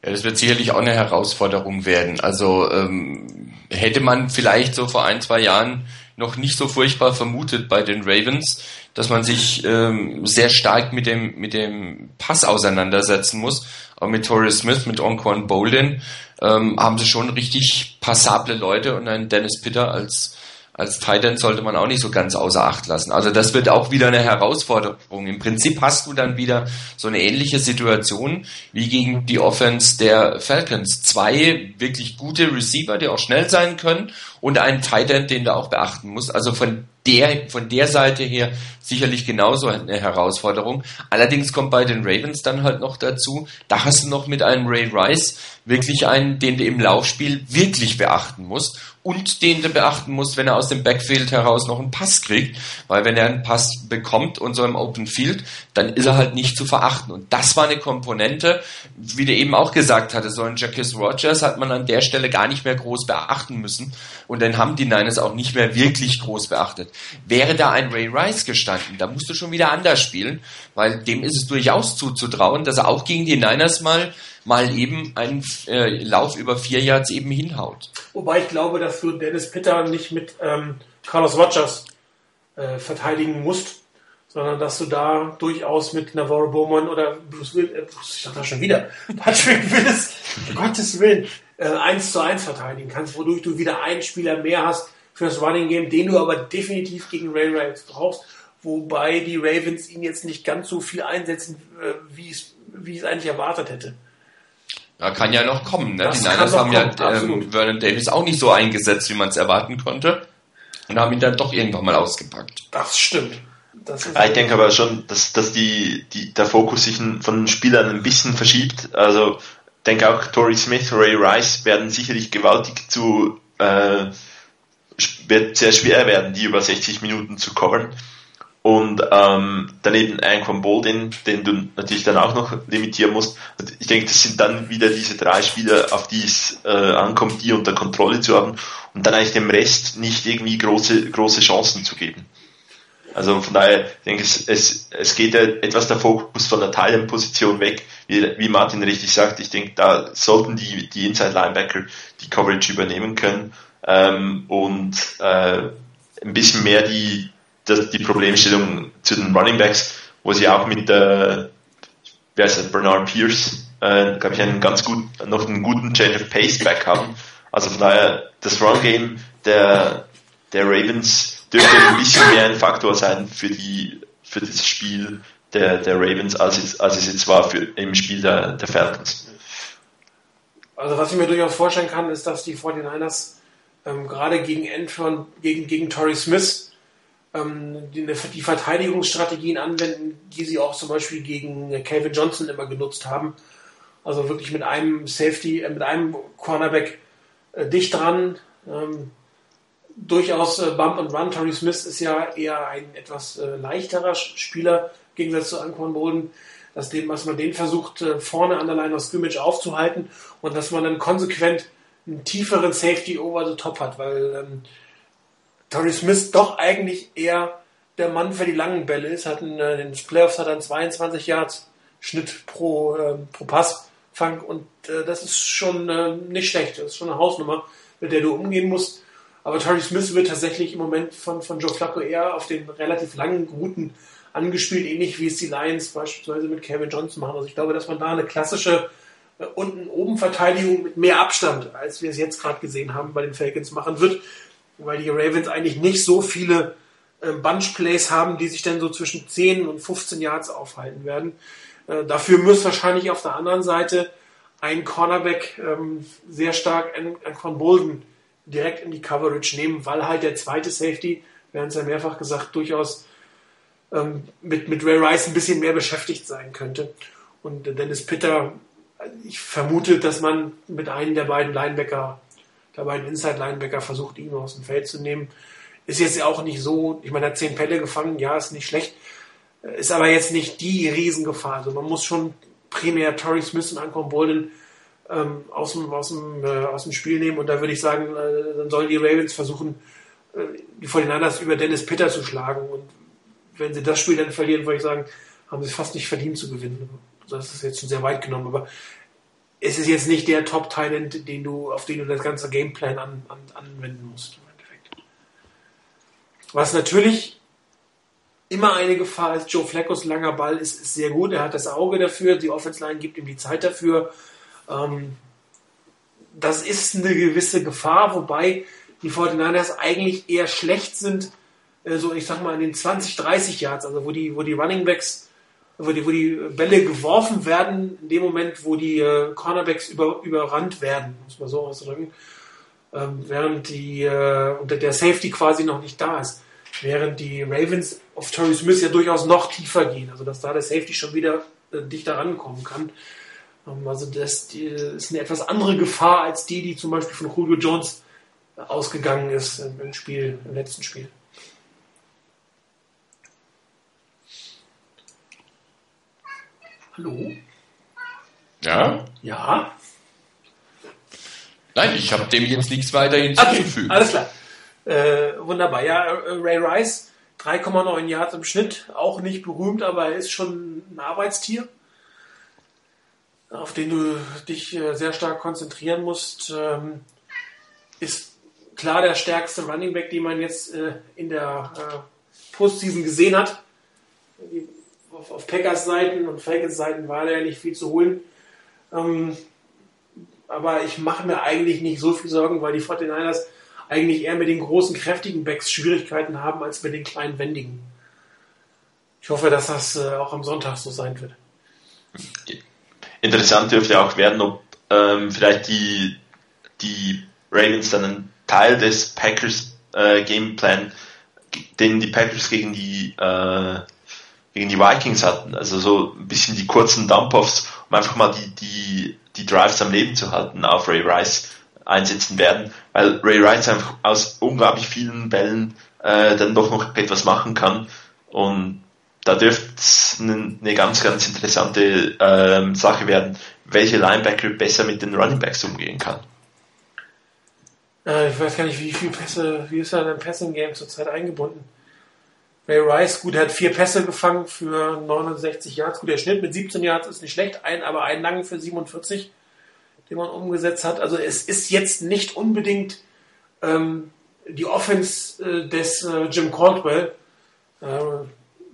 Das wird sicherlich auch eine Herausforderung werden. Also ähm, hätte man vielleicht so vor ein, zwei Jahren noch nicht so furchtbar vermutet bei den Ravens, dass man sich ähm, sehr stark mit dem, mit dem Pass auseinandersetzen muss. Aber mit Torrey Smith, mit Onquan Bolden ähm, haben sie schon richtig passable Leute und einen Dennis Pitter als als Titan sollte man auch nicht so ganz außer Acht lassen. Also das wird auch wieder eine Herausforderung. Im Prinzip hast du dann wieder so eine ähnliche Situation wie gegen die Offense der Falcons. Zwei wirklich gute Receiver, die auch schnell sein können und einen Titan, den du auch beachten musst. Also von der, von der Seite her sicherlich genauso eine Herausforderung. Allerdings kommt bei den Ravens dann halt noch dazu, da hast du noch mit einem Ray Rice wirklich einen, den du im Laufspiel wirklich beachten musst und den du beachten musst, wenn er aus dem Backfield heraus noch einen Pass kriegt, weil wenn er einen Pass bekommt und so im Open Field, dann ist er halt nicht zu verachten. Und das war eine Komponente, wie du eben auch gesagt hattest, so ein Jacques Rogers hat man an der Stelle gar nicht mehr groß beachten müssen und dann haben die Niners auch nicht mehr wirklich groß beachtet. Wäre da ein Ray Rice gestanden, da musst du schon wieder anders spielen, weil dem ist es durchaus zuzutrauen, dass er auch gegen die Niners mal mal eben einen äh, Lauf über vier Yards eben hinhaut. Wobei ich glaube, dass du Dennis Pitter nicht mit ähm, Carlos Rogers äh, verteidigen musst, sondern dass du da durchaus mit Navarro Bowman oder Bruce Willis, äh, ich dachte schon wieder, Patrick Willis, Gottes Willen, äh, 1 zu 1 verteidigen kannst, wodurch du wieder einen Spieler mehr hast für das Running Game, den du aber definitiv gegen Ray Rice brauchst, wobei die Ravens ihn jetzt nicht ganz so viel einsetzen, äh, wie es wie es eigentlich erwartet hätte. Ja, kann ja noch kommen. Ne? Die Niners haben ja ähm, Vernon Davis auch nicht so eingesetzt, wie man es erwarten konnte. Und haben ihn dann doch irgendwann mal ausgepackt. Das stimmt. Das ja, ich denke aber schon, dass, dass die, die, der Fokus sich von den Spielern ein bisschen verschiebt. Also ich denke auch Torrey Smith, Ray Rice werden sicherlich gewaltig zu äh, wird sehr schwer werden, die über 60 Minuten zu covern. Und ähm, daneben Anquan Boldin, den du natürlich dann auch noch limitieren musst. Ich denke, das sind dann wieder diese drei Spieler, auf die es äh, ankommt, die unter Kontrolle zu haben und dann eigentlich dem Rest nicht irgendwie große, große Chancen zu geben. Also von daher ich denke ich, es, es geht ja etwas der Fokus von der Teilenposition weg, wie, wie Martin richtig sagt. Ich denke, da sollten die, die Inside Linebacker die Coverage übernehmen können ähm, und äh, ein bisschen mehr die das, die Problemstellung zu den Running Backs, wo sie auch mit äh, Bernard Pierce, äh, glaube ich, einen ganz gut, noch einen guten Change of Pace Back haben. Also von daher, das Run Game der, der Ravens dürfte ein bisschen mehr ein Faktor sein für die, für das Spiel der, der Ravens, als es, als es jetzt war für, im Spiel der, der Falcons. Also was ich mir durchaus vorstellen kann, ist, dass die 49ers ähm, gerade gegen Antoine, gegen, gegen Torrey Smith ähm, die, die, Verteidigungsstrategien anwenden, die sie auch zum Beispiel gegen Calvin Johnson immer genutzt haben. Also wirklich mit einem Safety, äh, mit einem Cornerback äh, dicht dran. Ähm, durchaus äh, Bump and Run. Torrey Smith ist ja eher ein etwas äh, leichterer Spieler im Gegensatz zu Anquan Bolden, dass, dem, dass man den versucht, äh, vorne an der Line of Scrimmage aufzuhalten und dass man dann konsequent einen tieferen Safety over the top hat, weil ähm, Torrey Smith doch eigentlich eher der Mann für die langen Bälle ist. Hat in äh, den Playoffs hat er 22 Yards Schnitt pro, äh, pro Passfang und äh, das ist schon äh, nicht schlecht. Das ist schon eine Hausnummer, mit der du umgehen musst. Aber Torrey Smith wird tatsächlich im Moment von, von Joe Flacco eher auf den relativ langen Routen angespielt, ähnlich wie es die Lions beispielsweise mit Kevin Johnson machen. Also ich glaube, dass man da eine klassische äh, unten-oben-Verteidigung mit mehr Abstand, als wir es jetzt gerade gesehen haben, bei den Falcons machen wird weil die Ravens eigentlich nicht so viele äh, Bunch-Plays haben, die sich dann so zwischen 10 und 15 Yards aufhalten werden. Äh, dafür muss wahrscheinlich auf der anderen Seite ein Cornerback ähm, sehr stark an Con Bolden direkt in die Coverage nehmen, weil halt der zweite Safety, wir haben es ja mehrfach gesagt, durchaus ähm, mit, mit Ray Rice ein bisschen mehr beschäftigt sein könnte. Und Dennis Pitter, ich vermute, dass man mit einem der beiden Linebacker da beiden Inside-Linebacker versucht, ihn aus dem Feld zu nehmen. Ist jetzt auch nicht so, ich meine, er hat zehn Pelle gefangen, ja, ist nicht schlecht. Ist aber jetzt nicht die Riesengefahr. Also man muss schon primär Torrey Smith und Anquan Bolden ähm, aus, dem, aus, dem, äh, aus dem Spiel nehmen. Und da würde ich sagen, äh, dann sollen die Ravens versuchen, äh, die 49ers über Dennis Pitter zu schlagen. Und wenn sie das Spiel dann verlieren, würde ich sagen, haben sie fast nicht verdient zu gewinnen. Das ist jetzt schon sehr weit genommen. Aber es ist jetzt nicht der Top-Talent, den du, auf den du das ganze Gameplan an, an, anwenden musst. Im Endeffekt. Was natürlich immer eine Gefahr ist, Joe Fleckos langer Ball ist, ist sehr gut, er hat das Auge dafür, die Offense Line gibt ihm die Zeit dafür. Ähm, das ist eine gewisse Gefahr, wobei die 49ers eigentlich eher schlecht sind, äh, so ich sag mal in den 20, 30 Yards, also wo die, wo die Running Backs, wo die, wo die Bälle geworfen werden, in dem Moment, wo die äh, Cornerbacks über, überrannt werden, muss man so ausdrücken, ähm, während die, äh, der Safety quasi noch nicht da ist. Während die Ravens auf Torrey Smith ja durchaus noch tiefer gehen, also dass da der Safety schon wieder äh, dichter rankommen kann. Ähm, also das die, ist eine etwas andere Gefahr als die, die zum Beispiel von Julio Jones ausgegangen ist im Spiel, im letzten Spiel. Hallo? Ja? Ja? Nein, ich habe dem jetzt nichts weiter hinzuzufügen. Okay, alles klar. Äh, wunderbar. Ja, äh, Ray Rice, 3,9 Yards im Schnitt, auch nicht berühmt, aber er ist schon ein Arbeitstier, auf den du dich äh, sehr stark konzentrieren musst. Ähm, ist klar der stärkste Running Back, den man jetzt äh, in der äh, Postseason gesehen hat. Auf, auf Packers Seiten und Falcons Seiten war da ja nicht viel zu holen. Ähm, aber ich mache mir eigentlich nicht so viel Sorgen, weil die 49ers eigentlich eher mit den großen, kräftigen Backs Schwierigkeiten haben, als mit den kleinen, wendigen. Ich hoffe, dass das äh, auch am Sonntag so sein wird. Interessant dürfte auch werden, ob ähm, vielleicht die, die Ravens dann einen Teil des Packers äh, Gameplan, den die Packers gegen die äh, gegen die Vikings hatten. Also so ein bisschen die kurzen Dump-Offs, um einfach mal die, die, die Drives am Leben zu halten auf Ray Rice einsetzen werden, weil Ray Rice einfach aus unglaublich vielen Bällen äh, dann doch noch etwas machen kann und da dürfte es eine, eine ganz, ganz interessante ähm, Sache werden, welche Linebacker besser mit den Running Backs umgehen kann. Äh, ich weiß gar nicht, wie viel Pässe, wie ist er in im Passing Game zurzeit eingebunden? Ray Rice, gut, er hat vier Pässe gefangen für 69 Yards. Gut, der Schnitt mit 17 Yards ist nicht schlecht, ein, aber einen langen für 47, den man umgesetzt hat. Also es ist jetzt nicht unbedingt ähm, die Offense äh, des äh, Jim Caldwell, äh,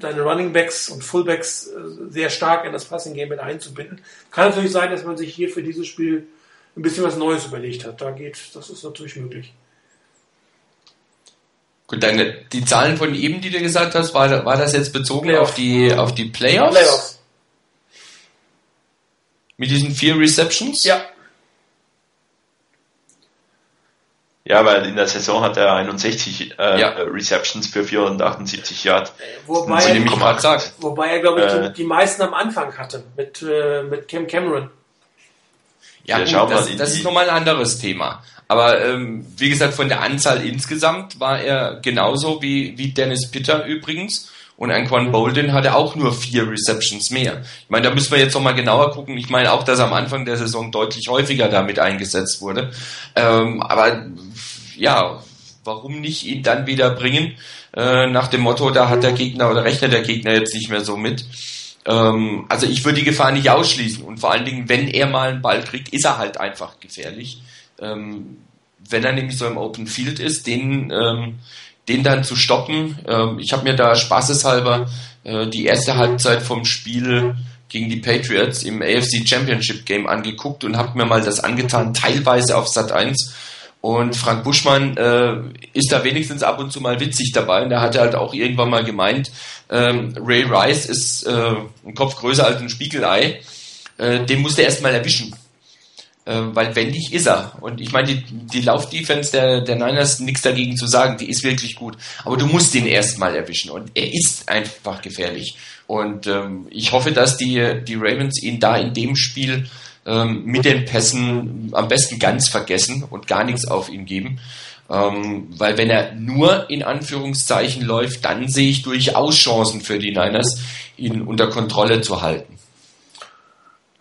seine Running Backs und Fullbacks äh, sehr stark in das Passing Game mit einzubinden. Kann natürlich sein, dass man sich hier für dieses Spiel ein bisschen was Neues überlegt hat. Da geht, das ist natürlich möglich. Gut, deine, die Zahlen von eben, die du gesagt hast, war, war das jetzt bezogen Playoff. auf die, auf die Playoffs? Playoffs. Mit diesen vier Receptions? Ja. Ja, weil in der Saison hat er 61 äh, ja. Receptions für 478 Yards. Wobei, er, wobei er, glaube ich, äh, die, die, meisten am Anfang hatte mit, äh, mit Cam Cameron. Ja, ja gut, das, das ist nochmal ein anderes Thema. Aber ähm, wie gesagt, von der Anzahl insgesamt war er genauso wie, wie Dennis Pitter übrigens. Und ein Quan Bolden hatte auch nur vier Receptions mehr. Ich meine, da müssen wir jetzt nochmal genauer gucken. Ich meine auch, dass am Anfang der Saison deutlich häufiger damit eingesetzt wurde. Ähm, aber ja, warum nicht ihn dann wieder bringen? Äh, nach dem Motto, da hat der Gegner oder rechnet der Gegner jetzt nicht mehr so mit. Ähm, also ich würde die Gefahr nicht ausschließen. Und vor allen Dingen, wenn er mal einen Ball kriegt, ist er halt einfach gefährlich. Ähm, wenn er nämlich so im Open Field ist, den, ähm, den dann zu stoppen. Ähm, ich habe mir da spaßeshalber äh, die erste Halbzeit vom Spiel gegen die Patriots im AFC Championship Game angeguckt und habe mir mal das angetan, teilweise auf Sat 1 und Frank Buschmann äh, ist da wenigstens ab und zu mal witzig dabei. Und er hatte halt auch irgendwann mal gemeint, ähm, Ray Rice ist äh, ein Kopf größer als ein Spiegelei. Äh, den musste er erstmal erwischen. Äh, weil wendig ist er. Und ich meine, die, die Laufdefense der, der Niners, nichts dagegen zu sagen, die ist wirklich gut. Aber du musst den erstmal erwischen. Und er ist einfach gefährlich. Und ähm, ich hoffe, dass die, die Ravens ihn da in dem Spiel ähm, mit den Pässen am besten ganz vergessen und gar nichts auf ihn geben. Ähm, weil wenn er nur in Anführungszeichen läuft, dann sehe ich durchaus Chancen für die Niners, ihn unter Kontrolle zu halten.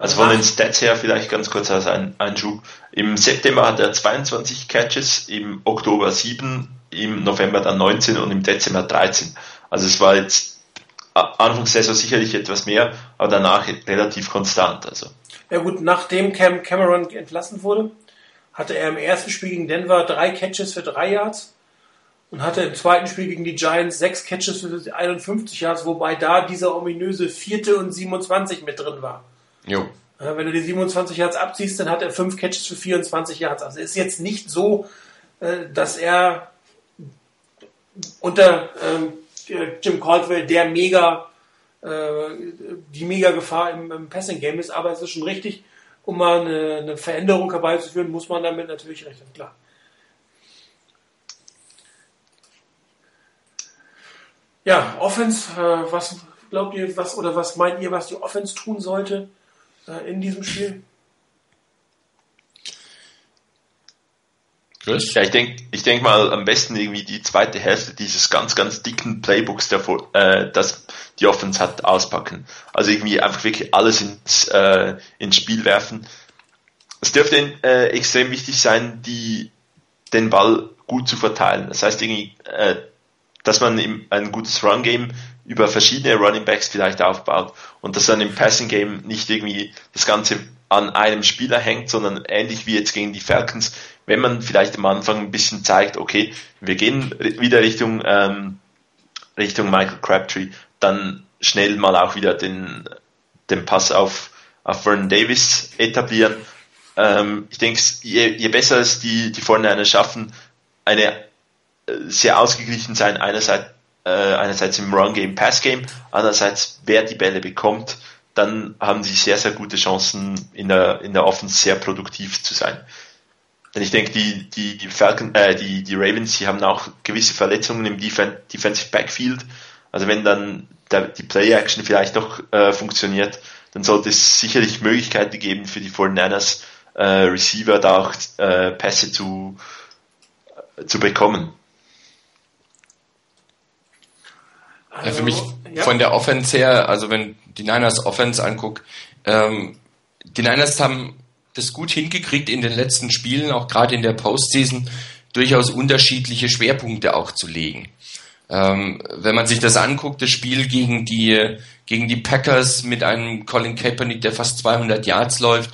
Also von den Stats her vielleicht ganz kurz als ein Einschub. Im September hat er 22 Catches, im Oktober 7, im November dann 19 und im Dezember 13. Also es war jetzt Anfangssaison sicherlich etwas mehr, aber danach relativ konstant. Also. Ja gut, nachdem Cam Cameron entlassen wurde, hatte er im ersten Spiel gegen Denver drei Catches für drei Yards und hatte im zweiten Spiel gegen die Giants sechs Catches für 51 Yards, wobei da dieser ominöse vierte und 27 mit drin war. Jo. Wenn du die 27 Yards abziehst, dann hat er fünf Catches für 24 Yards. Also ist jetzt nicht so, äh, dass er unter ähm, Jim Caldwell der mega äh, die mega Gefahr im, Passing Game ist, aber es ist schon richtig, um mal eine, Veränderung herbeizuführen, muss man damit natürlich rechnen, klar. Ja, Offense, äh, was glaubt ihr, was oder was meint ihr, was die Offense tun sollte äh, in diesem Spiel? Chris? Ja, ich denke ich denk mal am besten irgendwie die zweite Hälfte dieses ganz, ganz dicken Playbooks, davor, äh, das die Offense hat, auspacken. Also irgendwie einfach wirklich alles ins, äh, ins Spiel werfen. Es dürfte äh, extrem wichtig sein, die, den Ball gut zu verteilen. Das heißt irgendwie, äh, dass man im, ein gutes Run-Game über verschiedene Running Backs vielleicht aufbaut und dass dann im Passing Game nicht irgendwie das Ganze an einem Spieler hängt, sondern ähnlich wie jetzt gegen die Falcons, wenn man vielleicht am Anfang ein bisschen zeigt, okay, wir gehen wieder Richtung, ähm, Richtung Michael Crabtree, dann schnell mal auch wieder den, den Pass auf, auf Vernon Davis etablieren. Ähm, ich denke, je, je besser es die, die vorne schaffen, eine äh, sehr ausgeglichen sein, einerseits, äh, einerseits im Run-Game, Pass-Game, andererseits wer die Bälle bekommt, dann haben sie sehr, sehr gute Chancen in der, in der Offense sehr produktiv zu sein. Denn ich denke, die, die, die, Falcon, äh, die, die Ravens, die haben auch gewisse Verletzungen im Defen Defensive Backfield. Also wenn dann der, die Play-Action vielleicht noch äh, funktioniert, dann sollte es sicherlich Möglichkeiten geben für die 49ers äh, Receiver da auch äh, Pässe zu, äh, zu bekommen. Ja, für mich ja. von der Offense her, also wenn die Niners Offense anguckt, ähm, die Niners haben das gut hingekriegt in den letzten Spielen, auch gerade in der Postseason, durchaus unterschiedliche Schwerpunkte auch zu legen. Ähm, wenn man sich das anguckt, das Spiel gegen die, gegen die Packers mit einem Colin Kaepernick, der fast 200 Yards läuft,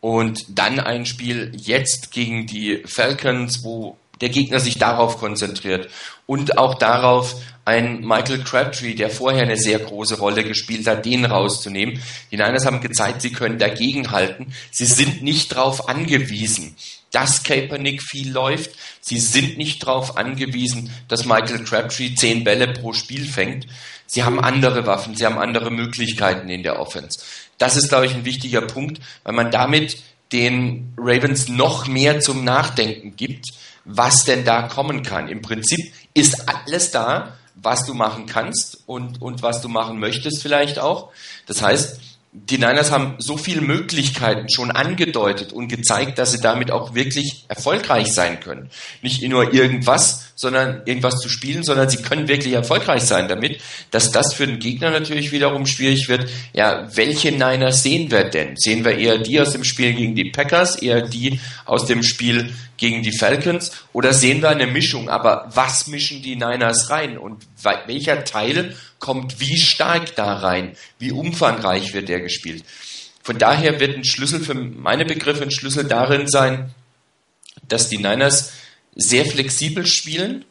und dann ein Spiel jetzt gegen die Falcons, wo der Gegner sich darauf konzentriert und auch darauf, ein Michael Crabtree, der vorher eine sehr große Rolle gespielt hat, den rauszunehmen. Die Niners haben gezeigt, sie können dagegenhalten. Sie sind nicht darauf angewiesen, dass Kaepernick viel läuft. Sie sind nicht darauf angewiesen, dass Michael Crabtree zehn Bälle pro Spiel fängt. Sie haben andere Waffen, sie haben andere Möglichkeiten in der Offense. Das ist, glaube ich, ein wichtiger Punkt, weil man damit den Ravens noch mehr zum Nachdenken gibt, was denn da kommen kann. Im Prinzip ist alles da, was du machen kannst und, und was du machen möchtest vielleicht auch. Das heißt, die Niners haben so viele Möglichkeiten schon angedeutet und gezeigt, dass sie damit auch wirklich erfolgreich sein können. Nicht nur irgendwas, sondern irgendwas zu spielen, sondern sie können wirklich erfolgreich sein damit, dass das für den Gegner natürlich wiederum schwierig wird. Ja, welche Niners sehen wir denn? Sehen wir eher die aus dem Spiel gegen die Packers, eher die aus dem Spiel gegen die Falcons oder sehen wir eine Mischung? Aber was mischen die Niners rein und welcher Teil kommt wie stark da rein, wie umfangreich wird der gespielt. Von daher wird ein Schlüssel für meine Begriffe ein Schlüssel darin sein, dass die Niners sehr flexibel spielen,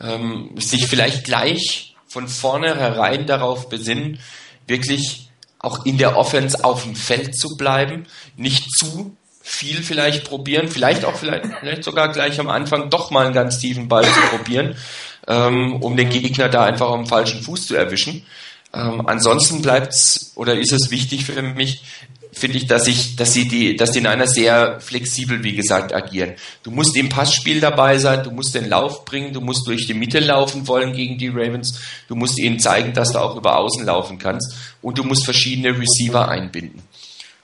ähm, sich vielleicht gleich von vornherein darauf besinnen, wirklich auch in der Offense auf dem Feld zu bleiben, nicht zu viel vielleicht probieren, vielleicht auch vielleicht, vielleicht sogar gleich am Anfang doch mal einen ganz tiefen Ball zu probieren, ähm, um den Gegner da einfach am falschen Fuß zu erwischen. Ähm, ansonsten bleibt's oder ist es wichtig für mich, finde ich, dass ich, dass sie die, dass die Niners sehr flexibel, wie gesagt, agieren. Du musst im Passspiel dabei sein, du musst den Lauf bringen, du musst durch die Mitte laufen wollen gegen die Ravens, du musst ihnen zeigen, dass du auch über Außen laufen kannst und du musst verschiedene Receiver einbinden.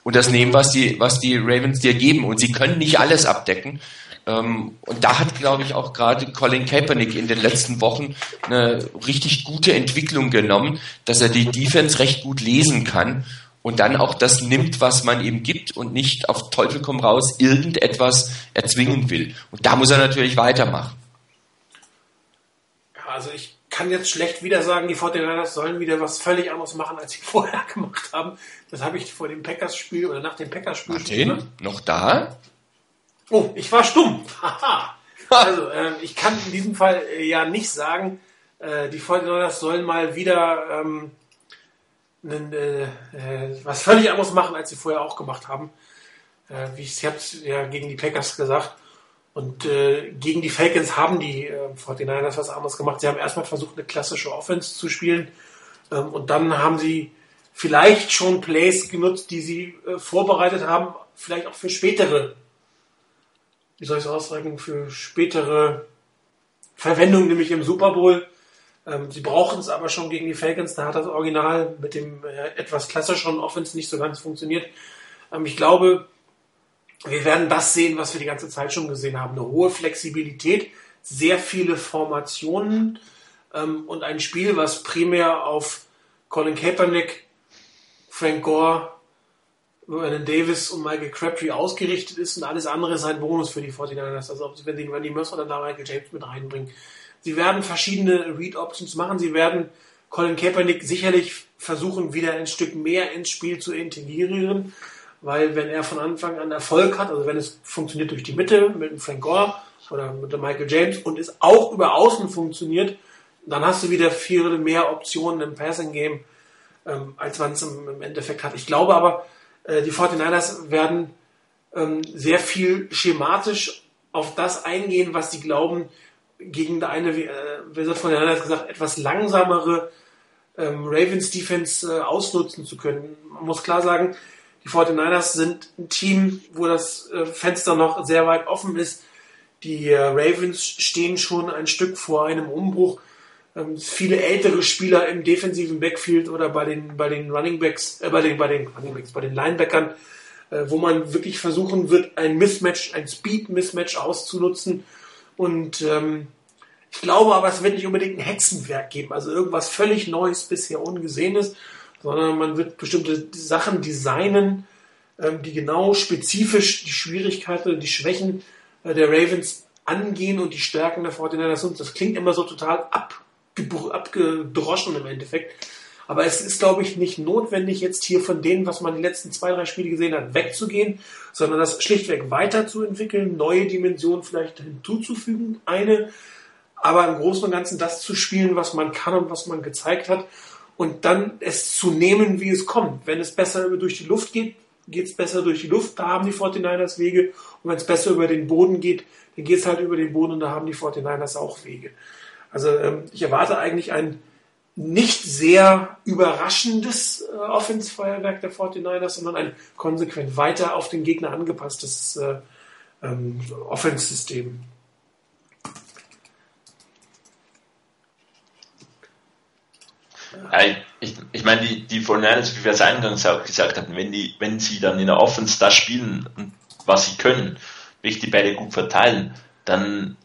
Und das nehmen, was die, was die Ravens dir geben. Und sie können nicht alles abdecken. Ähm, und da hat, glaube ich, auch gerade Colin Kaepernick in den letzten Wochen eine richtig gute Entwicklung genommen, dass er die Defense recht gut lesen kann und dann auch das nimmt, was man ihm gibt und nicht auf Teufel komm raus irgendetwas erzwingen will. Und da muss er natürlich weitermachen. Also ich kann jetzt schlecht wieder sagen, die 49ers sollen wieder was völlig anderes machen, als sie vorher gemacht haben. Das habe ich vor dem Packers-Spiel oder nach dem Packers-Spiel schon noch da? Oh, ich war stumm. Also, äh, ich kann in diesem Fall äh, ja nicht sagen, äh, die 49 sollen mal wieder ähm, einen, äh, äh, was völlig anderes machen, als sie vorher auch gemacht haben. Äh, wie ich es ja gegen die Packers gesagt. Und gegen die Falcons haben die äh, 49ers was anderes gemacht. Sie haben erstmal versucht, eine klassische Offense zu spielen. Ähm, und dann haben sie vielleicht schon Plays genutzt, die sie vorbereitet haben, vielleicht auch für spätere, wie soll ich es ausdrücken, für spätere Verwendung, nämlich im Super Bowl. Ähm, sie brauchen es aber schon gegen die Falcons. Da hat das Original mit dem äh, etwas klassischeren Offense nicht so ganz funktioniert. Ähm, ich glaube, wir werden das sehen, was wir die ganze Zeit schon gesehen haben. Eine hohe Flexibilität, sehr viele Formationen ähm, und ein Spiel, was primär auf Colin Kaepernick, Frank Gore, Vernon Davis und Michael Crabtree ausgerichtet ist und alles andere ist ein Bonus für die 49ers. Also wenn sie Randy Mercer dann da Michael James mit reinbringen. Sie werden verschiedene Read-Options machen. Sie werden Colin Kaepernick sicherlich versuchen, wieder ein Stück mehr ins Spiel zu integrieren weil wenn er von Anfang an Erfolg hat, also wenn es funktioniert durch die Mitte mit dem Frank Gore oder mit dem Michael James und es auch über Außen funktioniert, dann hast du wieder viel mehr Optionen im Passing Game, ähm, als man es im, Endeffekt hat. Ich glaube aber, äh, die 49ers werden ähm, sehr viel schematisch auf das eingehen, was sie glauben, gegen eine, wie, äh, wie von den anderen gesagt, etwas langsamere ähm, Ravens Defense äh, ausnutzen zu können. Man muss klar sagen, die 49ers sind ein Team, wo das äh, Fenster noch sehr weit offen ist. Die äh, Ravens stehen schon ein Stück vor einem Umbruch. Ähm, viele ältere Spieler im defensiven Backfield oder bei den, bei den Running Backs, äh, bei den, bei den Running Backs, bei den Linebackern, äh, wo man wirklich versuchen wird, ein Mismatch, ein Speed-Mismatch auszunutzen. Und ähm, ich glaube aber, es wird nicht unbedingt ein Hexenwerk geben, also irgendwas völlig Neues, bisher Ungesehenes sondern man wird bestimmte Sachen designen, ähm, die genau spezifisch die Schwierigkeiten, die Schwächen äh, der Ravens angehen und die Stärken der 49ers sind. Das klingt immer so total abgedroschen im Endeffekt. Aber es ist, glaube ich, nicht notwendig, jetzt hier von denen, was man die letzten zwei, drei Spiele gesehen hat, wegzugehen, sondern das schlichtweg weiterzuentwickeln, neue Dimensionen vielleicht hinzuzufügen, eine, aber im Großen und Ganzen das zu spielen, was man kann und was man gezeigt hat und dann es zu nehmen, wie es kommt. Wenn es besser durch die Luft geht, geht es besser durch die Luft, da haben die 49ers Wege. Und wenn es besser über den Boden geht, dann geht es halt über den Boden und da haben die 49ers auch Wege. Also ähm, ich erwarte eigentlich ein nicht sehr überraschendes äh, Offensfeuerwerk der 49ers, sondern ein konsequent weiter auf den Gegner angepasstes äh, ähm, Offense-System. Ja, ich, ich meine, die, die 49ers, wie wir es eingangs auch gesagt hatten, wenn, die, wenn sie dann in der Offense das spielen, was sie können, wirklich die Bälle gut verteilen, dann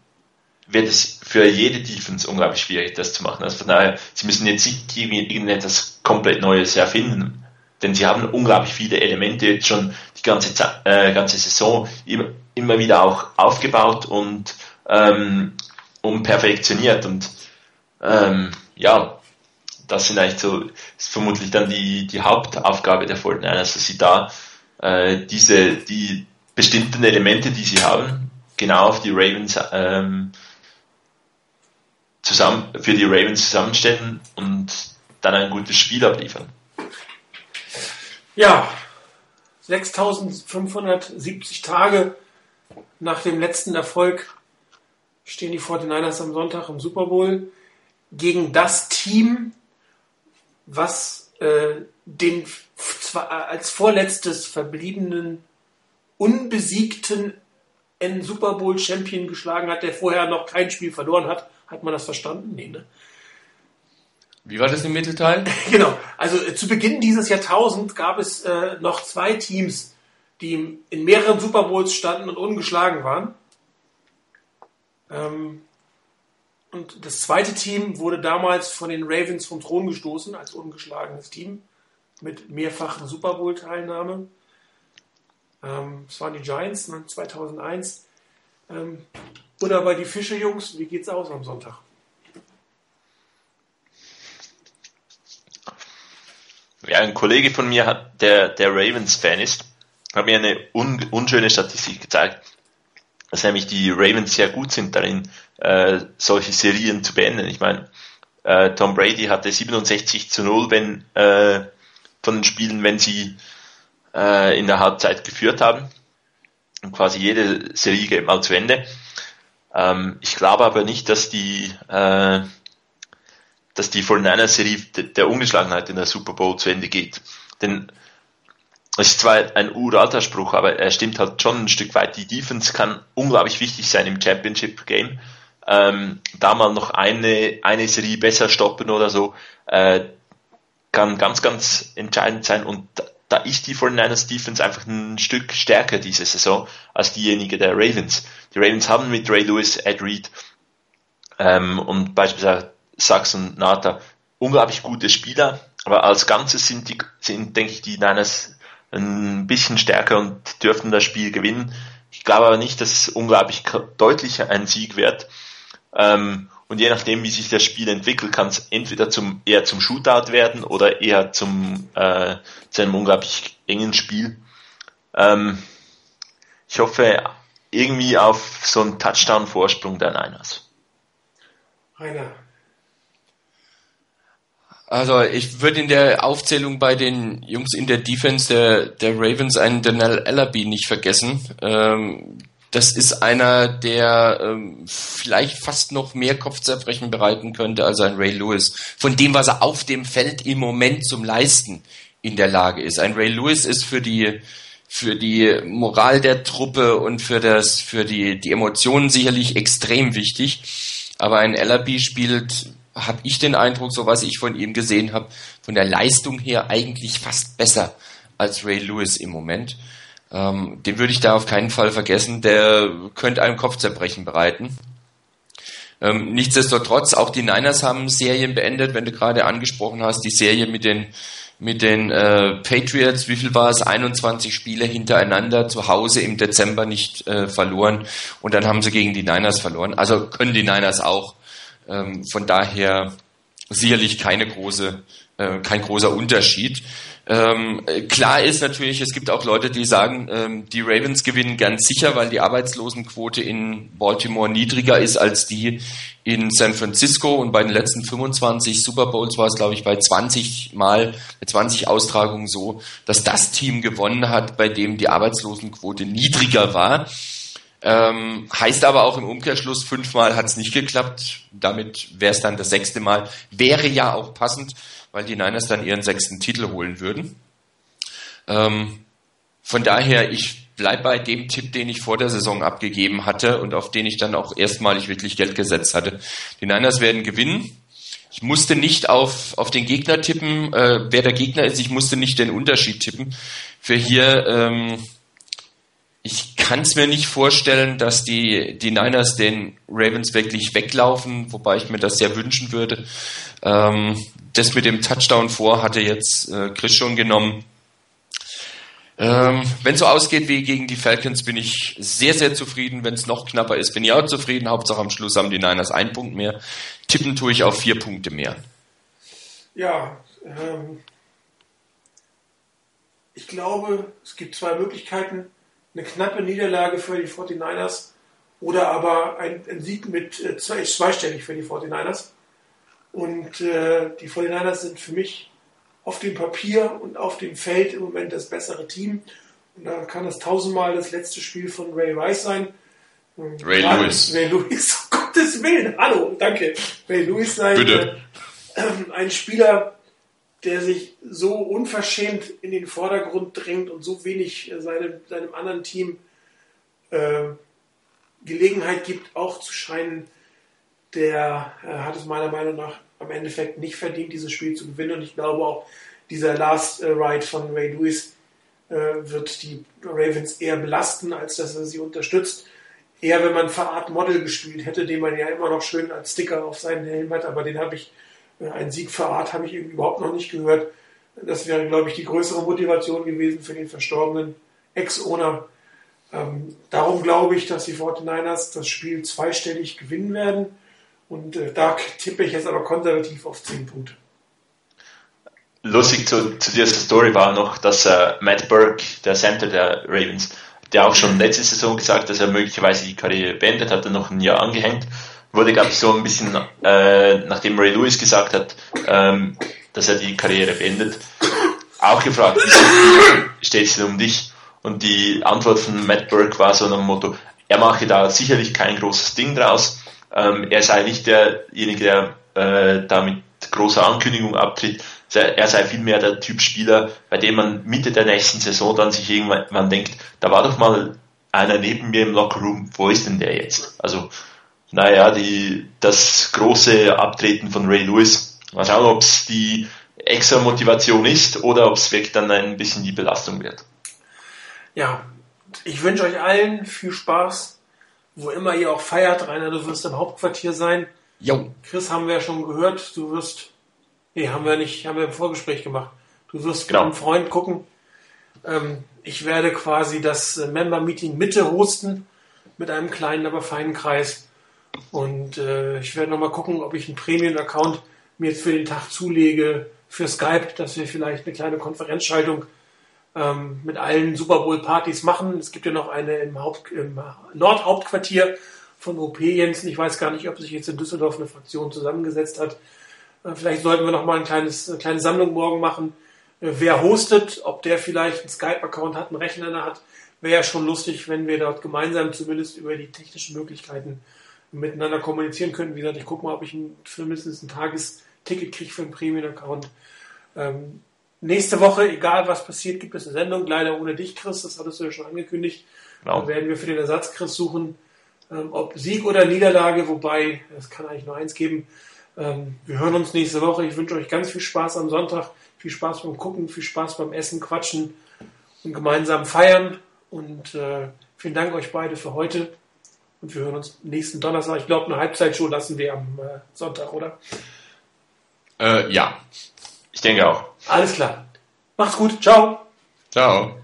wird es für jede Defense unglaublich schwierig, das zu machen. Also von daher, sie müssen jetzt nicht irgendetwas komplett Neues erfinden, denn sie haben unglaublich viele Elemente jetzt schon die ganze, äh, ganze Saison immer, immer wieder auch aufgebaut und, ähm, und perfektioniert und ähm, ja, das sind eigentlich so, ist vermutlich dann die, die Hauptaufgabe der Fortniners, dass sie da äh, diese, die bestimmten Elemente, die sie haben, genau auf die Ravens ähm, zusammen, für die Ravens zusammenstellen und dann ein gutes Spiel abliefern. Ja, 6570 Tage nach dem letzten Erfolg stehen die 49ers am Sonntag im Super Bowl gegen das Team, was äh, den zwar äh, als vorletztes verbliebenen unbesiegten N Super Bowl Champion geschlagen hat, der vorher noch kein Spiel verloren hat. Hat man das verstanden? Nee, ne? Wie war das im Mittelteil? genau. Also äh, zu Beginn dieses Jahrtausends gab es äh, noch zwei Teams, die in mehreren Super Bowls standen und ungeschlagen waren. Ähm, und das zweite Team wurde damals von den Ravens vom Thron gestoßen als ungeschlagenes Team mit mehrfachen Super Bowl-Teilnahme. Ähm, das waren die Giants 2001. Ne, ähm, oder bei die Fische-Jungs, wie geht's aus am Sonntag? Ja, ein Kollege von mir, hat, der, der Ravens-Fan ist, hat mir eine un, unschöne Statistik gezeigt dass nämlich die Ravens sehr gut sind darin, äh, solche Serien zu beenden. Ich meine, äh, Tom Brady hatte 67 zu 0, wenn äh, von den Spielen, wenn sie äh, in der Halbzeit geführt haben. quasi jede Serie geht mal zu Ende. Ähm, ich glaube aber nicht, dass die, äh, dass die 49er-Serie der Ungeschlagenheit in der Super Bowl zu Ende geht. Denn es ist zwar ein uralter Spruch, aber er stimmt halt schon ein Stück weit. Die Defense kann unglaublich wichtig sein im Championship Game. Ähm, da mal noch eine, eine Serie besser stoppen oder so, äh, kann ganz, ganz entscheidend sein. Und da, ist die 49ers Defense einfach ein Stück stärker diese Saison als diejenige der Ravens. Die Ravens haben mit Ray Lewis, Ed Reed ähm, und beispielsweise Sachs und Nata unglaublich gute Spieler, aber als Ganzes sind die, sind, denke ich, die Niners ein bisschen stärker und dürften das Spiel gewinnen. Ich glaube aber nicht, dass es unglaublich deutlich ein Sieg wird. Ähm, und je nachdem, wie sich das Spiel entwickelt, kann es entweder zum, eher zum Shootout werden oder eher zum, äh, zu einem unglaublich engen Spiel. Ähm, ich hoffe irgendwie auf so einen Touchdown-Vorsprung der Niners. Rainer. Also ich würde in der Aufzählung bei den Jungs in der Defense der, der Ravens einen Daniel Allaby nicht vergessen. Ähm, das ist einer, der ähm, vielleicht fast noch mehr Kopfzerbrechen bereiten könnte als ein Ray Lewis. Von dem, was er auf dem Feld im Moment zum Leisten in der Lage ist. Ein Ray Lewis ist für die für die Moral der Truppe und für das für die die Emotionen sicherlich extrem wichtig. Aber ein Allaby spielt habe ich den Eindruck, so was ich von ihm gesehen habe, von der Leistung her eigentlich fast besser als Ray Lewis im Moment. Ähm, den würde ich da auf keinen Fall vergessen. Der könnte einem Kopfzerbrechen bereiten. Ähm, nichtsdestotrotz, auch die Niners haben Serien beendet, wenn du gerade angesprochen hast, die Serie mit den mit den äh, Patriots, wie viel war es? 21 Spiele hintereinander zu Hause im Dezember nicht äh, verloren und dann haben sie gegen die Niners verloren. Also können die Niners auch. Ähm, von daher sicherlich keine große, äh, kein großer Unterschied. Ähm, klar ist natürlich, es gibt auch Leute, die sagen, ähm, die Ravens gewinnen ganz sicher, weil die Arbeitslosenquote in Baltimore niedriger ist als die in San Francisco und bei den letzten 25 Super Bowls war es, glaube ich, bei 20 Mal, bei 20 Austragungen so, dass das Team gewonnen hat, bei dem die Arbeitslosenquote niedriger war. Ähm, heißt aber auch im Umkehrschluss, fünfmal hat es nicht geklappt. Damit wäre es dann das sechste Mal. Wäre ja auch passend, weil die Niners dann ihren sechsten Titel holen würden. Ähm, von daher, ich bleibe bei dem Tipp, den ich vor der Saison abgegeben hatte und auf den ich dann auch erstmalig wirklich Geld gesetzt hatte. Die Niners werden gewinnen. Ich musste nicht auf, auf den Gegner tippen, äh, wer der Gegner ist. Ich musste nicht den Unterschied tippen. Für hier ähm, ich kann es mir nicht vorstellen, dass die, die Niners den Ravens wirklich weglaufen, wobei ich mir das sehr wünschen würde. Ähm, das mit dem Touchdown vor hatte jetzt äh, Chris schon genommen. Ähm, Wenn so ausgeht wie gegen die Falcons, bin ich sehr, sehr zufrieden. Wenn es noch knapper ist, bin ich auch zufrieden. Hauptsache am Schluss haben die Niners einen Punkt mehr. Tippen tue ich auf vier Punkte mehr. Ja, ähm, ich glaube, es gibt zwei Möglichkeiten eine knappe Niederlage für die 49ers oder aber ein, ein Sieg mit äh, zwei, zweistellig für die 49ers. Und äh, die 49ers sind für mich auf dem Papier und auf dem Feld im Moment das bessere Team. Und da kann es tausendmal das letzte Spiel von Ray Rice sein. Ray Gerade Lewis. Ray Lewis, um Gottes Willen, hallo, danke. Ray Lewis sein. Bitte. Äh, ein Spieler, der sich so unverschämt in den Vordergrund drängt und so wenig äh, seinem, seinem anderen Team äh, Gelegenheit gibt, auch zu scheinen, der äh, hat es meiner Meinung nach am Endeffekt nicht verdient, dieses Spiel zu gewinnen. Und ich glaube auch, dieser Last äh, Ride von Ray Lewis äh, wird die Ravens eher belasten, als dass er sie unterstützt. Eher, wenn man Verart Model gespielt hätte, den man ja immer noch schön als Sticker auf seinen Helm hat, aber den habe ich ein Sieg Art habe ich überhaupt noch nicht gehört. Das wäre, glaube ich, die größere Motivation gewesen für den verstorbenen Ex-Owner. Ähm, darum glaube ich, dass die 49ers das Spiel zweistellig gewinnen werden. Und äh, da tippe ich jetzt aber konservativ auf 10 Punkte. Lustig zu, zu dieser Story war noch, dass äh, Matt Burke, der Center der Ravens, der auch schon letzte Saison gesagt, dass er möglicherweise die Karriere beendet hat, er noch ein Jahr angehängt wurde, glaube ich, so ein bisschen, äh, nachdem Ray Lewis gesagt hat, ähm, dass er die Karriere beendet, auch gefragt, wie steht es denn um dich? Und die Antwort von Matt Burke war so nach dem Motto, er mache da sicherlich kein großes Ding draus. Ähm, er sei nicht derjenige, der äh, da mit großer Ankündigung abtritt. Er sei vielmehr der Typ Spieler, bei dem man Mitte der nächsten Saison dann sich irgendwann denkt, da war doch mal einer neben mir im Lockerroom, wo ist denn der jetzt? Also, naja, die, das große Abtreten von Ray Lewis. Mal schauen, ob es die extra Motivation ist oder ob es wirklich dann ein bisschen die Belastung wird. Ja, ich wünsche euch allen viel Spaß, wo immer ihr auch feiert. Rainer, du wirst im Hauptquartier sein. Jo. Chris haben wir ja schon gehört, du wirst, nee, haben wir nicht, haben wir im Vorgespräch gemacht. Du wirst genau. mit einem Freund gucken. Ähm, ich werde quasi das Member-Meeting Mitte hosten mit einem kleinen, aber feinen Kreis. Und äh, ich werde nochmal gucken, ob ich einen Premium-Account mir jetzt für den Tag zulege für Skype, dass wir vielleicht eine kleine Konferenzschaltung ähm, mit allen Super Bowl-Partys machen. Es gibt ja noch eine im, Haupt, im Nordhauptquartier von OP Jensen. Ich weiß gar nicht, ob sich jetzt in Düsseldorf eine Fraktion zusammengesetzt hat. Äh, vielleicht sollten wir noch mal ein eine kleine Sammlung morgen machen. Äh, wer hostet, ob der vielleicht einen Skype-Account hat, einen Rechner hat, wäre ja schon lustig, wenn wir dort gemeinsam zumindest über die technischen Möglichkeiten miteinander kommunizieren könnten. Wie gesagt, ich gucke mal, ob ich für mindestens ein Tagesticket kriege für einen Premium-Account. Ähm, nächste Woche, egal was passiert, gibt es eine Sendung. Leider ohne dich, Chris, das hattest du ja schon angekündigt. Genau. Da werden wir für den Ersatz Chris suchen, ähm, ob Sieg oder Niederlage, wobei es kann eigentlich nur eins geben. Ähm, wir hören uns nächste Woche. Ich wünsche euch ganz viel Spaß am Sonntag, viel Spaß beim Gucken, viel Spaß beim Essen, Quatschen und gemeinsam feiern. Und äh, vielen Dank euch beide für heute. Und wir hören uns nächsten Donnerstag. Ich glaube, eine Halbzeitshow lassen wir am äh, Sonntag, oder? Äh, ja. Ich denke auch. Alles klar. Macht's gut. Ciao. Ciao.